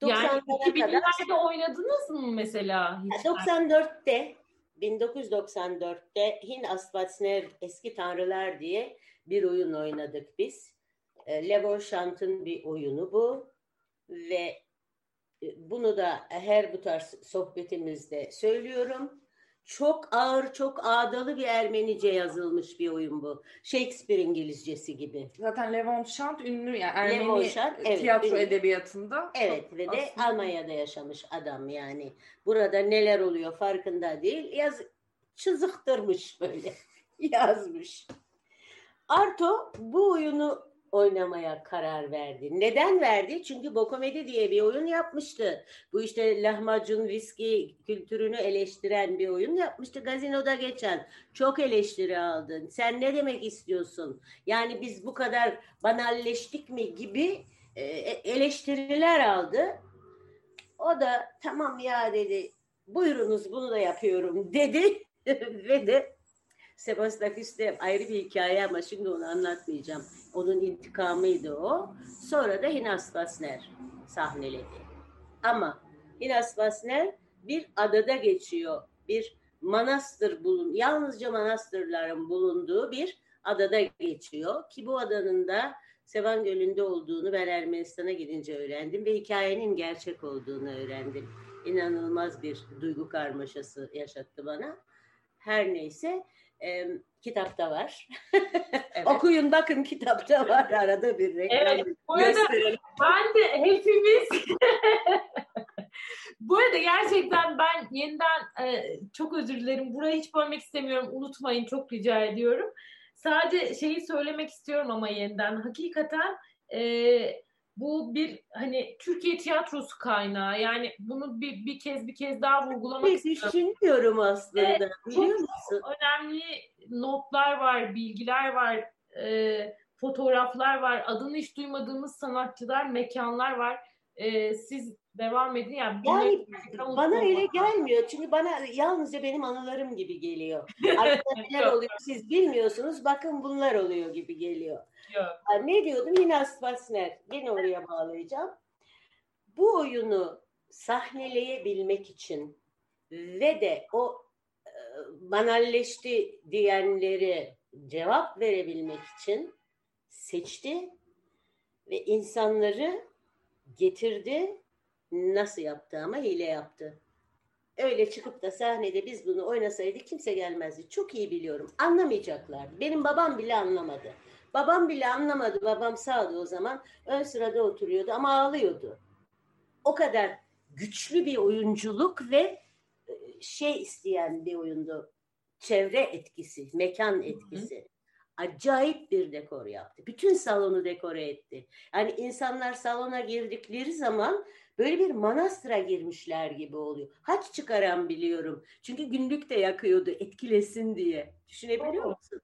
Yani 90'lara kadar 2000'lerde oynadınız mı mesela hiç? 94'te 1994'te Hin Aspatsner Eski Tanrılar diye bir oyun oynadık biz. E, Levon Şant'ın bir oyunu bu ve e, bunu da her bu tarz sohbetimizde söylüyorum. Çok ağır, çok ağdalı bir Ermenice yazılmış bir oyun bu. Shakespeare İngilizcesi gibi. Zaten Levon Şant ünlü yani Ermeni Levon Şant, evet, tiyatro ünlü. edebiyatında. Evet ve de Aslında- Almanya'da yaşamış adam yani. Burada neler oluyor farkında değil. Yaz çızıktırmış böyle. Yazmış. Arto bu oyunu oynamaya karar verdi. Neden verdi? Çünkü Bokomedi diye bir oyun yapmıştı. Bu işte lahmacun, viski kültürünü eleştiren bir oyun yapmıştı. Gazinoda geçen. Çok eleştiri aldın. Sen ne demek istiyorsun? Yani biz bu kadar banalleştik mi gibi e, eleştiriler aldı. O da tamam ya dedi. Buyurunuz bunu da yapıyorum dedi. Ve de Sebastakis'te ayrı bir hikaye ama şimdi onu anlatmayacağım. Onun intikamıydı o. Sonra da Hinas Basner sahneledi. Ama Hinas Basner bir adada geçiyor. Bir manastır bulun, yalnızca manastırların bulunduğu bir adada geçiyor. Ki bu adanın da Sevan Gölü'nde olduğunu ben Ermenistan'a gidince öğrendim ve hikayenin gerçek olduğunu öğrendim. İnanılmaz bir duygu karmaşası yaşattı bana. Her neyse kitapta var. Evet. Okuyun bakın kitapta var arada bir reklam. Evet, bu arada gösterelim. ben de hepimiz Bu arada gerçekten ben yeniden e, çok özür dilerim. Burayı hiç bölmek istemiyorum. Unutmayın çok rica ediyorum. Sadece şeyi söylemek istiyorum ama yeniden. Hakikaten e, bu bir hani Türkiye tiyatrosu kaynağı. Yani bunu bir, bir kez bir kez daha vurgulamak Bir istiyorum. düşünüyorum aslında. Evet, biliyor çok- musun? önemli notlar var, bilgiler var, e, fotoğraflar var, adını hiç duymadığımız sanatçılar, mekanlar var. E, siz devam edin. Yani, Yani bana öyle gelmiyor. Çünkü bana yalnızca benim anılarım gibi geliyor. Arkada neler Yok. oluyor siz bilmiyorsunuz. Bakın bunlar oluyor gibi geliyor. Yok. Ne diyordum? Yine Asparsner. Yine oraya bağlayacağım. Bu oyunu sahneleyebilmek için ve de o e, banalleşti diyenleri cevap verebilmek için seçti ve insanları getirdi. Nasıl yaptı ama hile yaptı. Öyle çıkıp da sahnede biz bunu oynasaydık kimse gelmezdi. Çok iyi biliyorum. Anlamayacaklardı. Benim babam bile anlamadı. Babam bile anlamadı. Babam sağdı o zaman. Ön sırada oturuyordu ama ağlıyordu. O kadar güçlü bir oyunculuk ve e, şey isteyen bir oyundu. Çevre etkisi, mekan etkisi. acayip bir dekor yaptı. Bütün salonu dekore etti. Yani insanlar salona girdikleri zaman böyle bir manastıra girmişler gibi oluyor. Haç çıkaran biliyorum. Çünkü günlük de yakıyordu etkilesin diye. Düşünebiliyor musun?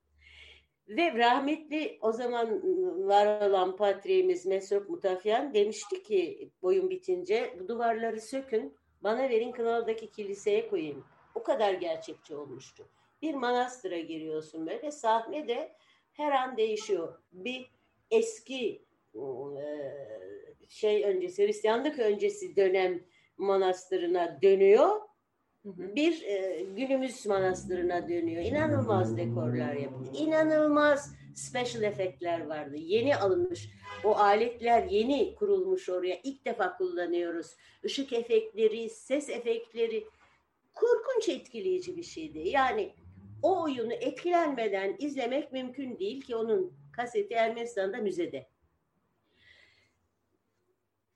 Ve rahmetli o zaman var olan patriğimiz Mesrop Mutafyan demişti ki boyun bitince bu duvarları sökün bana verin Kınalı'daki kiliseye koyayım. O kadar gerçekçi olmuştu. Bir manastıra giriyorsun böyle sahne de her an değişiyor. Bir eski şey öncesi Hristiyanlık öncesi dönem manastırına dönüyor bir e, günümüz manastırına dönüyor. İnanılmaz dekorlar yapıyor. İnanılmaz special efektler vardı. Yeni alınmış. O aletler yeni kurulmuş oraya. İlk defa kullanıyoruz. Işık efektleri, ses efektleri. Korkunç etkileyici bir şeydi. Yani o oyunu etkilenmeden izlemek mümkün değil ki onun kaseti Ermenistan'da müzede.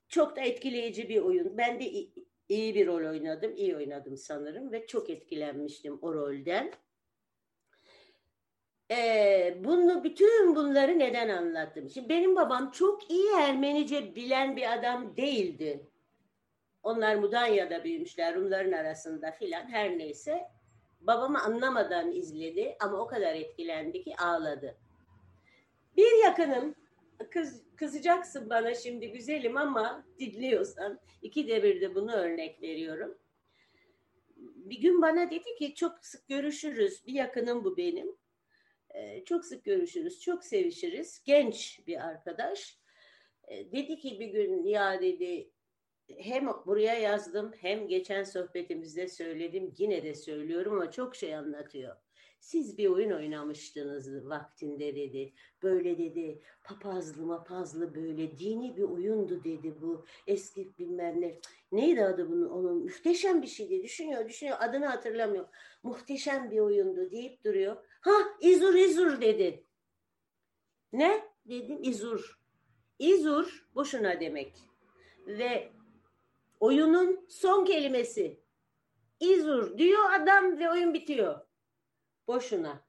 Çok da etkileyici bir oyun. Ben de iyi bir rol oynadım. iyi oynadım sanırım ve çok etkilenmiştim o rolden. Ee, bunu bütün bunları neden anlattım? Şimdi benim babam çok iyi Ermenice bilen bir adam değildi. Onlar Mudanya'da büyümüşler, Rumların arasında filan her neyse. Babamı anlamadan izledi ama o kadar etkilendi ki ağladı. Bir yakınım kız, kızacaksın bana şimdi güzelim ama dinliyorsan iki de bunu örnek veriyorum. Bir gün bana dedi ki çok sık görüşürüz. Bir yakınım bu benim. Ee, çok sık görüşürüz, çok sevişiriz. Genç bir arkadaş. Ee, dedi ki bir gün ya dedi hem buraya yazdım hem geçen sohbetimizde söyledim yine de söylüyorum ama çok şey anlatıyor. Siz bir oyun oynamıştınız vaktinde dedi. Böyle dedi papazlı mapazlı böyle dini bir oyundu dedi bu eski bilmem ne. Neydi adı bunun onun muhteşem bir şeydi düşünüyor düşünüyor adını hatırlamıyor. Muhteşem bir oyundu deyip duruyor. Ha İzur İzur dedi. Ne dedim İzur. İzur boşuna demek. Ve oyunun son kelimesi İzur diyor adam ve oyun bitiyor boşuna.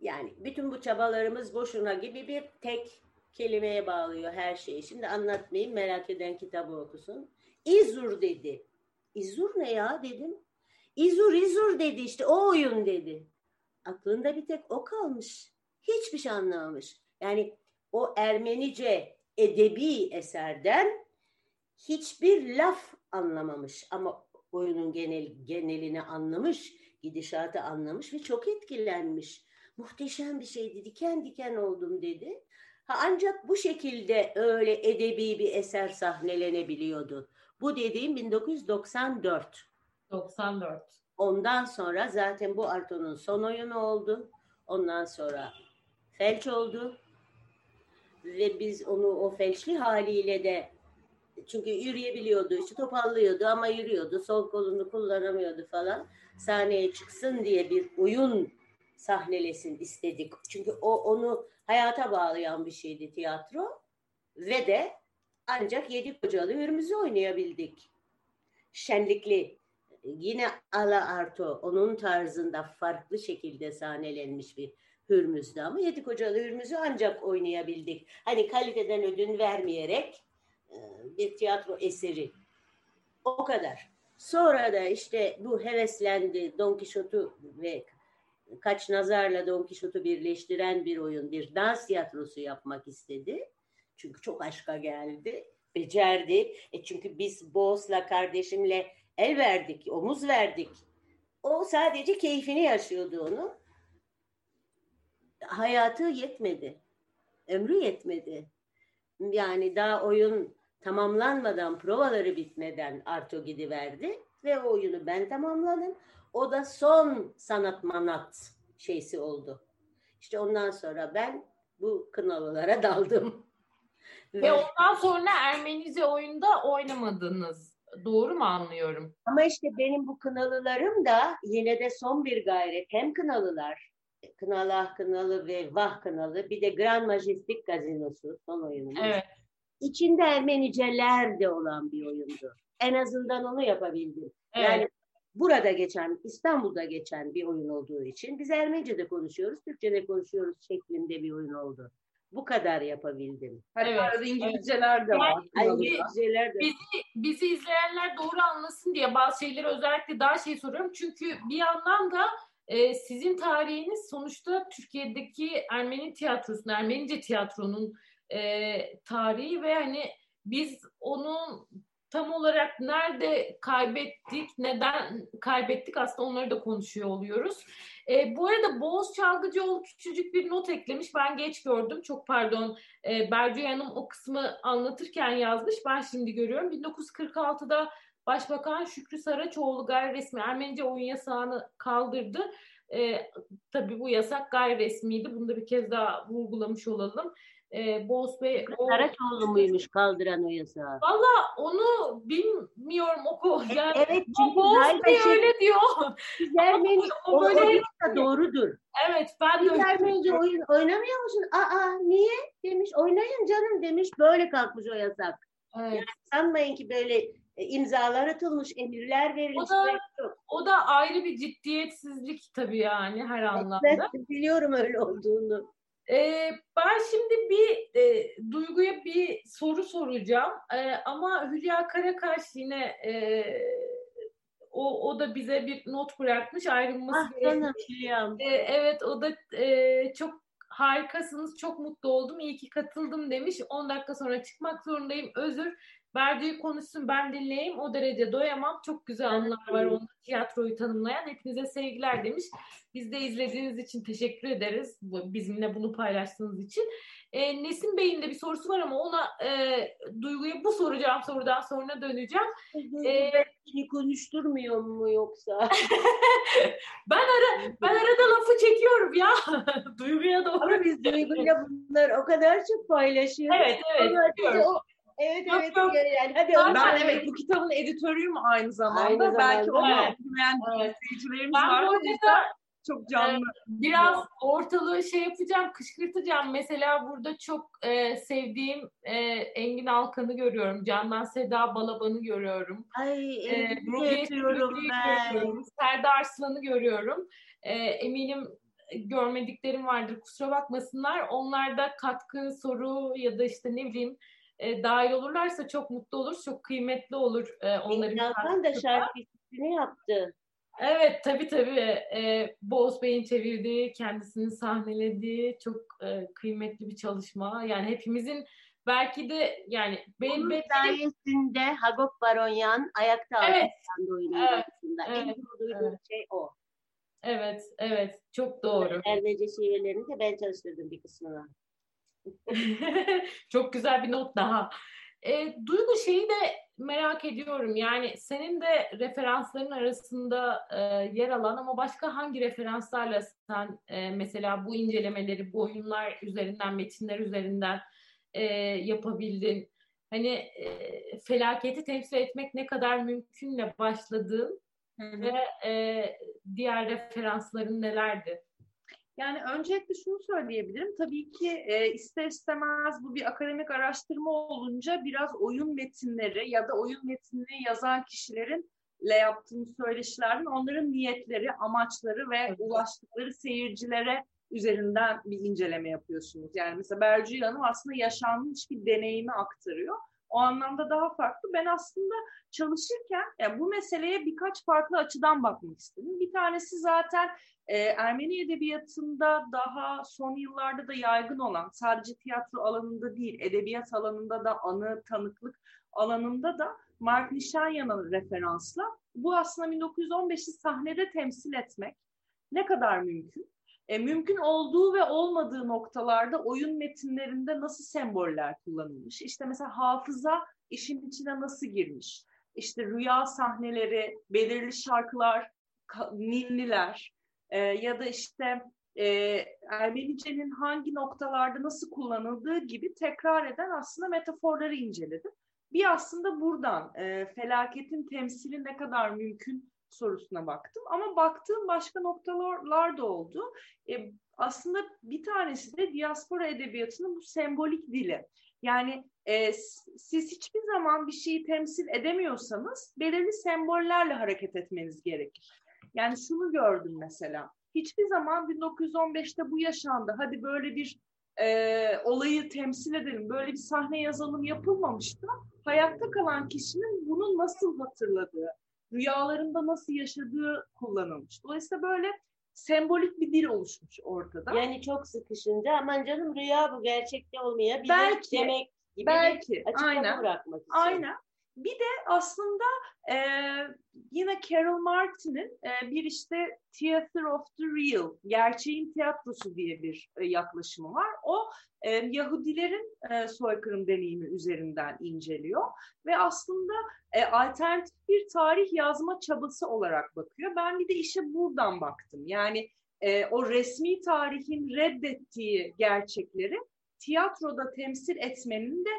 Yani bütün bu çabalarımız boşuna gibi bir tek kelimeye bağlıyor her şeyi. Şimdi anlatmayayım merak eden kitabı okusun. İzur dedi. İzur ne ya dedim. İzur İzur dedi işte o oyun dedi. Aklında bir tek o kalmış. Hiçbir şey anlamamış. Yani o Ermenice edebi eserden hiçbir laf anlamamış ama oyunun genel genelini anlamış gidişatı anlamış ve çok etkilenmiş. Muhteşem bir şeydi, diken diken oldum dedi. Ha, ancak bu şekilde öyle edebi bir eser sahnelenebiliyordu. Bu dediğim 1994. 94. Ondan sonra zaten bu Arto'nun son oyunu oldu. Ondan sonra felç oldu. Ve biz onu o felçli haliyle de çünkü yürüyebiliyordu, işte topallıyordu ama yürüyordu. Sol kolunu kullanamıyordu falan sahneye çıksın diye bir oyun sahnelesin istedik. Çünkü o onu hayata bağlayan bir şeydi tiyatro ve de ancak Yedi Kocalı Hürmüz'ü oynayabildik. Şenlikli yine ala arto onun tarzında farklı şekilde sahnelenmiş bir Hürmüz'dü ama Yedi Kocalı Hürmüz'ü ancak oynayabildik. Hani kaliteden ödün vermeyerek bir tiyatro eseri. O kadar. Sonra da işte bu heveslendi Don Quixote'u ve kaç nazarla Don Quixote'u birleştiren bir oyun, bir dans tiyatrosu yapmak istedi. Çünkü çok aşka geldi, becerdi. E çünkü biz Boğaz'la kardeşimle el verdik, omuz verdik. O sadece keyfini yaşıyordu onu. Hayatı yetmedi. Ömrü yetmedi. Yani daha oyun tamamlanmadan, provaları bitmeden Arto gidiverdi ve o oyunu ben tamamladım. O da son sanat manat şeysi oldu. İşte ondan sonra ben bu kınalılara daldım. Ve, ve ondan sonra Ermenice oyunda oynamadınız. Doğru mu anlıyorum? Ama işte benim bu kınalılarım da yine de son bir gayret. Hem kınalılar, Kınalah Kınalı ve Vah Kınalı bir de Grand Majestic Gazinosu son oyunumuz. Evet. İçinde Ermeniceler de olan bir oyundu. En azından onu yapabildim. Evet. Yani burada geçen, İstanbul'da geçen bir oyun olduğu için biz Ermenice'de konuşuyoruz, Türkçe'de konuşuyoruz şeklinde bir oyun oldu. Bu kadar yapabildim. Hatta Evet, arada İngilizceler de var. Bizi- İngilizceler de bizi, bizi izleyenler doğru anlasın diye bazı şeyleri özellikle daha şey soruyorum. Çünkü bir yandan da e, sizin tarihiniz sonuçta Türkiye'deki Ermeni tiyatrosunun, Ermenice tiyatronun e, tarihi ve hani biz onun tam olarak nerede kaybettik, neden kaybettik aslında onları da konuşuyor oluyoruz. E, bu arada Boğaz Çalgıcıoğlu küçücük bir not eklemiş. Ben geç gördüm. Çok pardon. E, Bercü Hanım o kısmı anlatırken yazmış. Ben şimdi görüyorum. 1946'da Başbakan Şükrü Saraçoğlu gayri resmi Ermenice oyun yasağını kaldırdı. E, tabii bu yasak gayri resmiydi. Bunu da bir kez daha vurgulamış olalım. E, Boğaz Bey o... Saraçoğlu muymuş kaldıran o yasağı? Valla onu bilmiyorum o yani Evet o çünkü galiba Bey şey, öyle diyor. biz Ermeni, o o, böyle- o yasa doğrudur. evet ben de Ermenice oyun oynamıyor musun? Aa niye? Demiş oynayın canım demiş. Böyle kalkmış o yasak. Evet. Sanmayın ki böyle e, imzalar atılmış, emirler verilmiş. O da-. O da ayrı bir ciddiyetsizlik tabii yani her anlamda. Ben biliyorum öyle olduğunu. Ee, ben şimdi bir e, Duygu'ya bir soru soracağım. E, ama Hülya Karakaş yine e, o, o da bize bir not bırakmış ayrılması Ah gerekiyor. canım Hülya'm. E, evet o da e, çok harikasınız, çok mutlu oldum, iyi ki katıldım demiş. 10 dakika sonra çıkmak zorundayım, özür. Verdiği konuşsun ben dinleyeyim, o derece doyamam. Çok güzel anılar var onda tiyatroyu tanımlayan. Hepinize sevgiler demiş. Biz de izlediğiniz için teşekkür ederiz. Bizimle bunu paylaştığınız için. E, Nesin Bey'in de bir sorusu var ama ona e, Duygu'ya bu soracağım sorudan sonra döneceğim. Ee, Beni konuşturmuyor mu yoksa? ben ara ben arada lafı çekiyorum ya. Duygu'ya doğru. Ama biz Duygu'yla bunlar o kadar çok paylaşıyoruz. Evet evet. O- Evet evet yok. yani hadi Ben- Ben söyle. evet bu kitabın editörüyüm aynı zamanda. Aynı Belki zamanda. onu Evet. okumayan Evet. izleyicilerimiz Ben var. bu arada yüzden çok canlı. biraz ortalığı şey yapacağım, kışkırtacağım. Mesela burada çok e, sevdiğim e, Engin Alkan'ı görüyorum. Candan Seda Balaban'ı görüyorum. Ay E, ben. görüyorum. Serdar Arslan'ı görüyorum. E, eminim görmediklerim vardır. Kusura bakmasınlar. Onlar da katkı, soru ya da işte ne bileyim e, dahil olurlarsa çok mutlu olur. Çok kıymetli olur e, onların Alkan da şarkısını yaptı. Evet tabii tabii. Ee, Boğaz Bey'in çevirdiği, kendisini sahnelediği çok e, kıymetli bir çalışma. Yani hepimizin belki de yani benim, Onun sayesinde Hagop Baronyan ayakta Evet. oyunun Evet. başında. Evet. En çok duyduğum Evet. şey o. evet evet çok doğru. Ermenice şiirlerini de ben çalıştırdım bir kısmını. çok güzel bir not daha. E, Duygu şeyi de merak ediyorum. Yani senin de referansların arasında e, yer alan ama başka hangi referanslarla sen e, mesela bu incelemeleri, bu oyunlar üzerinden, metinler üzerinden e, yapabildin? Hani e, felaketi temsil etmek ne kadar mümkünle başladığın ve e, diğer referansların nelerdi? Yani öncelikle şunu söyleyebilirim. Tabii ki e, ister istemez bu bir akademik araştırma olunca biraz oyun metinleri ya da oyun metnini yazan kişilerinle yaptığımız söyleşilerden onların niyetleri, amaçları ve Evet. ulaştıkları seyircilere üzerinden bir inceleme yapıyorsunuz. Yani mesela Bercü Hanım aslında yaşanmış bir deneyimi aktarıyor. O anlamda daha farklı. Ben aslında çalışırken yani bu meseleye birkaç farklı açıdan bakmak istedim. Bir tanesi zaten e, Ermeni edebiyatında daha son yıllarda da yaygın olan sadece tiyatro alanında değil, edebiyat alanında da anı, tanıklık alanında da Mark Nişanyan'ın referansla bu aslında 1915'i sahnede temsil etmek ne kadar mümkün? E, mümkün olduğu ve olmadığı noktalarda oyun metinlerinde nasıl semboller kullanılmış? İşte mesela hafıza işin içine nasıl girmiş? İşte rüya sahneleri, belirli şarkılar, ninniler, ee, ya da işte e, Ermenice'nin hangi noktalarda nasıl kullanıldığı gibi tekrar eden aslında metaforları inceledim. Bir aslında buradan e, felaketin temsili ne kadar mümkün sorusuna baktım. Ama baktığım başka noktalar da oldu. E, aslında bir tanesi de diaspora edebiyatının bu sembolik dili. Yani e, siz hiçbir zaman bir şeyi temsil edemiyorsanız belirli sembollerle hareket etmeniz gerekir. Yani şunu gördüm mesela. Hiçbir zaman 1915'te bu yaşandı. Hadi böyle bir e, olayı temsil edelim, böyle bir sahne yazalım yapılmamıştı. Hayatta kalan kişinin bunu nasıl hatırladığı, rüyalarında nasıl yaşadığı kullanılmış. Dolayısıyla böyle sembolik bir dil oluşmuş ortada. Yani çok sıkışınca aman canım rüya bu gerçekte olmayabilir belki, demek gibi belki, bir açıklama aynen, bırakmak için. Aynen. Bir de aslında e, yine Carol Martin'in e, bir işte Theater of the Real, gerçeğin tiyatrosu diye bir e, yaklaşımı var. O e, Yahudilerin e, soykırım deneyimi üzerinden inceliyor ve aslında e, alternatif bir tarih yazma çabası olarak bakıyor. Ben bir de işe buradan baktım. Yani e, o resmi tarihin reddettiği gerçekleri tiyatroda temsil etmenin de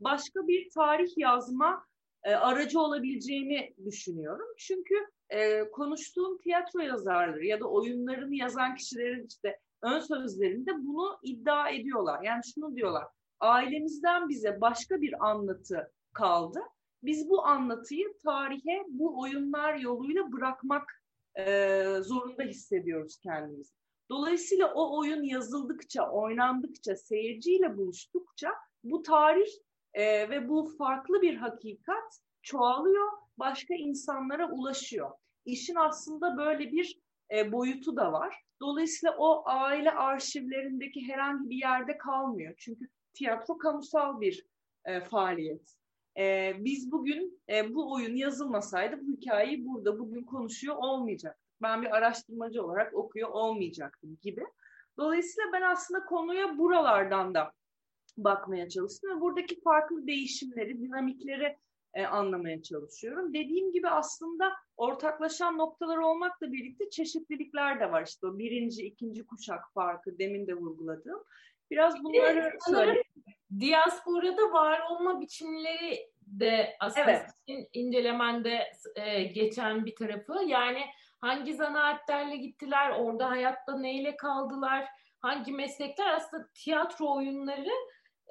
başka bir tarih yazma e, aracı olabileceğini düşünüyorum. Çünkü e, konuştuğum tiyatro yazarları ya da oyunlarını yazan kişilerin işte ön sözlerinde bunu iddia ediyorlar. Yani şunu diyorlar, ailemizden bize başka bir anlatı kaldı. Biz bu anlatıyı tarihe bu oyunlar yoluyla bırakmak e, zorunda hissediyoruz kendimizi. Dolayısıyla o oyun yazıldıkça, oynandıkça, seyirciyle buluştukça bu tarih e, ve bu farklı bir hakikat çoğalıyor, başka insanlara ulaşıyor. İşin aslında böyle bir e, boyutu da var. Dolayısıyla o aile arşivlerindeki herhangi bir yerde kalmıyor. Çünkü tiyatro kamusal bir e, faaliyet. E, biz bugün e, bu oyun yazılmasaydı bu hikayeyi burada bugün konuşuyor olmayacak. Ben bir araştırmacı olarak okuyor olmayacaktım gibi. Dolayısıyla ben aslında konuya buralardan da bakmaya çalıştım ve buradaki farklı değişimleri, dinamikleri e, anlamaya çalışıyorum. Dediğim gibi aslında ortaklaşan noktalar olmakla birlikte çeşitlilikler de var. İşte o birinci, ikinci kuşak farkı demin de vurguladığım. Biraz bunları evet, söyleyeyim. Diasporada var olma biçimleri de aslında evet. senin incelemende e, geçen bir tarafı. Yani hangi zanaatlerle gittiler, orada hayatta neyle kaldılar, hangi meslekler aslında tiyatro oyunları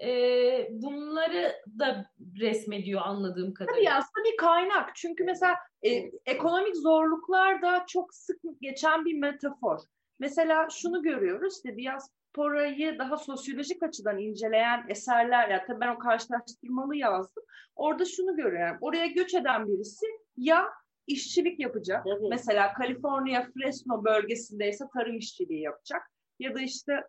e, bunları da resmediyor anladığım kadarıyla. Tabii aslında bir kaynak. Çünkü mesela e, ekonomik zorluklar da çok sık geçen bir metafor. Mesela şunu görüyoruz işte diasporayı daha sosyolojik açıdan inceleyen eserler ya tabii ben o karşılaştırmalı yazdım. Orada şunu görüyorum. Oraya göç eden birisi ya işçilik yapacak. Tabii. Mesela Kaliforniya Fresno bölgesindeyse tarım işçiliği yapacak. Ya da işte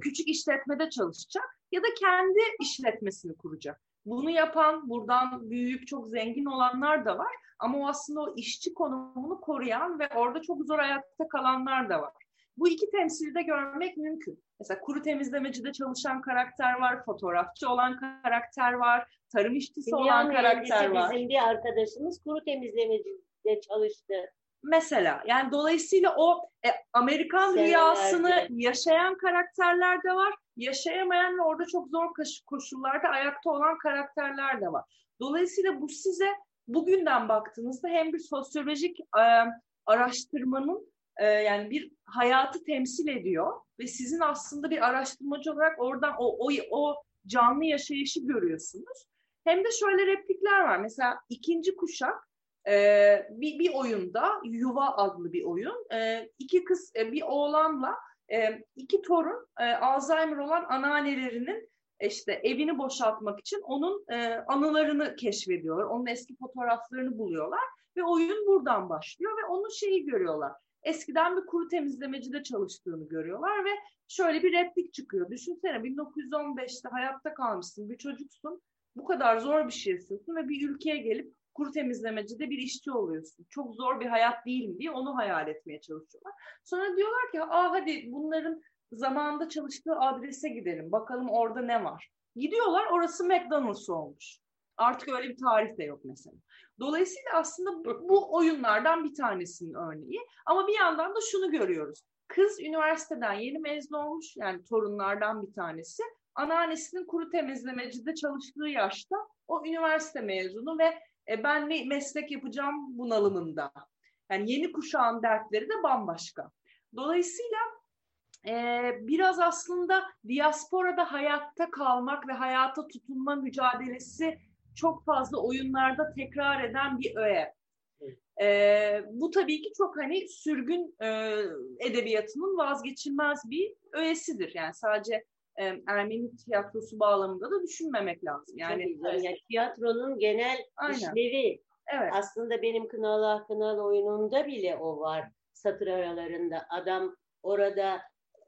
küçük işletmede çalışacak ya da kendi işletmesini kuracak. Bunu yapan buradan büyüyüp çok zengin olanlar da var ama o aslında o işçi konumunu koruyan ve orada çok zor ayakta kalanlar da var. Bu iki temsili de görmek mümkün. Mesela kuru temizlemecide çalışan karakter var, fotoğrafçı olan karakter var, tarım işçisi Dünya olan karakter var. Bizim bir arkadaşımız kuru temizlemecide çalıştı. Mesela yani dolayısıyla o e, Amerikan Senelerde. rüyasını yaşayan karakterler de var. Yaşayamayan ve orada çok zor koşullarda ayakta olan karakterler de var. Dolayısıyla bu size bugünden baktığınızda hem bir sosyolojik e, araştırmanın e, yani bir hayatı temsil ediyor ve sizin aslında bir araştırmacı olarak oradan o, o, o canlı yaşayışı görüyorsunuz. Hem de şöyle replikler var. Mesela ikinci kuşak e, bir, bir oyunda Yuva adlı bir oyun. E, iki kız, e, bir oğlanla e, iki torun e, Alzheimer olan anneannelerinin işte evini boşaltmak için onun e, anılarını keşfediyorlar. Onun eski fotoğraflarını buluyorlar ve oyun buradan başlıyor ve onun şeyi görüyorlar. Eskiden bir kuru temizlemecide çalıştığını görüyorlar ve şöyle bir replik çıkıyor. Düşünsene 1915'te hayatta kalmışsın, bir çocuksun, bu kadar zor bir şey yapıyorsun ve bir ülkeye gelip kuru temizlemecide bir işçi oluyorsun. Çok zor bir hayat değil mi diye onu hayal etmeye çalışıyorlar. Sonra diyorlar ki aa hadi bunların zamanında çalıştığı adrese gidelim. Bakalım orada ne var. Gidiyorlar orası McDonald's olmuş. Artık öyle bir tarih de yok mesela. Dolayısıyla aslında bu, bu oyunlardan bir tanesinin örneği. Ama bir yandan da şunu görüyoruz. Kız üniversiteden yeni mezun olmuş yani torunlardan bir tanesi. Anneannesinin kuru temizlemecide çalıştığı yaşta o üniversite mezunu ve e, ben ne meslek yapacağım bunalımında. Yani yeni kuşağın dertleri de bambaşka. Dolayısıyla e, biraz aslında diasporada hayatta kalmak ve hayata tutunma mücadelesi çok fazla oyunlarda tekrar eden bir öğe. E, bu tabii ki çok hani sürgün e, edebiyatının vazgeçilmez bir öğesidir. Yani sadece e, Ermeni tiyatrosu bağlamında da düşünmemek lazım. Yani, tabii, yani tiyatronun genel Aynen. işlevi evet. aslında benim Kınalı Kınal oyununda bile o var. Satır aralarında adam orada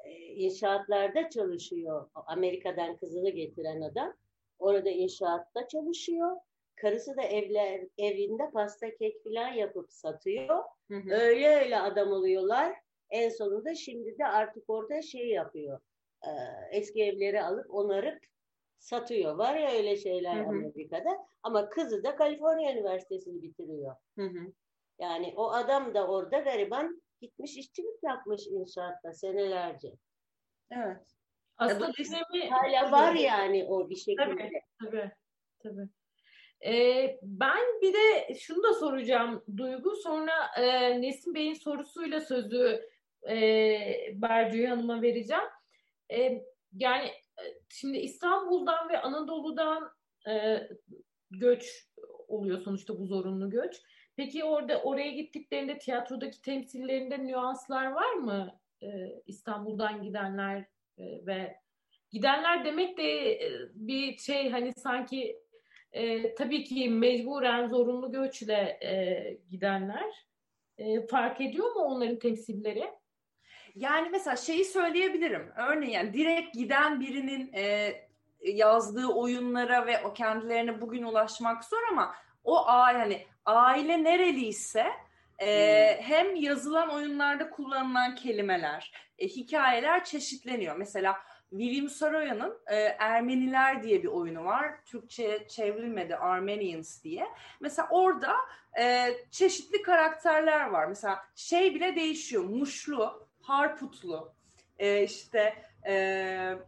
e, inşaatlarda çalışıyor. Amerika'dan kızını getiren adam orada inşaatta çalışıyor Karısı da evler, evinde pasta kek falan yapıp satıyor. Hı hı. Öyle öyle adam oluyorlar. En sonunda şimdi de artık orada şey yapıyor. E, eski evleri alıp onarıp satıyor. Var ya öyle şeyler hı hı. Amerika'da. Ama kızı da Kaliforniya Üniversitesi'ni bitiriyor. Hı hı. Yani o adam da orada gariban gitmiş işçilik yapmış inşaatta senelerce. Evet. Aslında dönemi hala var yani o bir şekilde. Tabii, tabii. tabii. Ee, ben bir de şunu da soracağım Duygu. Sonra e, Nesim Bey'in sorusuyla sözü e, Bercüye Hanım'a vereceğim. E, yani e, şimdi İstanbul'dan ve Anadolu'dan e, göç oluyor sonuçta bu zorunlu göç. Peki orada oraya gittiklerinde tiyatrodaki temsillerinde nüanslar var mı? E, İstanbul'dan gidenler e, ve gidenler demek de e, bir şey hani sanki e, tabii ki mecburen zorunlu göçle e, gidenler e, fark ediyor mu onların temsilleri? Yani mesela şeyi söyleyebilirim. Örneğin yani direkt giden birinin e, yazdığı oyunlara ve o kendilerine bugün ulaşmak zor ama o aile hani aile nereliyse e, hmm. hem yazılan oyunlarda kullanılan kelimeler, e, hikayeler çeşitleniyor. Mesela William Saroyan'ın e, Ermeniler diye bir oyunu var. Türkçe'ye çevrilmedi Armenians diye. Mesela orada e, çeşitli karakterler var. Mesela şey bile değişiyor. Muşlu, Harputlu, e, işte e,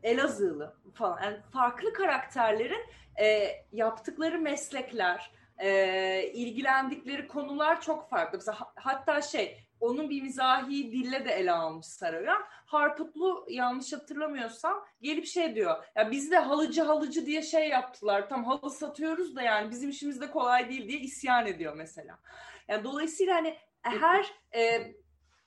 Elazığlı falan. Yani farklı karakterlerin e, yaptıkları meslekler, e, ilgilendikleri konular çok farklı. Mesela hatta şey onun bir mizahi dille de ele almış Saroyan. Harputlu yanlış hatırlamıyorsam gelip şey diyor. Ya biz de halıcı halıcı diye şey yaptılar. Tam halı satıyoruz da yani bizim işimiz de kolay değil diye isyan ediyor mesela. Yani dolayısıyla hani her e,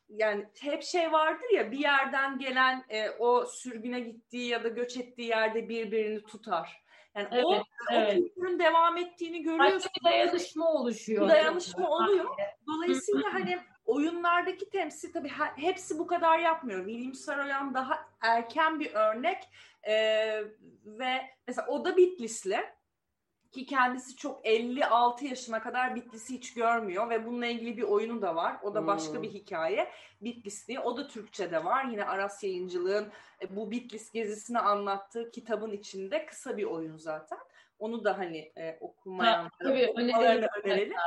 yani hep şey vardır ya bir yerden gelen e, o sürgüne gittiği ya da göç ettiği yerde birbirini tutar. Yani evet, o, evet. o kültürün devam ettiğini görüyorsun. Bir dayanışma oluşuyor. Dayanışma oluyor. Dolayısıyla hani oyunlardaki temsil tabii hepsi bu kadar yapmıyor. William Saroyan daha erken bir örnek ee, ve mesela o da Bitlisli ki kendisi çok 56 yaşına kadar Bitlis'i hiç görmüyor ve bununla ilgili bir oyunu da var. O da başka hmm. bir hikaye. Bitlisli. O da Türkçe'de var. Yine Aras Yayıncılığın e, bu Bitlis gezisini anlattığı kitabın içinde kısa bir oyun zaten. Onu da hani e, okumayanlara okumalarını önerelim.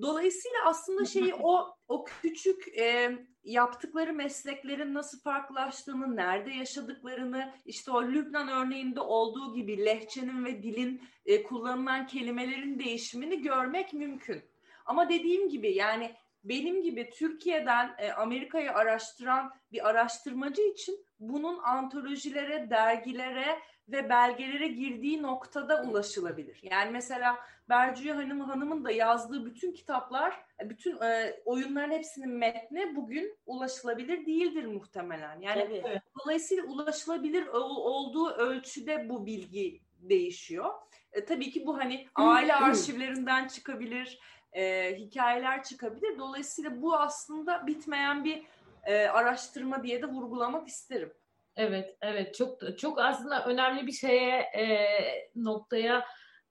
Dolayısıyla aslında şeyi o o küçük e, yaptıkları mesleklerin nasıl farklılaştığını, nerede yaşadıklarını, işte o Lübnan örneğinde olduğu gibi lehçenin ve dilin e, kullanılan kelimelerin değişimini görmek mümkün. Ama dediğim gibi yani benim gibi Türkiye'den e, Amerika'yı araştıran bir araştırmacı için bunun antolojilere, dergilere ve belgelere girdiği noktada ulaşılabilir. Yani mesela Bercüye Hanım Hanım'ın da yazdığı bütün kitaplar, bütün e, oyunların hepsinin metni bugün ulaşılabilir değildir muhtemelen. Yani Tabii. dolayısıyla ulaşılabilir olduğu ölçüde bu bilgi değişiyor. E, tabii ki bu hani aile arşivlerinden çıkabilir, e, hikayeler çıkabilir. Dolayısıyla bu aslında bitmeyen bir e, araştırma diye de vurgulamak isterim. Evet, evet çok çok aslında önemli bir şeye e, noktaya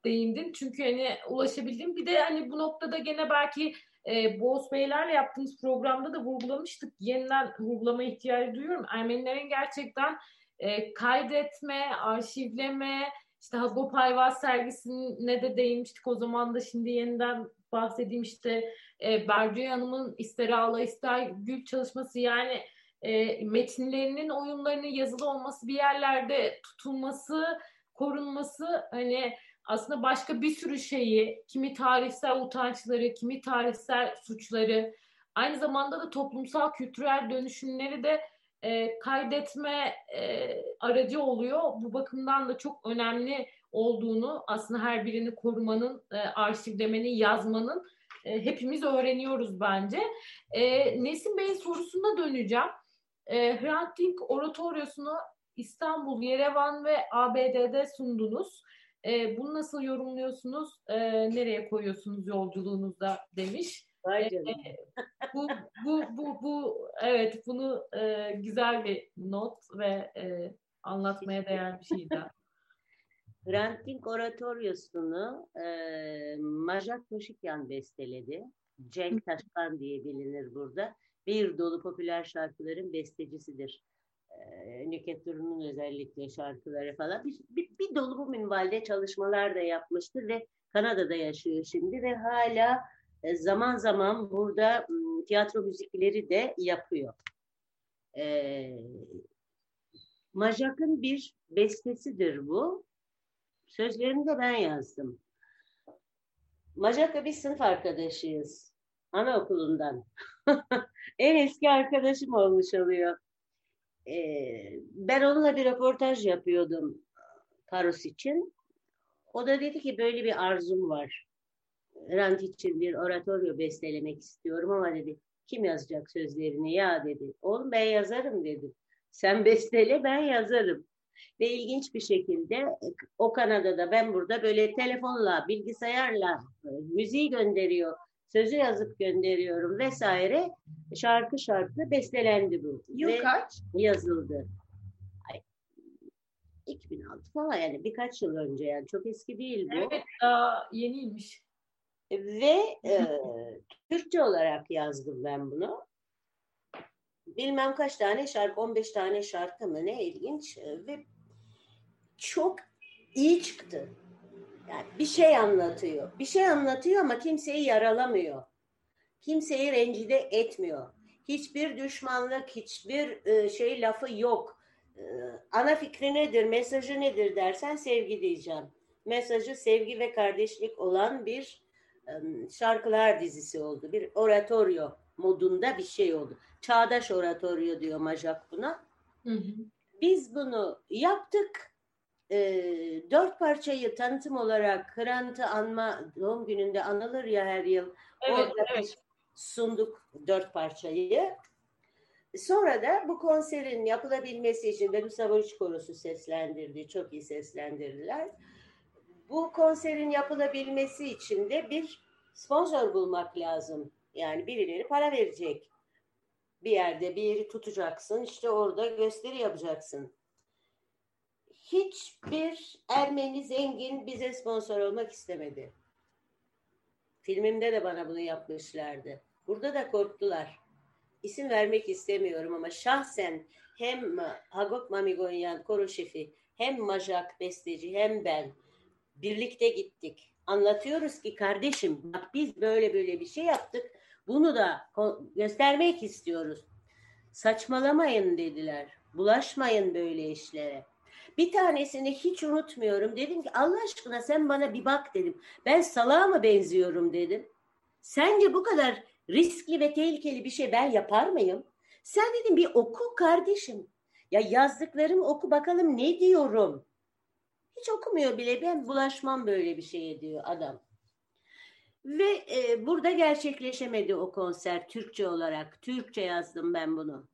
değindin. Çünkü hani ulaşabildim. Bir de hani bu noktada gene belki e, Boğaz Beylerle yaptığımız programda da vurgulamıştık. Yeniden vurgulama ihtiyacı duyuyorum. Ermenilerin gerçekten e, kaydetme, arşivleme, işte Hagop Hayvas sergisine de değinmiştik o zaman da şimdi yeniden bahsedeyim işte e, Bercüye Hanım'ın ister ağla ister gül çalışması yani e, metinlerinin oyunlarının yazılı olması bir yerlerde tutulması korunması hani aslında başka bir sürü şeyi kimi tarihsel utançları kimi tarihsel suçları aynı zamanda da toplumsal kültürel dönüşümleri de e, kaydetme e, aracı oluyor. Bu bakımdan da çok önemli olduğunu aslında her birini korumanın, e, arşivlemenin, yazmanın e, hepimiz öğreniyoruz bence. E, Nesim Bey'in sorusuna döneceğim. E, Hrant Dink oratoryosunu İstanbul, Yerevan ve ABD'de sundunuz. E, bunu nasıl yorumluyorsunuz? E, nereye koyuyorsunuz yolculuğunuzda demiş. E, bu, bu, bu, bu, evet bunu e, güzel bir not ve e, anlatmaya değer bir şey daha. Hrant Dink oratoryosunu e, Majak Toşikyan besteledi. Cenk Taşkan diye bilinir burada. Bir dolu popüler şarkıların bestecisidir. E, Nüket Duru'nun özellikle şarkıları falan. Bir, bir, bir dolu bu minvalde çalışmalar da yapmıştır ve Kanada'da yaşıyor şimdi ve hala e, zaman zaman burada m, tiyatro müzikleri de yapıyor. E, Majak'ın bir bestesidir bu. Sözlerini de ben yazdım. Majak'la biz sınıf arkadaşıyız. Anaokulundan. en eski arkadaşım olmuş oluyor. Ee, ben onunla bir röportaj yapıyordum Paros için. O da dedi ki böyle bir arzum var. Rant için bir oratoryo bestelemek istiyorum ama dedi kim yazacak sözlerini ya dedi. Oğlum ben yazarım dedi. Sen bestele ben yazarım. Ve ilginç bir şekilde o Kanada'da ben burada böyle telefonla, bilgisayarla e, müziği gönderiyor, sözü yazıp gönderiyorum vesaire. Şarkı şarkı bestelendi bu. Yıl Ve kaç? yazıldı. Ay, 2006 falan yani birkaç yıl önce yani çok eski değil bu. Evet daha yeniymiş. Ve e, Türkçe olarak yazdım ben bunu. Bilmem kaç tane şarkı, 15 tane şarkı mı ne ilginç E, ve çok iyi çıktı. Yani bir şey anlatıyor. Bir şey anlatıyor ama kimseyi yaralamıyor. Kimseyi rencide etmiyor. Hiçbir düşmanlık, hiçbir e, şey lafı yok. E, ana fikri nedir, mesajı nedir dersen sevgi diyeceğim. Mesajı sevgi ve kardeşlik olan bir e, şarkılar dizisi oldu. Bir oratoryo modunda bir şey oldu. Çağdaş oratoryo diyor Majak buna. Hı hı. Biz bunu yaptık. E, dört parçayı tanıtım olarak Hrant'ı anma doğum gününde anılır ya her yıl. Evet, Orada evet. sunduk dört parçayı. Sonra da bu konserin yapılabilmesi için Benim Savaş Korosu seslendirdi. Çok iyi seslendirdiler. Bu konserin yapılabilmesi için de bir sponsor bulmak lazım. Yani birileri para verecek. Bir yerde bir yeri tutacaksın. işte orada gösteri yapacaksın. Hiçbir Ermeni zengin bize sponsor olmak istemedi. Filmimde de bana bunu yapmışlardı. Burada da korktular. İsim vermek istemiyorum ama şahsen hem Hagop Mamigonyan koro şefi hem Majak besteci hem ben birlikte gittik. Anlatıyoruz ki kardeşim bak biz böyle böyle bir şey yaptık. Bunu da göstermek istiyoruz. Saçmalamayın dediler. Bulaşmayın böyle işlere. Bir tanesini hiç unutmuyorum. Dedim ki Allah aşkına sen bana bir bak dedim. Ben salağa mı benziyorum dedim. Sence bu kadar riskli ve tehlikeli bir şey ben yapar mıyım? Sen dedim bir oku kardeşim. Ya yazdıklarımı oku bakalım ne diyorum. Hiç okumuyor bile ben bulaşmam böyle bir şeye diyor adam. Ve e, burada gerçekleşemedi o konser Türkçe olarak. Türkçe yazdım ben bunu.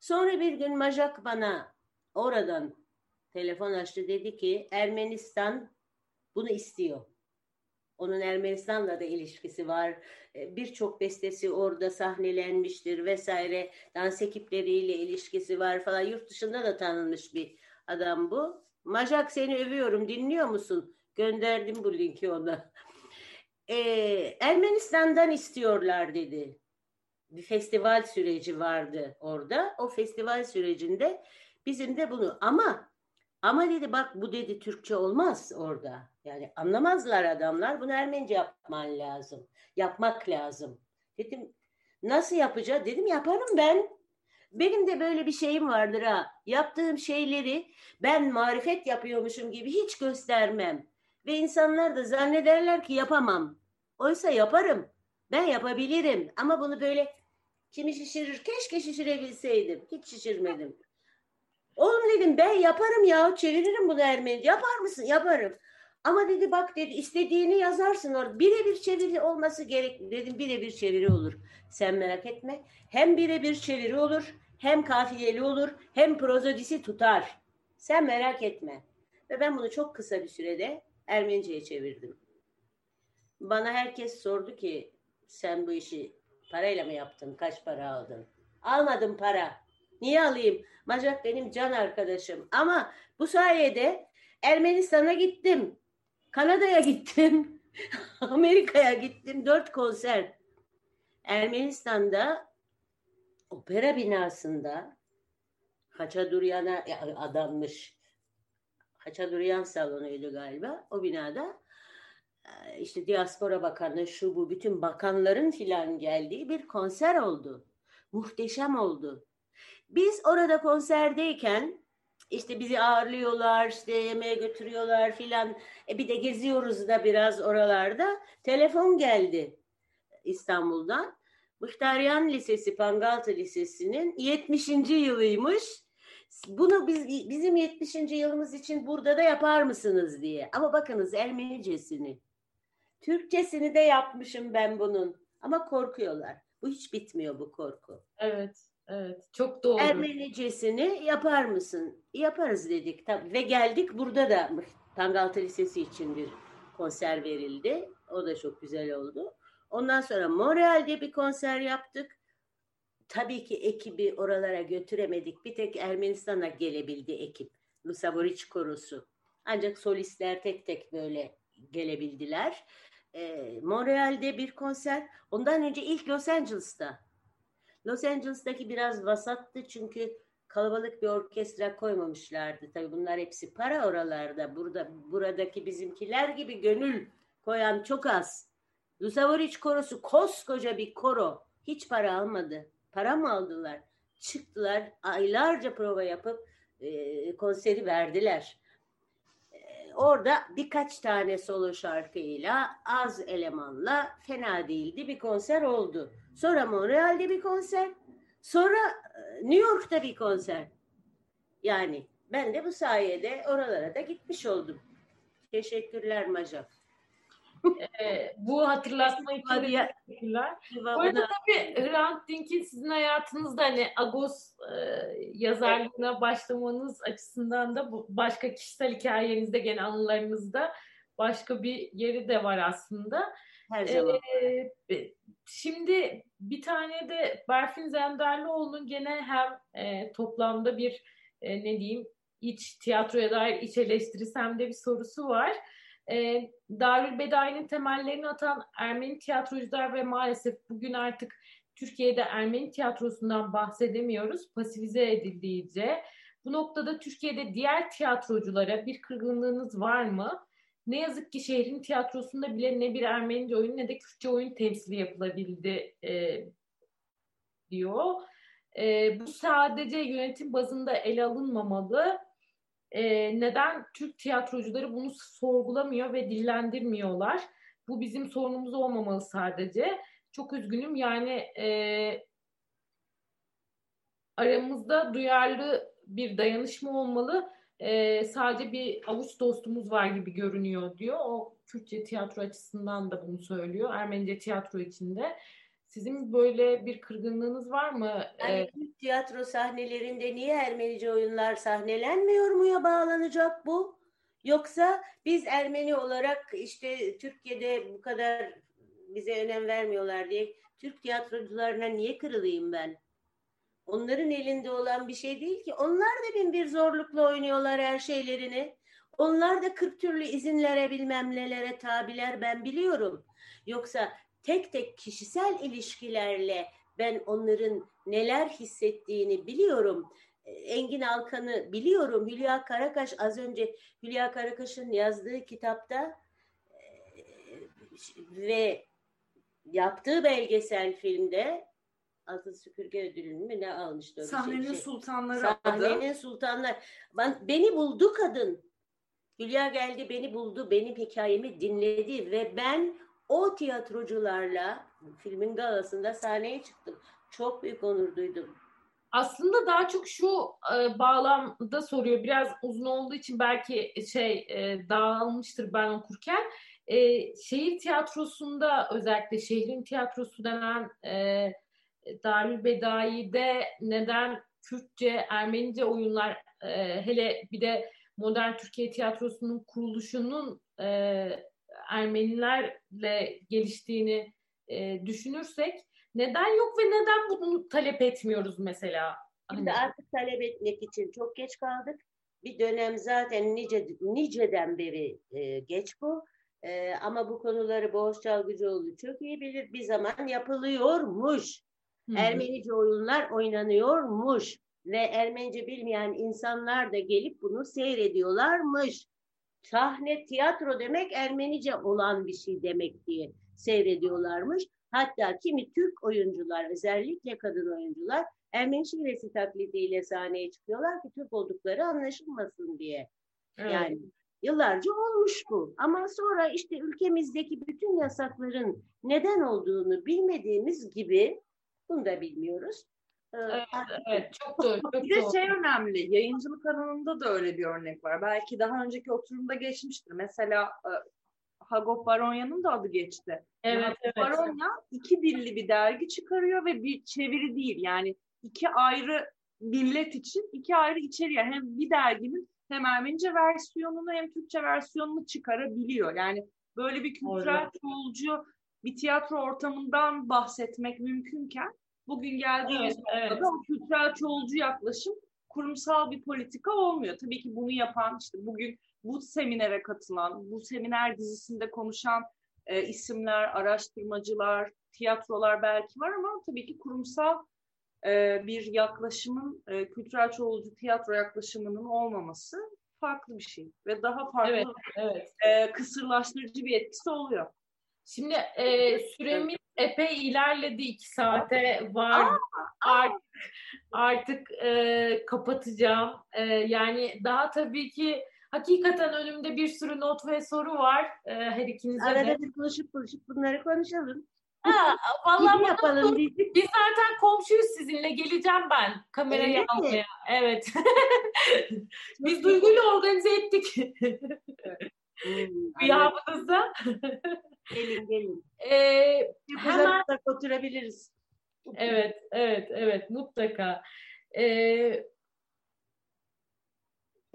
Sonra bir gün Majak bana oradan telefon açtı dedi ki Ermenistan bunu istiyor. Onun Ermenistan'la da ilişkisi var. E, Birçok bestesi orada sahnelenmiştir vesaire. Dans ekipleriyle ilişkisi var falan. Yurt dışında da tanınmış bir adam bu. Majak seni övüyorum dinliyor musun? Gönderdim bu linki ona. Ee, Ermenistan'dan istiyorlar dedi. Bir festival süreci vardı orada. O festival sürecinde bizim de bunu ama ama dedi bak bu dedi Türkçe olmaz orada. Yani anlamazlar adamlar. Bunu Ermenice yapman lazım. Yapmak lazım. Dedim nasıl yapacağız? Dedim yaparım ben. Benim de böyle bir şeyim vardır ha. Yaptığım şeyleri ben marifet yapıyormuşum gibi hiç göstermem. Ve insanlar da zannederler ki yapamam. Oysa yaparım. Ben yapabilirim. Ama bunu böyle Kimi şişirir? Keşke şişirebilseydim. Hiç şişirmedim. Oğlum dedim ben yaparım ya çeviririm bunu Ermenice. Yapar mısın? Yaparım. Ama dedi bak dedi istediğini yazarsın orada. Birebir çeviri olması gerek. Dedim birebir çeviri olur. Sen merak etme. Hem birebir çeviri olur, hem kafiyeli olur, hem prozodisi tutar. Sen merak etme. Ve ben bunu çok kısa bir sürede Ermenice'ye çevirdim. Bana herkes sordu ki sen bu işi parayla mı yaptın? Kaç para aldın? Almadım para. Niye alayım? Macak benim can arkadaşım. Ama bu sayede Ermenistan'a gittim. Kanada'ya gittim. Amerika'ya gittim. Dört konser. Ermenistan'da opera binasında Haçaduryan'a adanmış. Haçaduryan salonuydu galiba. O binada e, işte diaspora bakanı şu bu bütün bakanların filan geldiği bir konser oldu. Muhteşem oldu. Biz orada konserdeyken işte bizi ağırlıyorlar, işte yemeğe götürüyorlar filan. E bir de geziyoruz da biraz oralarda. Telefon geldi İstanbul'dan. Muhtaryan Lisesi, Pangaltı Lisesi'nin 70. yılıymış. Bunu biz bizim 70. yılımız için burada da yapar mısınız diye. Ama bakınız Ermenicesini. Türkçesini de yapmışım ben bunun. Ama korkuyorlar. Bu hiç bitmiyor bu korku. Evet. Evet, çok doğru. Ermenicesini yapar mısın? Yaparız dedik tabii. Ve geldik burada da Tangaltı Lisesi için bir konser verildi. O da çok güzel oldu. Ondan sonra Montreal'de bir konser yaptık. Tabii ki ekibi oralara götüremedik. Bir tek Ermenistan'a gelebildi ekip. Lusavoriç Korosu. Ancak solistler tek tek böyle gelebildiler. Ee, Montreal'de bir konser. Ondan önce ilk Los Angeles'ta Los Angeles'taki biraz vasattı çünkü kalabalık bir orkestra koymamışlardı. Tabii bunlar hepsi para oralarda. Burada buradaki bizimkiler gibi gönül koyan çok az. Lusavoriç korosu koskoca bir koro. Hiç para almadı. Para mı aldılar? Çıktılar aylarca prova yapıp e, konseri verdiler. E, orada birkaç tane solo şarkıyla az elemanla fena değildi bir konser oldu. Sonra Montreal'de bir konser. Sonra e, New York'ta bir konser. Yani ben de bu sayede oralara da gitmiş oldum. Teşekkürler Majak. ee, bu hatırlatma için de teşekkürler. Bu arada tabii Hrant Dink'in sizin hayatınızda hani Agos e, yazarlığına başlamanız açısından da bu başka kişisel hikayenizde gene anılarınızda başka bir yeri de var aslında. Her zaman. Ee, şimdi bir tane de Berfin Zenderlioğlu'nun gene hem e, toplamda bir e, ne diyeyim iç tiyatroya dair iç eleştirisi hem de bir sorusu var. E, Darül Bedai'nin temellerini atan Ermeni tiyatrocular ve maalesef bugün artık Türkiye'de Ermeni tiyatrosundan bahsedemiyoruz. Pasifize edildiğince. Bu noktada Türkiye'de diğer tiyatroculara bir kırgınlığınız var mı? Ne yazık ki şehrin tiyatrosunda bile ne bir Ermenice oyun ne de Kürtçe oyun temsili yapılabildi e, diyor. E, bu sadece yönetim bazında ele alınmamalı. E, neden Türk tiyatrocuları bunu sorgulamıyor ve dillendirmiyorlar? Bu bizim sorunumuz olmamalı sadece. Çok üzgünüm yani e, aramızda duyarlı bir dayanışma olmalı e, sadece bir avuç dostumuz var gibi görünüyor diyor. O Kürtçe tiyatro açısından da bunu söylüyor. Ermenice tiyatro içinde. Sizin böyle bir kırgınlığınız var mı? Yani Türk tiyatro sahnelerinde niye Ermenice oyunlar sahnelenmiyor mu ya bağlanacak bu? Yoksa biz Ermeni olarak işte Türkiye'de bu kadar bize önem vermiyorlar diye Türk tiyatrocularına niye kırılayım ben? Onların elinde olan bir şey değil ki. Onlar da bin bir zorlukla oynuyorlar her şeylerini. Onlar da 40 türlü izinlere bilmem nelere tabiler ben biliyorum. Yoksa tek tek kişisel ilişkilerle ben onların neler hissettiğini biliyorum. Ee, Engin Alkan'ı biliyorum. Hülya Karakaş az önce Hülya Karakaş'ın yazdığı kitapta e, ve yaptığı belgesel filmde Altın Süpürge ödülünü mü ne almıştı? Sahnenin şey, sultanları Sahnenin adı. sultanlar. Ben, beni buldu kadın. Hülya geldi beni buldu. Benim hikayemi dinledi ve ben o tiyatrocularla filmin galasında sahneye çıktım. Çok büyük onur duydum. Aslında daha çok şu e, bağlamda soruyor. Biraz uzun olduğu için belki şey e, dağılmıştır ben okurken. E, şehir tiyatrosunda özellikle şehrin tiyatrosu denen e, Darül Bedai'de neden Kürtçe, Ermenice oyunlar e, hele bir de modern Türkiye tiyatrosunun kuruluşunun e, Ermenilerle geliştiğini e, düşünürsek neden yok ve neden bunu talep etmiyoruz mesela? Şimdi hani... artık talep etmek için çok geç kaldık. Bir dönem zaten nice niceden beri e, geç bu. E, ama bu konuları Boğaz Çalgıcıoğlu çok iyi bilir. Bir zaman yapılıyormuş. Hı-hı. Ermenice oyunlar oynanıyormuş ve Ermenice bilmeyen insanlar da gelip bunu seyrediyorlarmış. Sahne, tiyatro demek Ermenice olan bir şey demek diye seyrediyorlarmış. Hatta kimi Türk oyuncular, özellikle kadın oyuncular Ermeni şivesi taklidiyle sahneye çıkıyorlar ki Türk oldukları anlaşılmasın diye. Evet. Yani yıllarca olmuş bu. Ama sonra işte ülkemizdeki bütün yasakların neden olduğunu bilmediğimiz gibi bunu da bilmiyoruz. Ee, evet, evet çok doğru. Çok bir de doğru. şey önemli, yayıncılık alanında da öyle bir örnek var. Belki daha önceki oturumda geçmiştir. Mesela e, Hagop Baronya'nın da adı geçti. Evet, Hagop evet. Baronya iki dilli bir dergi çıkarıyor ve bir çeviri değil. Yani iki ayrı millet için iki ayrı içeriğe hem bir derginin hem Ermenice versiyonunu hem Türkçe versiyonunu çıkarabiliyor. Yani böyle bir kültürel çoğulcu bir tiyatro ortamından bahsetmek mümkünken bugün geldiğimiz evet, noktada evet. o kültürel çoğulcu yaklaşım kurumsal bir politika olmuyor. Tabii ki bunu yapan işte bugün bu seminere katılan, bu seminer dizisinde konuşan e, isimler, araştırmacılar, tiyatrolar belki var ama tabii ki kurumsal e, bir yaklaşımın, e, kültürel çoğulcu tiyatro yaklaşımının olmaması farklı bir şey ve daha farklı evet, evet. E, kısırlaştırıcı bir etkisi oluyor. Şimdi e, süremiz epey ilerledi iki saate var. Aa, artık artık e, kapatacağım. E, yani daha tabii ki hakikaten önümde bir sürü not ve soru var e, her ikinize Arada de. Arada konuşup konuşup bunları konuşalım. Ha, vallahi yapalım biz. Biz zaten komşuyuz sizinle. Geleceğim ben kamerayı Öyle almaya. Mi? Evet. biz duyguyla organize ettik. Rüyamızda. gelin gelin. Ee, hemen oturabiliriz. Evet, evet, evet mutlaka. Ee,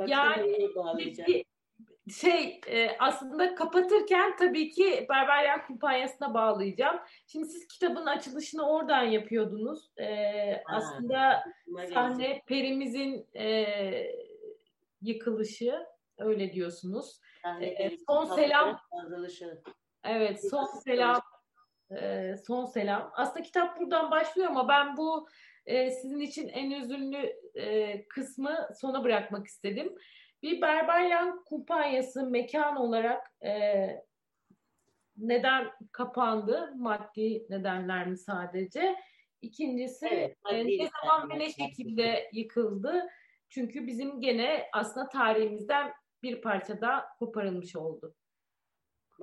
yani şey e, aslında kapatırken tabii ki Berberyan kumpanyasına bağlayacağım. Şimdi siz kitabın açılışını oradan yapıyordunuz. E, ha, aslında sahne perimizin e, yıkılışı öyle diyorsunuz. E, son selam. Evet son selam. E, son selam. Aslında kitap buradan başlıyor ama ben bu e, sizin için en üzünlü e, kısmı sona bırakmak istedim. Bir Berberyan kumpanyası mekan olarak e, neden kapandı? Maddi nedenler mi sadece? İkincisi evet, e, ne zaman ve ne şekilde yıkıldı? Çünkü bizim gene aslında tarihimizden bir parça daha koparılmış oldu.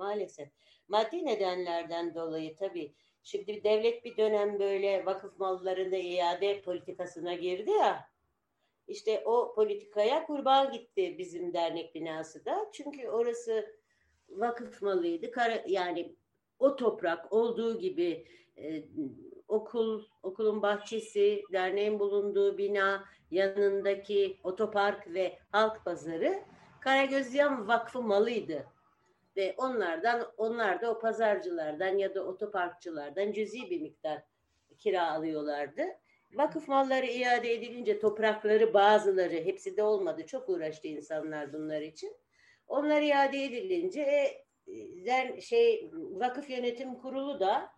Maalesef. Maddi nedenlerden dolayı tabii. Şimdi devlet bir dönem böyle vakıf mallarında iade politikasına girdi ya. İşte o politikaya kurban gitti bizim dernek binası da. Çünkü orası vakıf malıydı. Yani o toprak olduğu gibi e, okul, okulun bahçesi, derneğin bulunduğu bina, yanındaki otopark ve halk pazarı Karagözyan Vakfı malıydı. Ve onlardan, onlar da o pazarcılardan ya da otoparkçılardan cüzi bir miktar kira alıyorlardı. Vakıf malları iade edilince toprakları bazıları hepsi de olmadı. Çok uğraştı insanlar bunlar için. Onlar iade edilince e, şey vakıf yönetim kurulu da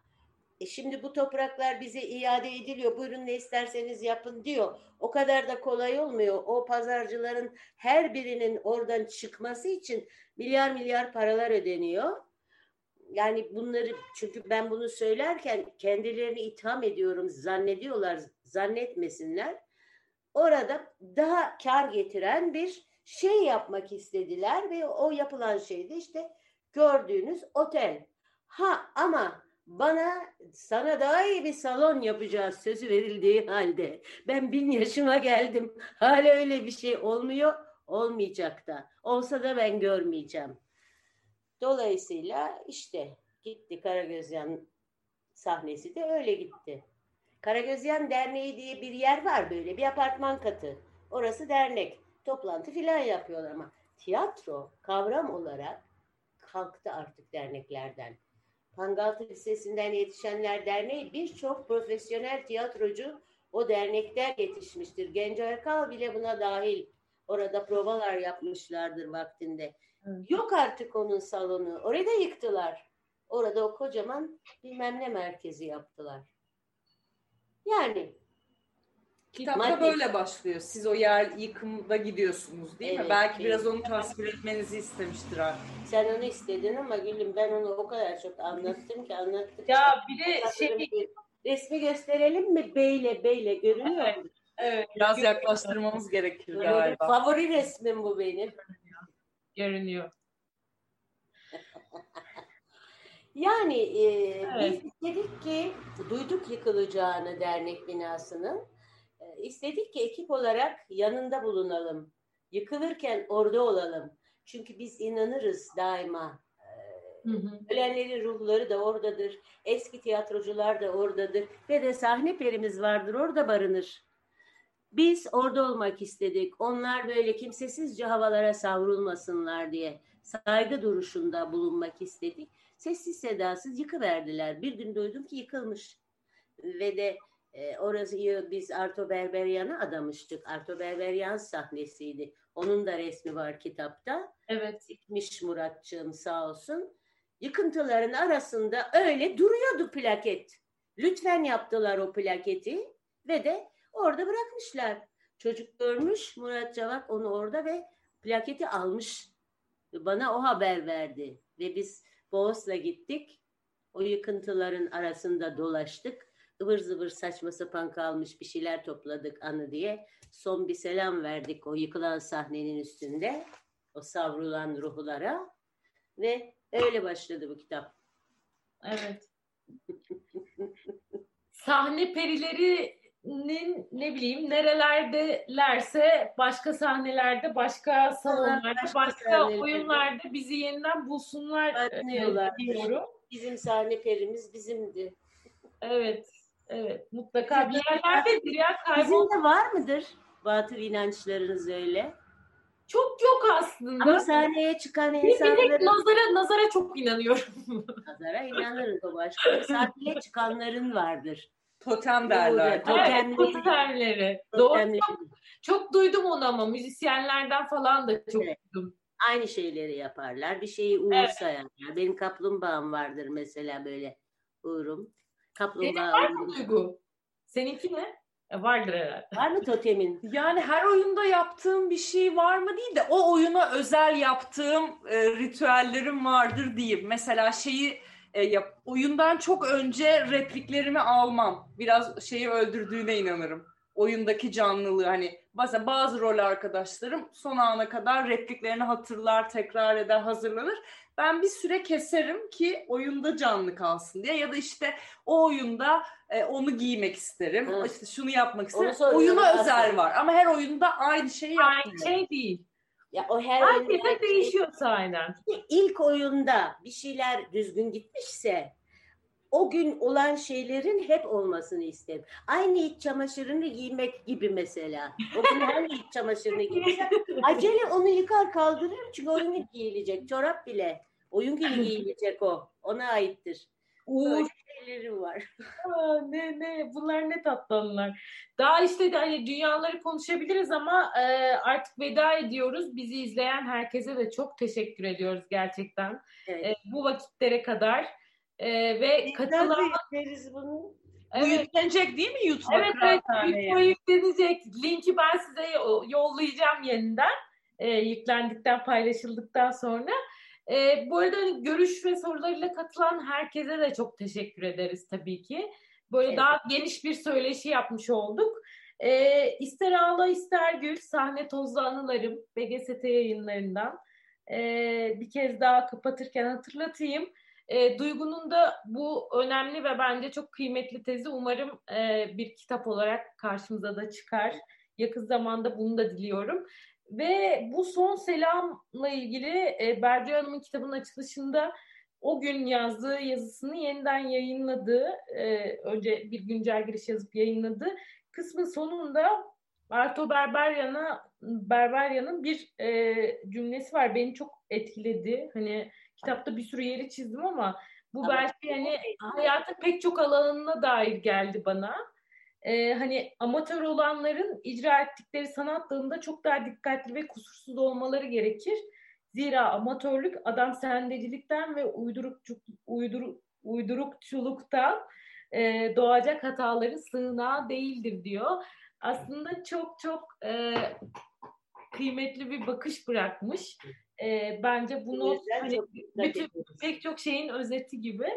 e şimdi bu topraklar bize iade ediliyor. Buyurun ne isterseniz yapın diyor. O kadar da kolay olmuyor. O pazarcıların her birinin oradan çıkması için milyar milyar paralar ödeniyor yani bunları çünkü ben bunu söylerken kendilerini itham ediyorum zannediyorlar zannetmesinler. Orada daha kar getiren bir şey yapmak istediler ve o yapılan şey de işte gördüğünüz otel. Ha ama bana sana daha iyi bir salon yapacağız sözü verildiği halde ben bin yaşıma geldim. Hala öyle bir şey olmuyor, olmayacak da. Olsa da ben görmeyeceğim. Dolayısıyla işte gitti Karagözyan sahnesi de öyle gitti. Karagözyan Derneği diye bir yer var böyle bir apartman katı. Orası dernek. Toplantı filan yapıyorlar ama tiyatro kavram olarak kalktı artık derneklerden. Pangaltı Lisesi'nden yetişenler derneği birçok profesyonel tiyatrocu o dernekten yetişmiştir. Genco Erkal bile buna dahil. Orada provalar yapmışlardır vaktinde. Evet. Yok artık onun salonu. Orada yıktılar. Orada o kocaman bilmem ne merkezi yaptılar. Yani Kitapta madde... böyle başlıyor. Siz o yer yıkımda gidiyorsunuz değil evet, mi? Belki evet. biraz onu tasvir etmenizi istemiştir artık. Sen onu istedin ama Gülüm ben onu o kadar çok anlattım ki anlattık. Ya bir de şey... Resmi gösterelim mi? Beyle beyle görünüyor evet. Evet. Biraz yaklaştırmamız gerekir galiba. Favori resmim bu benim. Görünüyor. Yani e, evet. biz istedik ki duyduk yıkılacağını dernek binasının. İstedik ki ekip olarak yanında bulunalım. Yıkılırken orada olalım. Çünkü biz inanırız daima. Hı hı. Ölenlerin ruhları da oradadır. Eski tiyatrocular da oradadır. Ve de sahne perimiz vardır. Orada barınır. Biz orada olmak istedik. Onlar böyle kimsesizce havalara savrulmasınlar diye saygı duruşunda bulunmak istedik. Sessiz sedasız yıkıverdiler. Bir gün duydum ki yıkılmış. Ve de e, orası biz Arto Berberyan'a adamıştık. Arto Berberyan sahnesiydi. Onun da resmi var kitapta. Evet. Gitmiş Muratçığım sağ olsun. Yıkıntıların arasında öyle duruyordu plaket. Lütfen yaptılar o plaketi ve de orada bırakmışlar. Çocuk görmüş Murat Cavak onu orada ve plaketi almış. Bana o haber verdi ve biz Boğaz'la gittik. O yıkıntıların arasında dolaştık. Ivır zıvır saçma sapan kalmış bir şeyler topladık anı diye. Son bir selam verdik o yıkılan sahnenin üstünde. O savrulan ruhlara. Ve öyle başladı bu kitap. Evet. Sahne perilerinin ne bileyim nerelerdelerse başka sahnelerde, başka salonlarda, başka, başka oyunlarda bizi yeniden bulsunlar diyorlar. diyorum. Bizim sahne perimiz bizimdi. Evet. Evet. Mutlaka bir yerlerdedir ya. Kaybol... Bizim de var mıdır batıl inançlarınız öyle? Çok yok aslında. Ama sahneye çıkan insanların... Bir nazara, nazara çok inanıyorum. nazara inanırız o başka. Sahneye çıkanların vardır. Totem derler. Totemleri. Evet, totemleri. Doğru. Çok, çok duydum onu ama müzisyenlerden falan da çok evet. duydum. Aynı şeyleri yaparlar. Bir şeyi uğur evet. Benim kaplumbağam vardır mesela böyle uğurum. Kaplumbağa Senin var mı Duygu? Seninki ne? E, vardır herhalde. Var mı totemin? Yani her oyunda yaptığım bir şey var mı değil de o oyuna özel yaptığım e, ritüellerim vardır diyeyim. Mesela şeyi e, yap, oyundan çok önce repliklerimi almam. Biraz şeyi öldürdüğüne inanırım. Oyundaki canlılığı hani mesela bazı rol arkadaşlarım son ana kadar repliklerini hatırlar, tekrar eder, hazırlanır. Ben bir süre keserim ki oyunda canlı kalsın diye ya da işte o oyunda e, onu giymek isterim. Hı. İşte şunu yapmak isterim. Oyuna özel var ama her oyunda aynı şeyi yapmıyor. Aynı şey değil. Ya o her Herkese değişiyor aynen. İlk oyunda bir şeyler düzgün gitmişse o gün olan şeylerin hep olmasını isterim. Aynı iç çamaşırını giymek gibi mesela. O gün her iç çamaşırını giysem acele onu yıkar kaldırırım çünkü oyun gün giyilecek. Çorap bile. Oyun günü giyilecek o. Ona aittir. Uğur şeyleri var. Aa, ne ne bunlar ne tatlı anılar. Daha işte hani dünyaları konuşabiliriz ama e, artık veda ediyoruz. Bizi izleyen herkese de çok teşekkür ediyoruz gerçekten. Evet. E, bu vakitlere kadar. E, ve katılan... bunu? Evet. Yüklenecek değil mi YouTube'a? Evet, evet. YouTube'a yüklenecek. Linki ben size yollayacağım yeniden. E, yüklendikten, paylaşıldıktan sonra. E, bu arada hani görüş ve sorularıyla katılan herkese de çok teşekkür ederiz tabii ki. Böyle evet. daha geniş bir söyleşi yapmış olduk. E, ister ağla ister gül sahne tozlu anılarım BGST yayınlarından. E, bir kez daha kapatırken hatırlatayım. E, Duygu'nun da bu önemli ve bence çok kıymetli tezi umarım e, bir kitap olarak karşımıza da çıkar. Yakın zamanda bunu da diliyorum. Ve bu son selamla ilgili e, Berce Hanım'ın kitabının açılışında o gün yazdığı yazısını yeniden yayınladığı, e, önce bir güncel giriş yazıp yayınladı. Kısmın sonunda Arto Berberyan'a Berberyan'ın bir e, cümlesi var. Beni çok etkiledi. Hani kitapta bir sürü yeri çizdim ama bu ama belki hani hayatın pek çok alanına dair geldi bana. Ee, hani amatör olanların icra ettikleri sanat dalında çok daha dikkatli ve kusursuz olmaları gerekir. Zira amatörlük adam sendecilikten ve uydurukçuk, uydur, uydurukçuluktan e, doğacak hataların sığınağı değildir diyor. Aslında çok çok e, kıymetli bir bakış bırakmış. E, bence bunu hani, bütün, pek çok şeyin özeti gibi.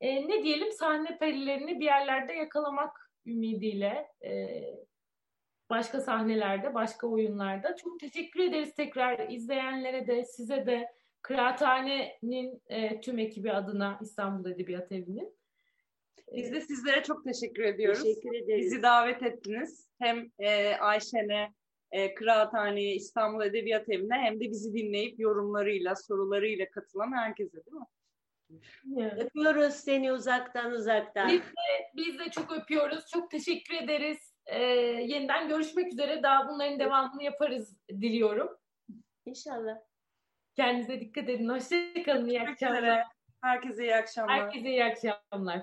E, ne diyelim sahne perilerini bir yerlerde yakalamak ümidiyle e, başka sahnelerde, başka oyunlarda. Çok teşekkür ederiz tekrar izleyenlere de, size de, Kıraathane'nin e, tüm ekibi adına İstanbul Edebiyat Evi'nin. Biz de sizlere çok teşekkür ediyoruz. Teşekkür ederiz. Bizi davet ettiniz. Hem e, Ayşen'e, e, Kıraathane'ye, İstanbul Edebiyat Evi'ne hem de bizi dinleyip yorumlarıyla, sorularıyla katılan herkese değil mi? Evet. Öpüyoruz seni uzaktan uzaktan. Biz de, biz de çok öpüyoruz. Çok teşekkür ederiz. Ee, yeniden görüşmek üzere. Daha bunların devamını yaparız diliyorum. İnşallah. Kendinize dikkat edin. Hoşçakalın. İyi akşamlar. Herkese iyi akşamlar. Herkese iyi akşamlar.